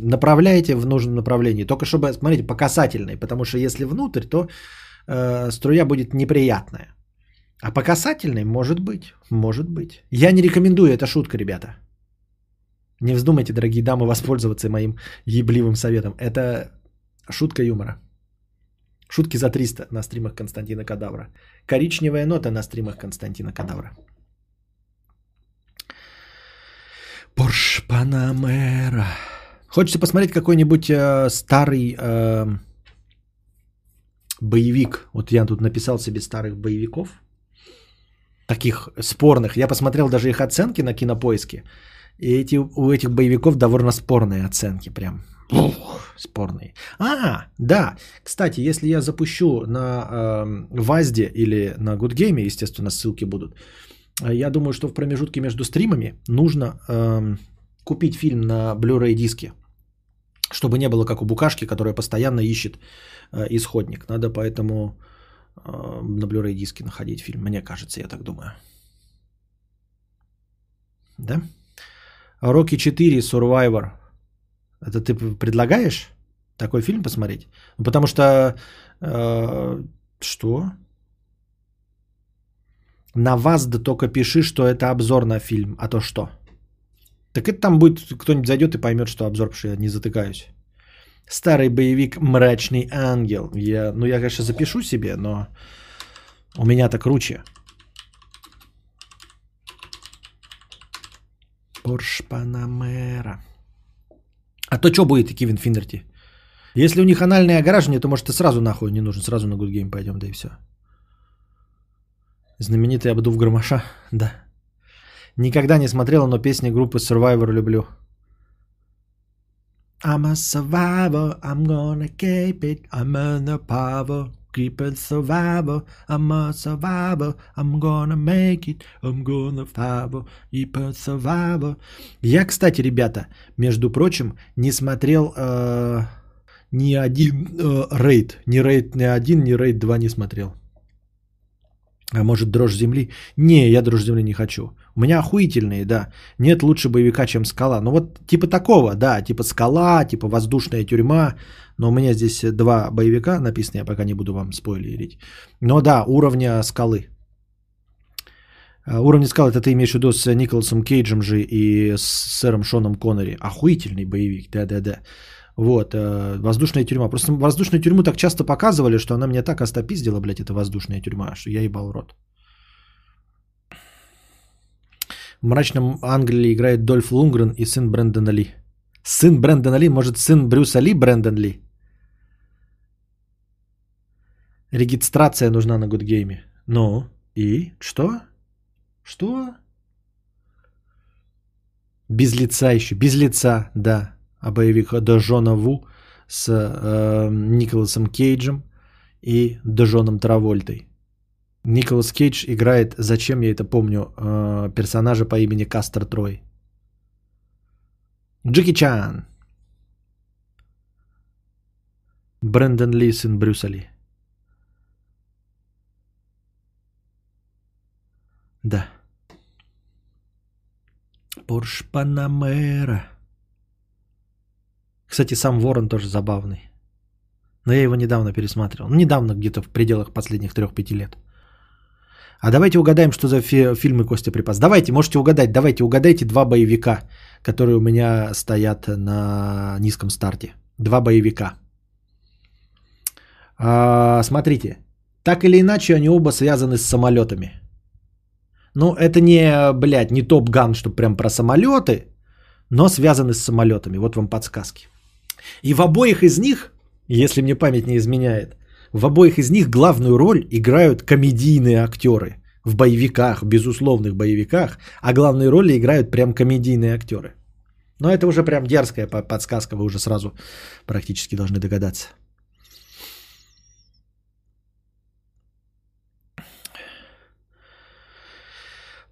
направляете в нужном направлении. Только чтобы, смотрите, по касательной, потому что если внутрь, то струя будет неприятная. А по касательной может быть, может быть. Я не рекомендую, это шутка, ребята. Не вздумайте, дорогие дамы, воспользоваться моим ебливым советом. Это шутка юмора. Шутки за 300 на стримах Константина Кадавра. Коричневая нота на стримах Константина Кадавра. Порш Панамера. Хочется посмотреть какой-нибудь э, старый э, боевик. Вот я тут написал себе старых боевиков. Таких спорных. Я посмотрел даже их оценки на кинопоиске. И эти, у этих боевиков довольно спорные оценки прям. Ух, спорные. А, да. Кстати, если я запущу на э, Вазде или на Гудгейме, естественно, ссылки будут. Я думаю, что в промежутке между стримами нужно э, купить фильм на Blu-ray диске, чтобы не было как у Букашки, которая постоянно ищет э, исходник. Надо поэтому э, на Blu-ray диске находить фильм. Мне кажется, я так думаю. Да? Рокки 4 Survivor. Это ты предлагаешь такой фильм посмотреть? Ну, потому что... Э, что? На вас да только пиши, что это обзор на фильм. А то что? Так это там будет, кто-нибудь зайдет и поймет, что обзор, потому что я не затыкаюсь. Старый боевик «Мрачный ангел». Я, ну, я, конечно, запишу себе, но у меня-то круче. Порш Панамера. А то что будет, Кевин Финнерти? Если у них анальное ограждение, то может и сразу нахуй не нужен. Сразу на Good Game пойдем, да и все. Знаменитый обдув громоша, да. Никогда не смотрела, но песни группы Survivor люблю. I'm a survivor, I'm gonna keep it, I'm in the power. It survivor, I'm a survivor, I'm gonna make it, I'm gonna keep it survivor. Я, кстати, ребята, между прочим, не смотрел э, ни один э, рейд, ни рейд ни один, ни рейд 2 не смотрел. А может, дрожь земли? Не, я дрожь земли не хочу. У меня охуительные, да. Нет лучше боевика, чем скала. Ну вот типа такого, да, типа скала, типа воздушная тюрьма. Но у меня здесь два боевика написаны, я пока не буду вам спойлерить. Но да, уровня скалы. А, уровень скалы, это ты имеешь в виду с Николасом Кейджем же и с сэром Шоном Коннери. Охуительный боевик, да-да-да. Вот, э, воздушная тюрьма. Просто воздушную тюрьму так часто показывали, что она меня так остопиздила, блядь, эта воздушная тюрьма, что я ебал рот. В мрачном Англии играет Дольф Лунгрен и сын Брэндона Ли. Сын Брэндона Ли, может, сын Брюса Ли Брэндон Ли? Регистрация нужна на Гудгейме. Ну, и что? Что? Без лица еще, без лица, да. А боевик Дожона Ву с э, Николасом Кейджем и Дожоном Травольтой. Николас Кейдж играет, зачем я это помню, э, персонажа по имени Кастер Трой. Джеки Чан. Брэндон Ли, сын Брюса Ли. Да. Порш Панамера. Кстати, сам Ворон тоже забавный. Но я его недавно пересматривал. Ну, недавно, где-то в пределах последних трех-пяти лет. А давайте угадаем, что за фи- фильмы Костя припас. Давайте, можете угадать. Давайте угадайте два боевика, которые у меня стоят на низком старте. Два боевика. А, смотрите. Так или иначе, они оба связаны с самолетами. Ну, это не, блядь, не Топ Ган, что прям про самолеты, но связаны с самолетами. Вот вам подсказки. И в обоих из них, если мне память не изменяет, в обоих из них главную роль играют комедийные актеры. В боевиках, безусловных боевиках, а главные роли играют прям комедийные актеры. Но это уже прям дерзкая по- подсказка, вы уже сразу практически должны догадаться.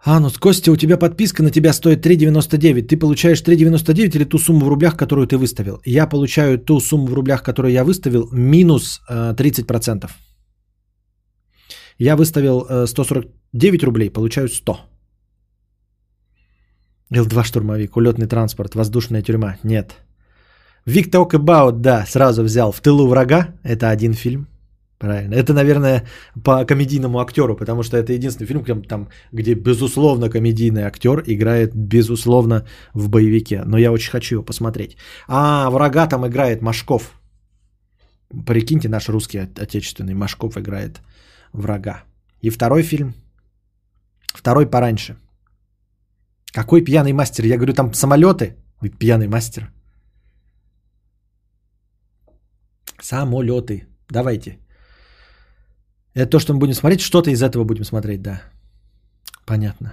А, ну, Костя, у тебя подписка на тебя стоит 3,99. Ты получаешь 3,99 или ту сумму в рублях, которую ты выставил? Я получаю ту сумму в рублях, которую я выставил, минус э, 30%. Я выставил э, 149 рублей, получаю 100. Л-2 штурмовик, улетный транспорт, воздушная тюрьма. Нет. Vic Talk About, да, сразу взял. В тылу врага, это один фильм. Правильно. Это, наверное, по комедийному актеру, потому что это единственный фильм, там, где безусловно комедийный актер играет, безусловно, в боевике. Но я очень хочу его посмотреть. А врага там играет Машков. Прикиньте, наш русский от- отечественный Машков играет врага. И второй фильм. Второй пораньше. Какой пьяный мастер? Я говорю, там самолеты. Вы пьяный мастер. Самолеты. Давайте. Это то, что мы будем смотреть. Что-то из этого будем смотреть, да. Понятно.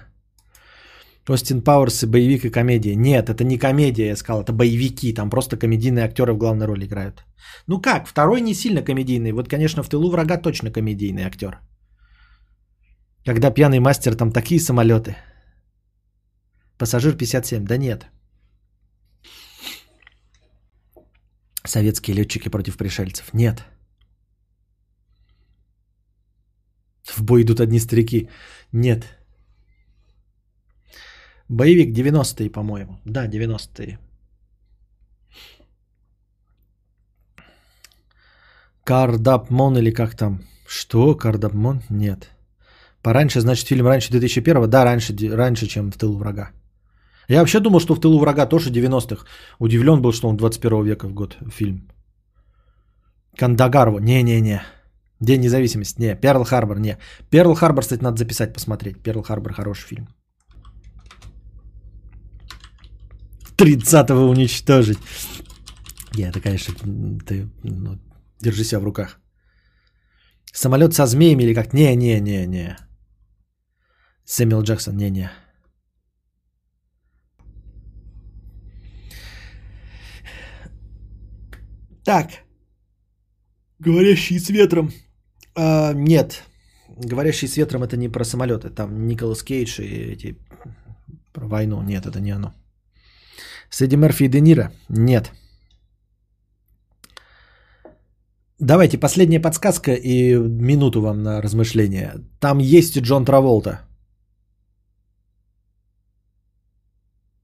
Остин Пауэрс и боевик и комедия. Нет, это не комедия, я сказал, это боевики. Там просто комедийные актеры в главной роли играют. Ну как, второй не сильно комедийный. Вот, конечно, в тылу врага точно комедийный актер. Когда пьяный мастер, там такие самолеты. Пассажир 57. Да нет. Советские летчики против пришельцев. Нет. В бой идут одни старики. Нет. Боевик 90-е, по-моему. Да, 90-е. Кардапмон или как там? Что? Кардапмон? Нет. Пораньше, значит, фильм раньше 2001? Да, раньше, раньше, чем в тылу врага. Я вообще думал, что в тылу врага тоже 90-х. Удивлен был, что он 21 века в год фильм. Кандагарова. Не-не-не. День независимости. Не. Перл Харбор. Не. Перл Харбор, кстати, надо записать, посмотреть. Перл Харбор хороший фильм. 30-го уничтожить. Не, это, конечно, ты ну, держи себя в руках. Самолет со змеями или как? Не-не-не-не. Сэмюэл Джексон, не-не. Так. Говорящий с ветром. А, нет. Говорящий с ветром это не про самолеты. Там Николас Кейдж и эти про войну. Нет, это не оно. Среди Мерфи и Де Ниро? Нет. Давайте, последняя подсказка и минуту вам на размышление. Там есть Джон Траволта.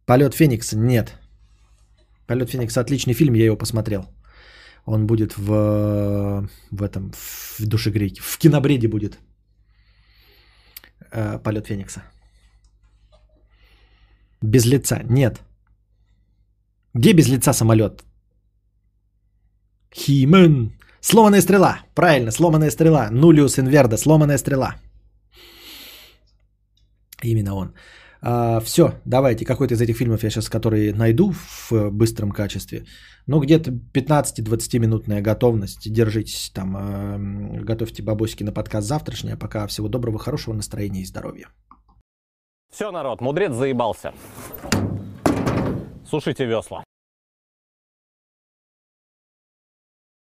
Полет Феникса? Нет. Полет Феникса отличный фильм, я его посмотрел. Он будет в, в этом, в душегрейке. В кинобреде будет. Э, Полет Феникса. Без лица? Нет. Где без лица самолет? Химен. Сломанная стрела. Правильно, сломанная стрела. Нулиус инверда. Сломанная стрела. Именно он. А, все, давайте, какой-то из этих фильмов я сейчас, которые найду в быстром качестве. Ну, где-то 15-20 минутная готовность. Держитесь там, э, готовьте бабосики на подкаст завтрашний. А пока всего доброго, хорошего настроения и здоровья. Все, народ, мудрец заебался. Сушите весла.